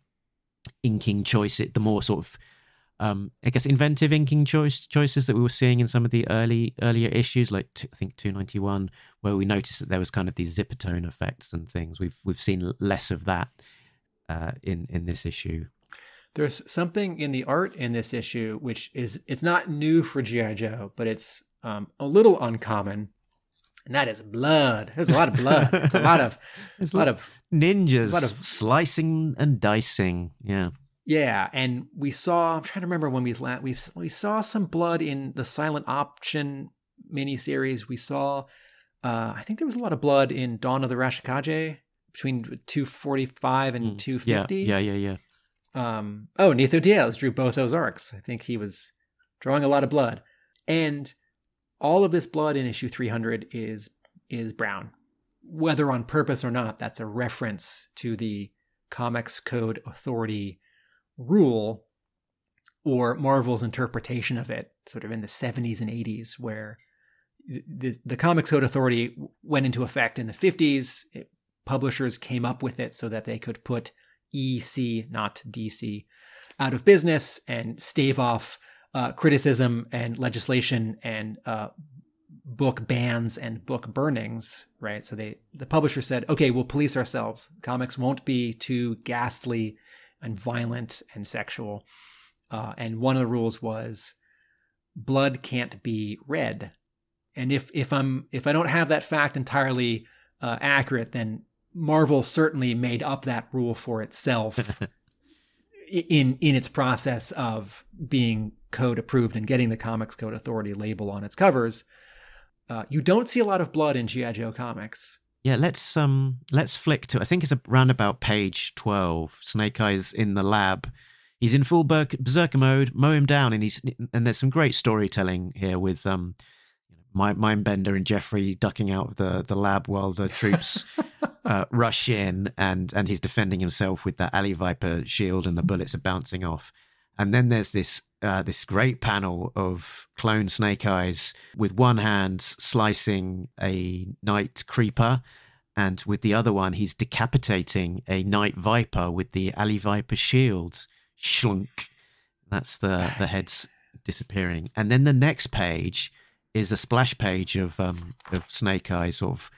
inking choice, the more sort of um, I guess inventive inking choice choices that we were seeing in some of the early earlier issues, like t- I think 291, where we noticed that there was kind of these Zipatone effects and things. We've we've seen less of that uh, in in this issue. There's something in the art in this issue which is it's not new for GI Joe, but it's um, a little uncommon, and that is blood. There's a lot of blood. it's a lot of There's a lot of ninjas, a lot of slicing and dicing. Yeah. Yeah, and we saw. I'm trying to remember when we we we saw some blood in the Silent Option miniseries. We saw, uh, I think there was a lot of blood in Dawn of the Arashikage between 245 and Mm, 250. Yeah, yeah, yeah, yeah. Um, oh, Netho Diaz drew both those arcs. I think he was drawing a lot of blood. And all of this blood in issue 300 is is brown. Whether on purpose or not, that's a reference to the Comics Code Authority rule or Marvel's interpretation of it, sort of in the 70s and 80s, where the, the Comics Code Authority went into effect in the 50s. It, publishers came up with it so that they could put EC, not DC, out of business and stave off uh, criticism and legislation and uh, book bans and book burnings, right? So they the publisher said, okay, we'll police ourselves. Comics won't be too ghastly and violent and sexual. Uh, and one of the rules was blood can't be red. And if if I'm if I don't have that fact entirely uh, accurate, then Marvel certainly made up that rule for itself in in its process of being code approved and getting the Comics Code Authority label on its covers. Uh, you don't see a lot of blood in GI Joe comics. Yeah, let's um let's flick to I think it's around about page twelve. Snake Eyes in the lab. He's in full berserker mode. Mow him down, and he's and there's some great storytelling here with um, Mindbender and Jeffrey ducking out of the the lab while the troops uh, rush in, and and he's defending himself with that alley viper shield, and the bullets are bouncing off. And then there's this uh, this great panel of clone Snake Eyes with one hand slicing a night creeper, and with the other one he's decapitating a night viper with the alley viper shield. Schlunk. That's the the heads disappearing. And then the next page is a splash page of um of Snake Eyes sort of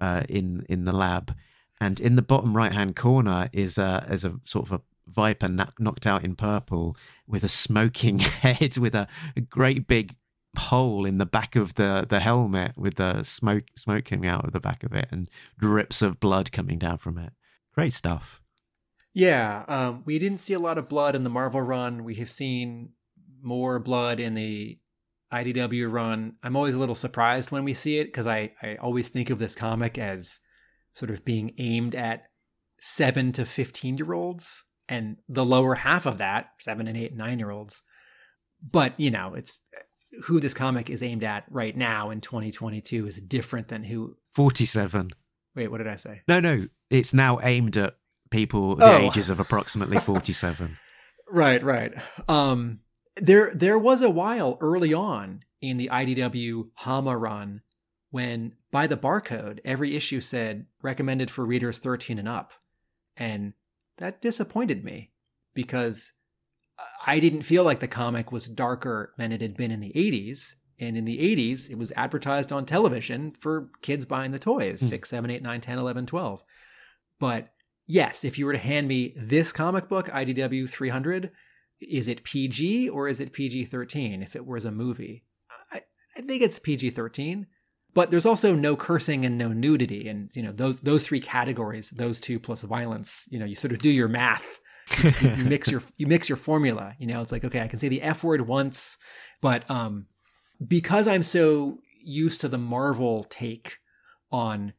uh, in in the lab, and in the bottom right hand corner is a is a sort of a Viper knocked out in purple with a smoking head with a, a, great big hole in the back of the, the helmet with the smoke smoke coming out of the back of it and drips of blood coming down from it. Great stuff. Yeah, um, we didn't see a lot of blood in the Marvel run. We have seen more blood in the IDW run. I'm always a little surprised when we see it because I, I always think of this comic as sort of being aimed at seven to 15 year olds and the lower half of that, seven and eight and nine year olds. But, you know, it's who this comic is aimed at right now in 2022 is different than who 47. Wait, what did I say? No, no, it's now aimed at people the oh. ages of approximately 47. right, right. Um there there was a while early on in the IDW Hama run when by the barcode every issue said recommended for readers 13 and up. And that disappointed me because I didn't feel like the comic was darker than it had been in the 80s. And in the 80s, it was advertised on television for kids buying the toys mm. 6, 7, 8, 9, 10, 11, 12. But yes, if you were to hand me this comic book, IDW 300, is it PG or is it PG 13 if it was a movie? I, I think it's PG 13 but there's also no cursing and no nudity and you know those those three categories those two plus violence you know you sort of do your math you, you, mix your you mix your formula you know it's like okay i can say the f word once but um because i'm so used to the marvel take on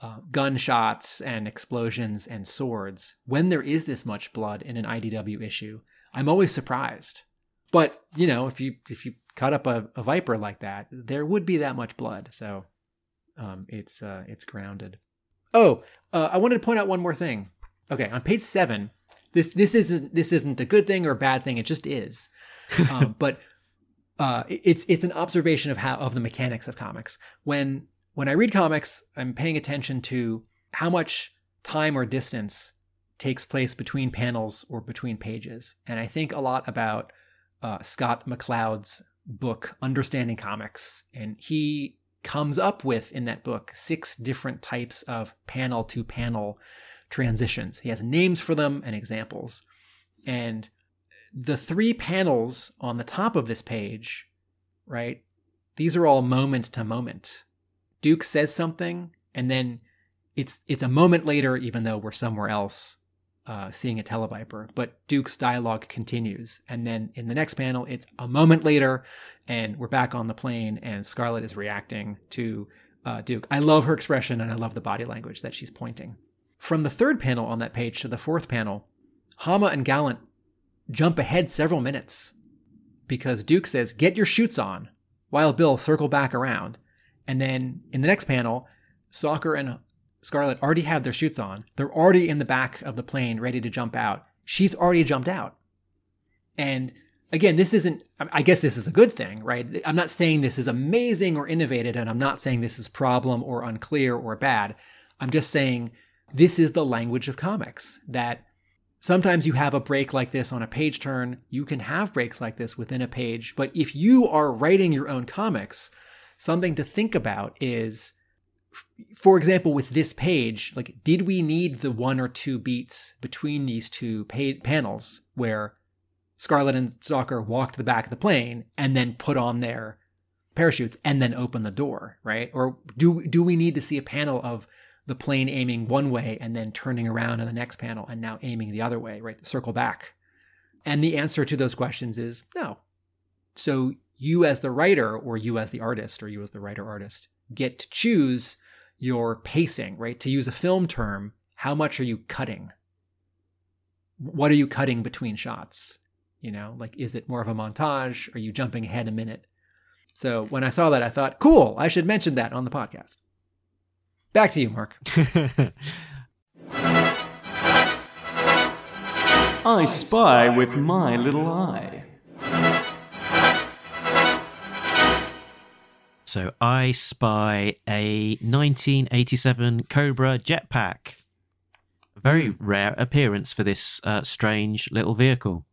uh, gunshots and explosions and swords when there is this much blood in an idw issue i'm always surprised but you know if you if you cut up a, a viper like that, there would be that much blood. So um, it's uh, it's grounded. Oh, uh, I wanted to point out one more thing. Okay, on page seven, this this isn't this isn't a good thing or a bad thing. It just is. Um, but uh, it's it's an observation of how of the mechanics of comics. When when I read comics, I'm paying attention to how much time or distance takes place between panels or between pages, and I think a lot about uh, Scott McCloud's book, Understanding Comics, and he comes up with in that book six different types of panel to panel transitions. He has names for them and examples. And the three panels on the top of this page, right? These are all moment to moment. Duke says something and then it's it's a moment later even though we're somewhere else uh, seeing a televiper, but Duke's dialogue continues. And then in the next panel, it's a moment later, and we're back on the plane, and Scarlett is reacting to uh, Duke. I love her expression, and I love the body language that she's pointing. From the third panel on that page to the fourth panel, Hama and Gallant jump ahead several minutes because Duke says, Get your chutes on. while Bill circle back around. And then in the next panel, Stalker and Scarlett already have their chutes on. They're already in the back of the plane ready to jump out. She's already jumped out. And again, this isn't, I guess this is a good thing, right? I'm not saying this is amazing or innovative, and I'm not saying this is problem or unclear or bad. I'm just saying this is the language of comics that sometimes you have a break like this on a page turn. You can have breaks like this within a page. But if you are writing your own comics, something to think about is for example, with this page, like, did we need the one or two beats between these two pa- panels where Scarlett and Stalker walk to the back of the plane and then put on their parachutes and then open the door, right? Or do do we need to see a panel of the plane aiming one way and then turning around in the next panel and now aiming the other way, right? Circle back. And the answer to those questions is no. So you as the writer or you as the artist or you as the writer artist get to choose your pacing, right? To use a film term, how much are you cutting? What are you cutting between shots? You know, like is it more of a montage? Are you jumping ahead a minute? So when I saw that, I thought, cool, I should mention that on the podcast. Back to you, Mark. I spy with my little eye. So I spy a 1987 Cobra jetpack. A very rare appearance for this uh, strange little vehicle.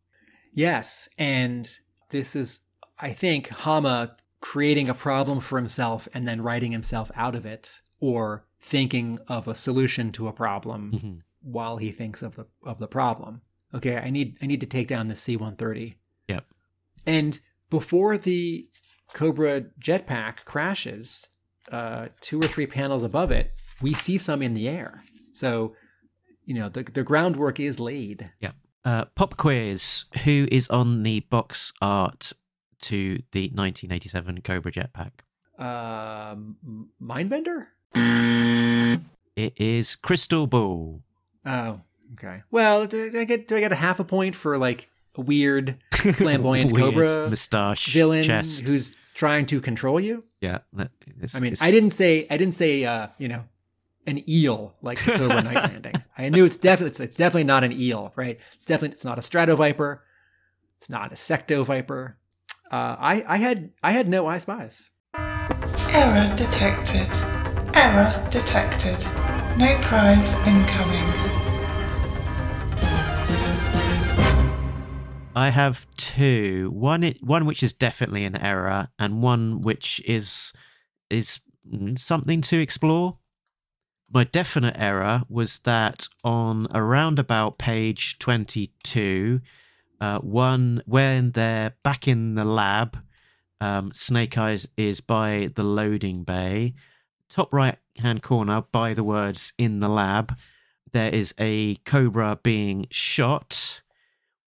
Yes, and this is, I think, Hama creating a problem for himself and then writing himself out of it, or thinking of a solution to a problem Mhm. while he thinks of the of the problem. Okay, I need I need to take down the C-130. Yep. And before the Cobra jetpack crashes, uh, two or three panels above it, we see some in the air. So, you know, the the groundwork is laid. Yeah. Uh, pop quiz. Who is on the box art to the 1987 Cobra jetpack? Um, Mindbender. It is Crystal Ball. Oh, okay. Well, do I get do I get a half a point for like weird flamboyant Weird Cobra moustache, villain chest. who's trying to control you? yeah. it's- I mean, it's- I didn't say I didn't say uh, you know, an eel like Cobra Night Landing. I knew it's definitely it's, it's definitely not an eel, right? It's definitely it's not a strato viper. It's not a secto viper. Uh, I I had I had no I spies. Error detected. Error detected. No prize incoming. I have two. One, one which is definitely an error, and one which is is mm, something to explore. My definite error was that on around about page twenty-two, uh, one when they're back in the lab, um, Snake Eyes is by the loading bay. Top right-hand corner, by the words "in the lab," there is a cobra being shot.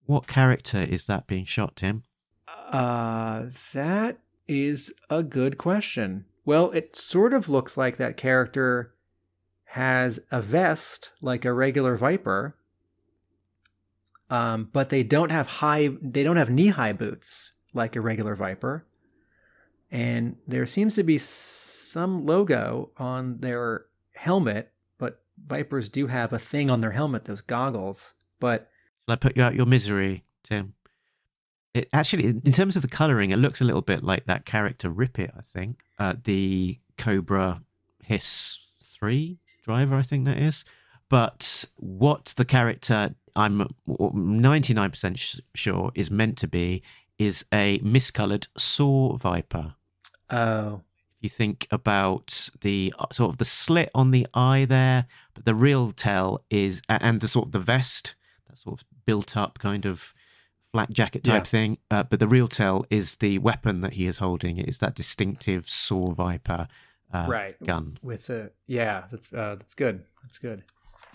What character is that being shot, Tim? Uh, that is a good question. Well, it sort of looks like that character has a vest like a regular Viper, um, but they don't have high. They don't have knee-high boots like a regular Viper, and there seems to be some logo on their helmet. But Vipers do have a thing on their helmet, those goggles. But Shall I put you out your misery, Tim? It actually, in terms of the colouring, it looks a little bit like that character Ripit, I think. Uh, the Cobra Hiss 3 driver, I think that is. But what the character, I'm 99% sh- sure, is meant to be is a miscolored saw viper. oh, If you think about the uh, sort of the slit on the eye there, but the real tell is, and the sort of the vest, that sort of built up kind of flak jacket type Yeah. thing. Uh, but the real tell is the weapon that he is holding. It is that distinctive saw viper uh, right. gun. With the yeah, that's uh, that's good. That's good.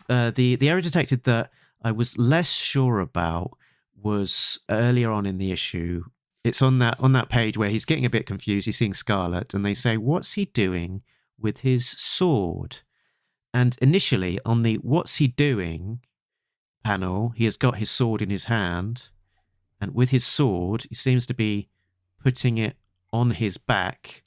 Uh, the the error detected that I was less sure about was earlier on in the issue. It's on that on that page where he's getting a bit confused. He's seeing Scarlett, and they say, "What's he doing with his sword?" And initially, on the "What's he doing?" Panel, he has got his sword in his hand, and with his sword, he seems to be putting it on his back,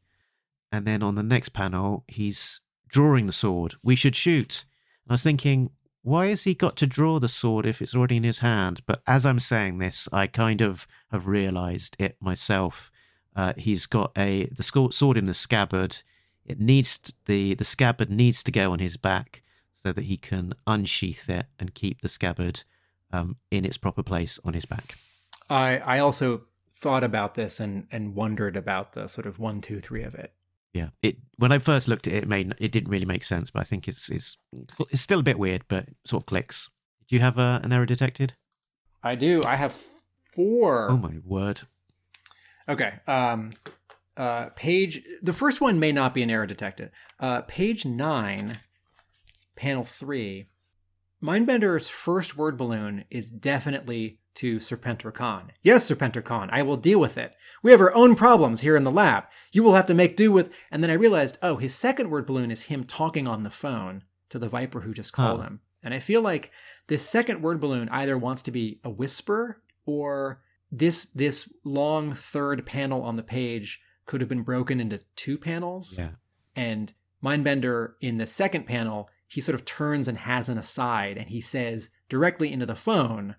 and then on the next panel, he's drawing the sword. We should shoot. I was thinking, why has he got to draw the sword if it's already in his hand? But as I'm saying this, I kind of have realised it myself. Uh, he's got a the sword in the scabbard. It needs t- the the scabbard needs to go on his back so that he can unsheath it and keep the scabbard um, in its proper place on his back. I I also thought about this and and wondered about the sort of one two three of it. Yeah, it when I first looked at it, it made it didn't really make sense, but I think it's it's it's still a bit weird, but sort of clicks. Do you have uh, an error detected? I do. I have four. Oh my word! Okay. Um, uh, page. The first one may not be an error detected. Uh, page nine, panel three. Mindbender's first word balloon is definitely to Serpentor Khan. Yes, Serpentor Khan, I will deal with it. We have our own problems here in the lab. You will have to make do with. And then I realized, oh, his second word balloon is him talking on the phone to the Viper who just called Huh. him. And I feel like this second word balloon either wants to be a whisper or this this long third panel on the page could have been broken into two panels. Yeah, And Mindbender in the second panel, he sort of turns and has an aside and he says directly into the phone,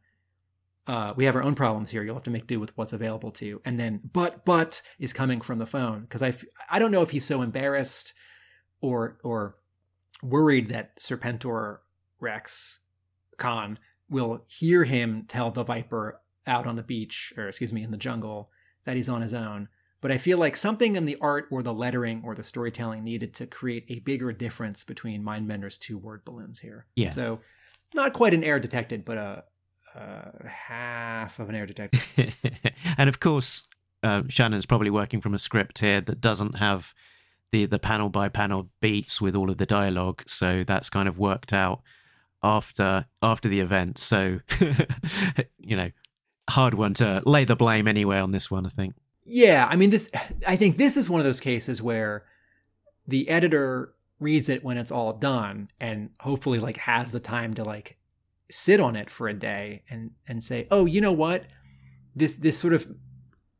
uh, we have our own problems here. You'll have to make do with what's available to you. And then, but, but is coming from the phone. Because I, I don't know if he's so embarrassed or, or worried that Serpentor Rex Khan will hear him tell the Viper out on the beach, or excuse me, in the jungle, that he's on his own. But I feel like something in the art or the lettering or the storytelling needed to create a bigger difference between Mindbender's two word balloons here. Yeah. So not quite an error detected, but a, a half of an error detected. and of course, uh, Shannon's probably working from a script here that doesn't have the the panel by panel beats with all of the dialogue, so that's kind of worked out after after the event. So you know, hard one to lay the blame anywhere on this one. I think. Yeah, I mean this I think this is one of those cases where the editor reads it when it's all done and hopefully like has the time to like sit on it for a day and and say, "Oh, you know what? This this sort of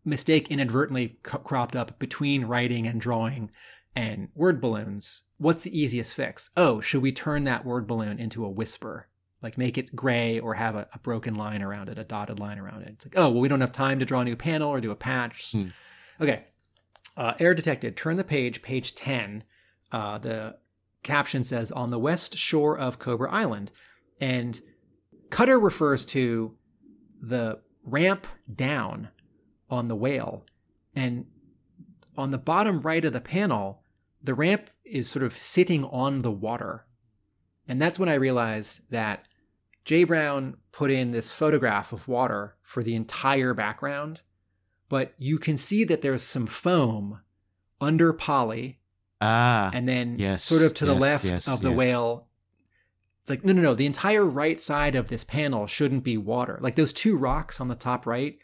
mistake inadvertently c- cropped up between writing and drawing and word balloons. What's the easiest fix? Oh, should we turn that word balloon into a whisper? Like make it gray or have a, a broken line around it, a dotted line around it. It's like, oh, well, we don't have time to draw a new panel or do a patch. Hmm. Okay. Uh, error detected. Turn the page, page 10. Uh, the caption says, on the west shore of Cobra Island. And Cutter refers to the ramp down on the whale. And on the bottom right of the panel, the ramp is sort of sitting on the water. And that's when I realized that J. Brown put in this photograph of water for the entire background, but you can see that there's some foam under Polly, Ah, and then yes, sort of to the left yes, of the yes. whale. It's like, no, no, no. The entire right side of this panel shouldn't be water. Like those two rocks on the top right,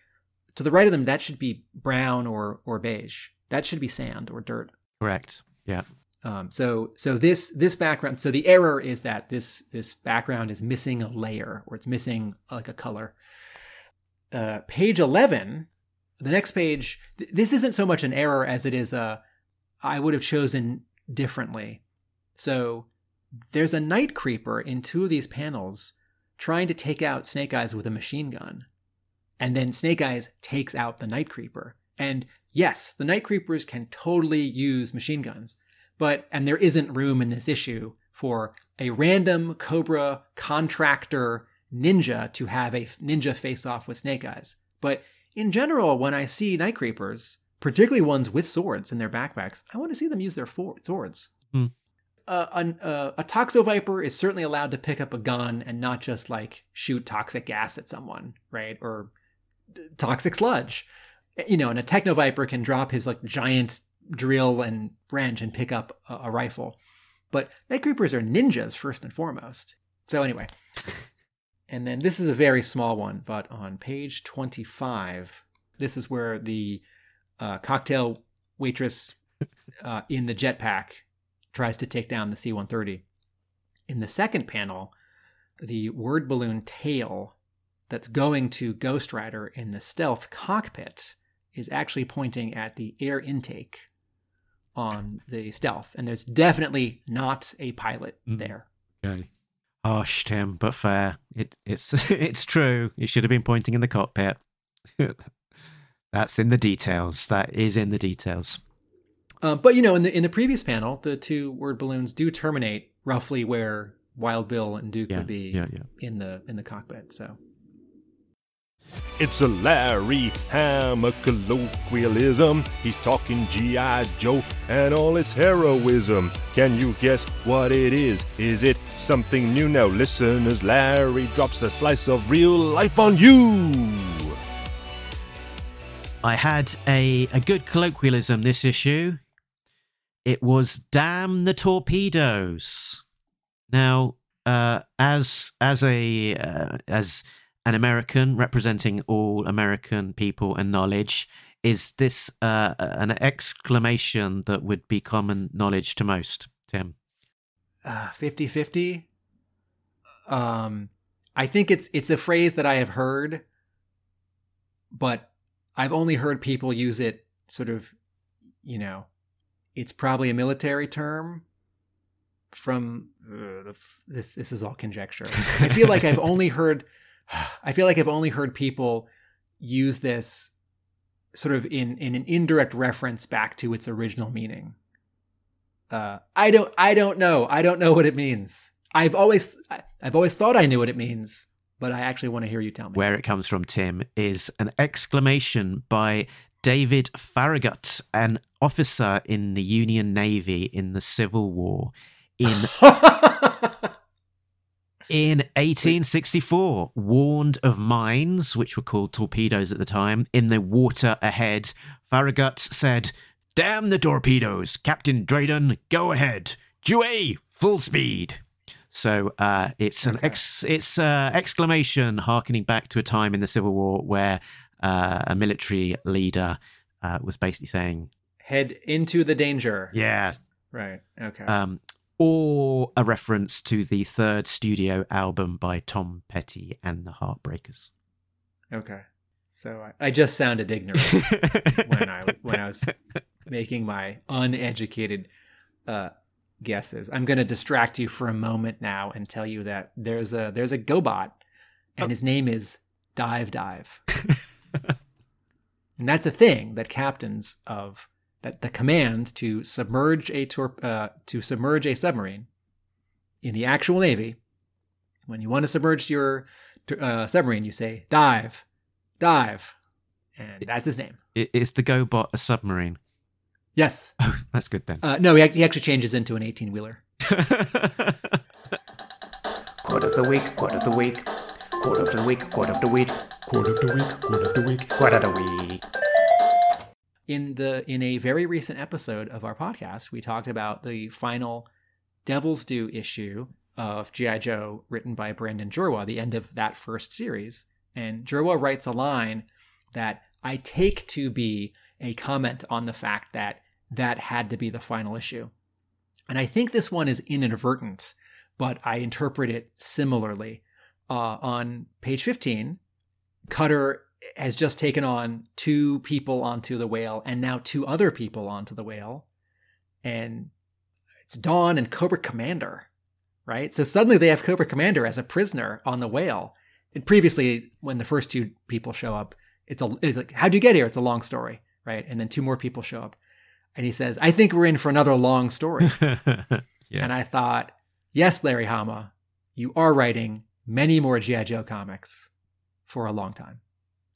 to the right of them, that should be brown or or beige. That should be sand or dirt. correct. Yeah. Um, so so this this background so the error is that this this background is missing a layer or it's missing like a color. Uh, page eleven, the next page. Th- this isn't so much an error as it is a I would have chosen differently. So there's a night creeper in two of these panels trying to take out Snake Eyes with a machine gun, and then Snake Eyes takes out the night creeper. And yes, the night creepers can totally use machine guns but and there isn't room in this issue for a random cobra contractor ninja to have a ninja face off with snake eyes. But in general when i see night creepers particularly ones with swords in their backpacks i want to see them use their for- swords. Hmm. uh, an, uh, a toxo viper is certainly allowed to pick up a gun and not just like shoot toxic gas at someone right? Or toxic sludge. You know and a techno viper can drop his like giant drill and wrench and pick up a, a rifle. But night creepers are ninjas first and foremost. So anyway, and then this is a very small one, but on page twenty-five, this is where the uh, cocktail waitress uh, in the jetpack tries to take down the C-130. In the second panel, the word balloon tail that's going to Ghost Rider in the stealth cockpit is actually pointing at the air intake on the stealth, and there's definitely not a pilot Mm. there. Okay. Harsh, Tim, but fair. It, it's it's true. You should have been pointing in the cockpit. That's in the details. That is in the details. Uh, but you know, in the in the previous panel, the two word balloons do terminate roughly where Wild Bill and Duke Yeah, would be yeah, yeah. in the in the cockpit. So It's a Larry Hama colloquialism. He's talking G.I. Joe and all its heroism. Can you guess what it is? Is it something new? Now listen as Larry drops a slice of real life on you. I had a, a good colloquialism this issue. It was damn the torpedoes. Now, uh, as as a uh, as an American representing all American people and knowledge, is this uh, an exclamation that would be common knowledge to most, Tim? uh, 50-50. Um, I think it's it's a phrase that I have heard, but I've only heard people use it sort of, you know, it's probably a military term. From uh, the f- this, this is all conjecture. I feel like I've only heard, I feel like I've only heard people use this sort of in in an indirect reference back to its original meaning. Uh, I don't I don't know. I don't know what it means. I've always I've always thought I knew what it means, but I actually want to hear you tell me. Where it comes from, Tim, is an exclamation by David Farragut, an officer in the Union Navy in the Civil War. In in 1864, warned of mines, which were called torpedoes at the time, in the water ahead, Farragut said, Damn the torpedoes! Captain Drayton, go ahead! Dewey, full speed! So uh, it's an ex- it's uh, exclamation harkening back to a time in the Civil War where uh, a military leader uh, was basically saying, Head into the danger. "Yeah," Right. Okay. um, or a reference to the third studio album by Tom Petty and the Heartbreakers. okay. So I, I just sounded ignorant when I when I was making my uneducated uh, guesses. I'm going to distract you for a moment now and tell you that there's a there's a GoBot, and Oh. his name is Dive Dive, and that's a thing that captains of that the command to submerge a tor- uh, to submerge a submarine in the actual navy. When you want to submerge your uh, submarine, you say dive, dive, and that's his name. Is the GoBot a submarine? Yes. Oh, that's good then. Uh, no, he, he actually changes into an 18 wheeler. Quote of the week, quote of the week, quote of the week, quote of the week, quote of the week, quote of the week, quote of the week. In the in a very recent episode of our podcast, we talked about the final Devil's Due issue of G.I. Joe written by Brandon Jerwa, the end of that first series. And Jurwa writes a line that I take to be a comment on the fact that that had to be the final issue. And I think this one is inadvertent, but I interpret it similarly. Uh, on page 15, Cutter has just taken on two people onto the whale and now two other people onto the whale. And it's Dawn and Cobra Commander, right? So suddenly they have Cobra Commander as a prisoner on the whale. And previously, when the first two people show up, it's a it's like, how'd you get here? It's a long story, right? And then two more people show up. And he says, I think we're in for another long story. yeah. And I thought, yes, Larry Hama, you are writing many more G.I. Joe comics for a long time.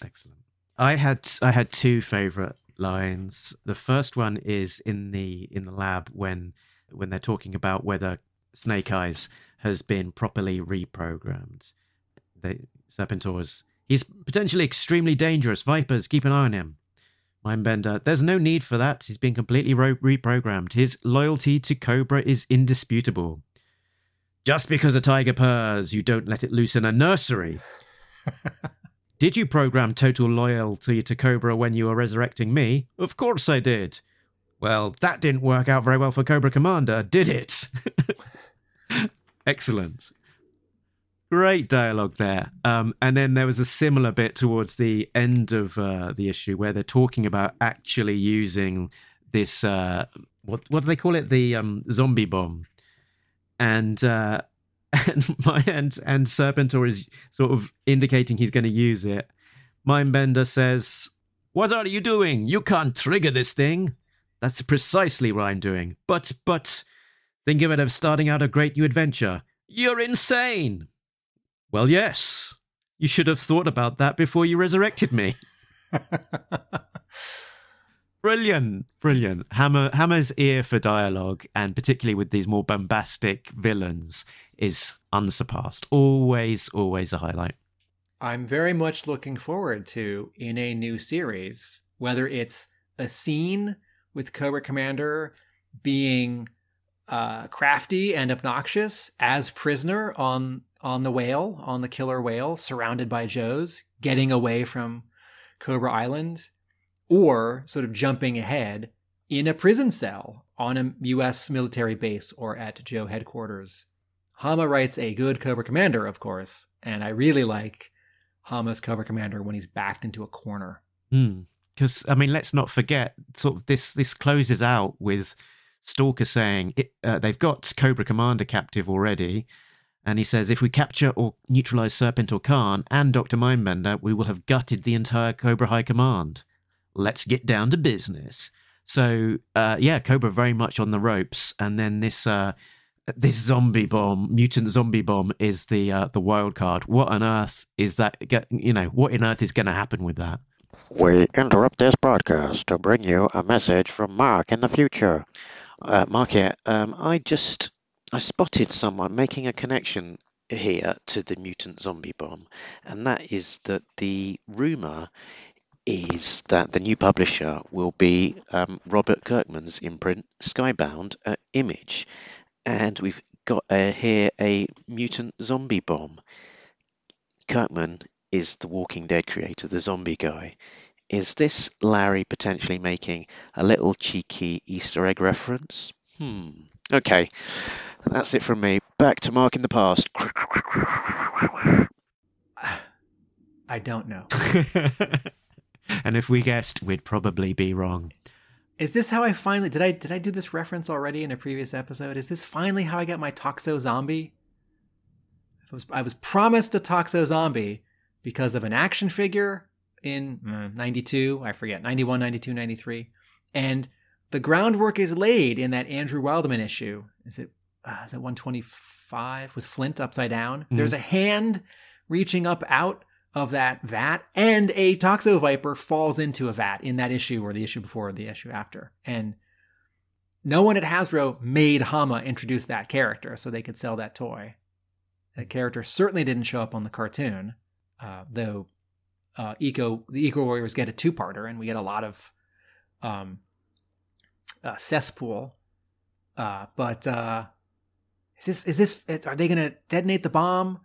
Excellent. I had I had two favorite lines. The first one is in the in the lab when when they're talking about whether Snake Eyes has been properly reprogrammed. They Serpentor's he's potentially extremely dangerous. Vipers, keep an eye on him. Mindbender, there's no need for that. He's been completely ro- reprogrammed. His loyalty to Cobra is indisputable. Just because a tiger purrs, you don't let it loose in a nursery. Did you program total loyalty to Cobra when you were resurrecting me? Of course I did. Well, that didn't work out very well for Cobra Commander, did it? Excellent. Great dialogue there. Um, and then there was a similar bit towards the end of uh, the issue where they're talking about actually using this. Uh, what what do they call it? The um, zombie bomb. And uh, and my and and Serpentor is sort of indicating he's going to use it. Mindbender says, "What are you doing? You can't trigger this thing." That's precisely what I'm doing. But but think of it as starting out a great new adventure. You're insane. Well, yes. You should have thought about that before you resurrected me. brilliant, brilliant. Hama Hama's ear for dialogue, and particularly with these more bombastic villains, is unsurpassed. Always, always a highlight. I'm very much looking forward to in a new series, whether it's a scene with Cobra Commander being uh, crafty and obnoxious as prisoner on on the whale, on the killer whale, surrounded by Joes, getting away from Cobra Island, or sort of jumping ahead in a prison cell on a U.S. military base or at Joe headquarters. Hama writes a good Cobra Commander, of course, and I really like Hama's Cobra Commander when he's backed into a corner. Because I mean, let's not forget, sort of this this closes out with Stalker saying it, uh, they've got Cobra Commander captive already, and he says if we capture or neutralize Serpentor Khan and Doctor Mindbender, we will have gutted the entire Cobra High Command. Let's get down to business. So uh, yeah, Cobra very much on the ropes, and then this. Uh, this zombie bomb, mutant zombie bomb, is the uh, the wild card. What on earth is that? You know, what on earth is going to happen with that? We interrupt this broadcast to bring you a message from Mark in the future. Uh, Mark here. Um, I just I spotted someone making a connection here to the mutant zombie bomb, and that is that the rumor is that the new publisher will be um, Robert Kirkman's imprint, Skybound Image, and we've got uh, here a mutant zombie bomb. Kirkman is the Walking Dead creator, the zombie guy. Is this Larry potentially making a little cheeky Easter egg reference? Hmm. Okay, that's it from me. Back to Mark in the past. I don't know. and if we guessed, we'd probably be wrong. Is this how I finally did I did I do this reference already in a previous episode? Is this finally how I got my Toxo zombie? I was I was promised a Toxo zombie because of an action figure in mm, 92, I forget, 91, 92, 93. And the groundwork is laid in that Andrew Wildman issue. Is it uh, is it 125 with Flint upside down? There's a hand reaching up out of that vat, and a Toxo Viper falls into a vat in that issue or the issue before or the issue after. And no one at Hasbro made Hama introduce that character so they could sell that toy. That character certainly didn't show up on the cartoon, uh, though. Uh, Eco the Eco Warriors get a two-parter, and we get a lot of um, uh, cesspool. Uh, but uh, is this is this are they going to detonate the bomb?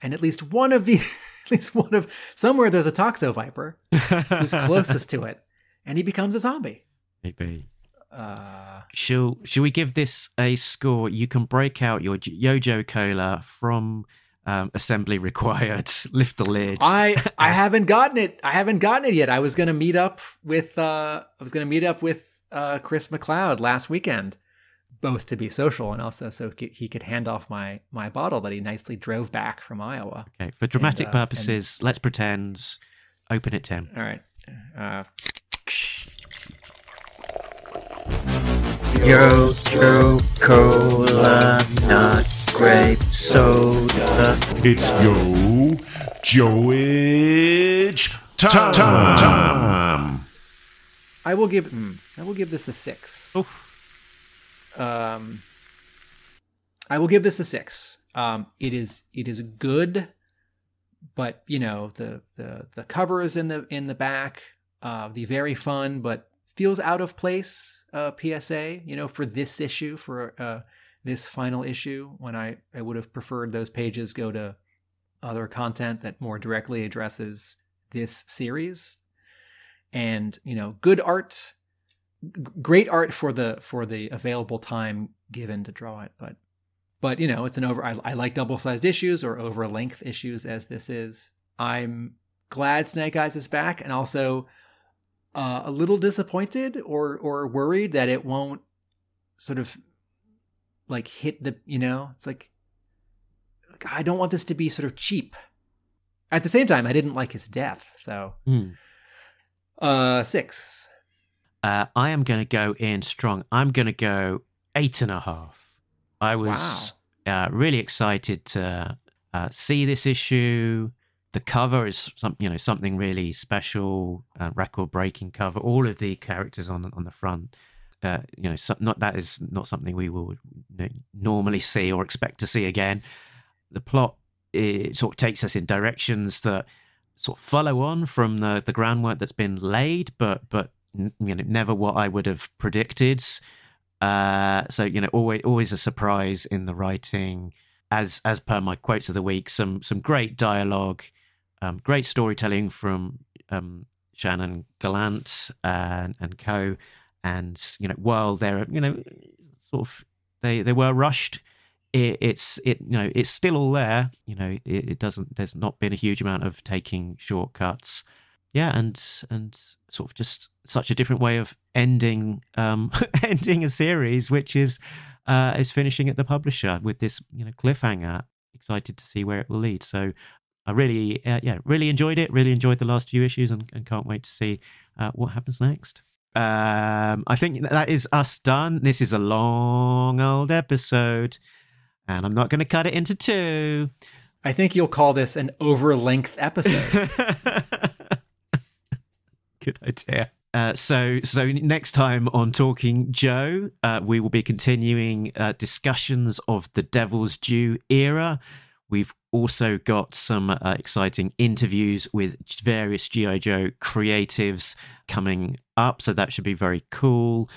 And at least one of the at least one of somewhere there's a Toxo Viper who's closest to it, and he becomes a zombie. Maybe. Uh, Shall Shall we give this a score? You can break out your Yojo Cola from um, assembly required. Lift the lid. I I haven't gotten it. I haven't gotten it yet. I was gonna meet up with uh I was gonna meet up with uh Chris McLeod last weekend, both to be social and also so he he could hand off my my bottle that he nicely drove back from Iowa. Okay, for dramatic And, uh, purposes, let's pretend. Open it, Tim. All right. Uh, Yo, yo, cola, not grape soda. It's Yo Joage time. time. I will give mm, I will give this a six. Um, I will give this a six. Um, it is it is good, but you know the the the cover is in the in the back. Uh, the very fun but feels out of place uh, PSA. You know for this issue for uh, this final issue when I I would have preferred those pages go to other content that more directly addresses this series and you know good art great art for the for the available time given to draw it but but you know, it's an over. I, I like double sized issues or over length issues as this is. I'm glad Snake Eyes is back, and also uh, a little disappointed or or worried that it won't sort of like hit the. You know, it's like I don't want this to be sort of cheap. At the same time, I didn't like his death, so Hmm. uh, six. Uh, I am going to go in strong. I'm going to go eight and a half. I was uh, really excited to uh, see this issue. The cover is some, you know, something really special, uh, record-breaking cover. All of the characters on on the front, uh, you know, so, not that is not something we will you know, normally see or expect to see again. The plot it sort of takes us in directions that sort of follow on from the the groundwork that's been laid, but but you know never what I would have predicted. Uh, so you know always always a surprise in the writing. As as per my quotes of the week, some some great dialogue, um, great storytelling from um, Shannon Gallant and and co. And you know while they're you know sort of they they were rushed it, it's it you know it's still all there you know it, it doesn't there's not been a huge amount of taking shortcuts yeah and and sort of just such a different way of ending um ending a series which is uh is finishing at the publisher with this you know cliffhanger excited to see where it will lead so i really uh, yeah really enjoyed it really enjoyed the last few issues and, and can't wait to see uh, what happens next um i think that is us done this is a long old episode and I'm not going to cut it into two. I think you'll call this an over length episode. Good idea. Uh, so, so next time on Talking Joe, uh, we will be continuing uh, discussions of the Devil's Due era. We've also got some uh, exciting interviews with various GI Joe creatives coming up, so that should be very cool.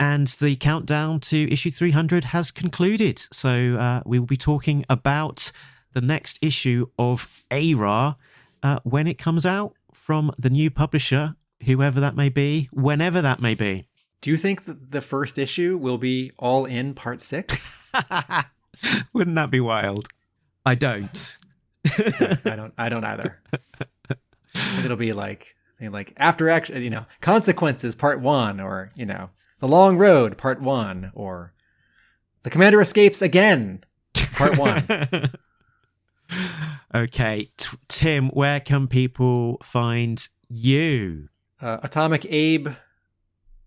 And the countdown to issue 300 has concluded. So uh, we will be talking about the next issue of ARA uh, when it comes out from the new publisher, whoever that may be, whenever that may be. Do you think that the first issue will be all in part six? Wouldn't that be wild? I don't. I don't. I don't either. It'll be like like after action, you know, consequences part one, or you know, the Long Road, Part 1, or The Commander Escapes Again, Part 1. okay, T- Tim, where can people find you? Uh, Atomic Abe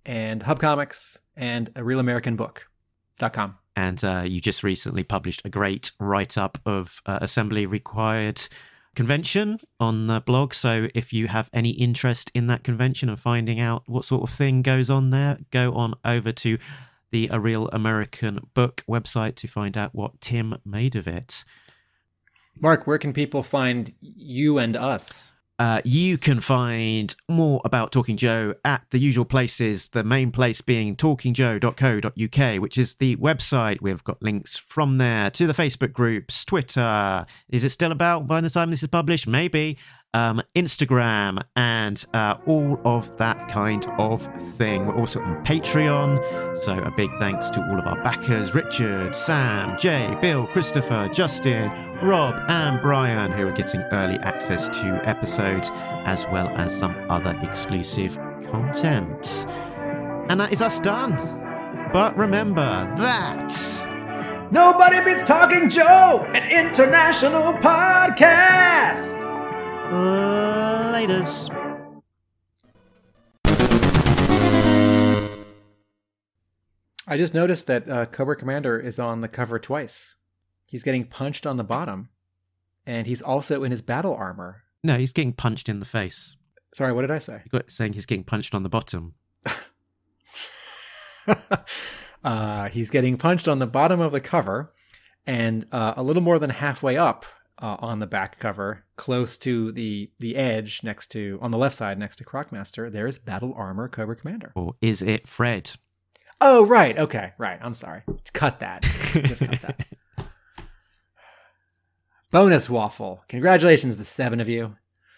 and Hub Comics and a Real American Book.com. And uh, you just recently published a great write up of uh, Assembly Required convention on the blog. So if you have any interest in that convention and finding out what sort of thing goes on there, go on over to the A Real American Book website to find out what Tim made of it. Mark, where can people find you and us? Uh, you can find more about Talking Joe at the usual places, the main place being talkingjoe.co.uk, which is the website. We've got links from there to the Facebook groups, Twitter. Is it still about by the time this is published? Maybe. Um, Instagram, and uh, all of that kind of thing. We're also on Patreon, so a big thanks to all of our backers Richard, Sam, Jay, Bill, Christopher, Justin, Rob, and Brian, who are getting early access to episodes as well as some other exclusive content. And that is us done. But remember that. Nobody beats Talking Joe, an international podcast. Laters. I just noticed that uh, Cobra Commander is on the cover twice. He's getting punched on the bottom, and he's also in his battle armor. No, he's getting punched in the face. Sorry, what did I say? You got saying he's getting punched on the bottom. uh, he's getting punched on the bottom of the cover, and uh, a little more than halfway up uh, on the back cover, close to the the edge, next to on the left side, next to Crocmaster, there's Battle Armor Cobra Commander. Or is it Fred? Oh, right. Okay, right. I'm sorry. Cut that. Just cut that. Bonus waffle. Congratulations, the seven of you.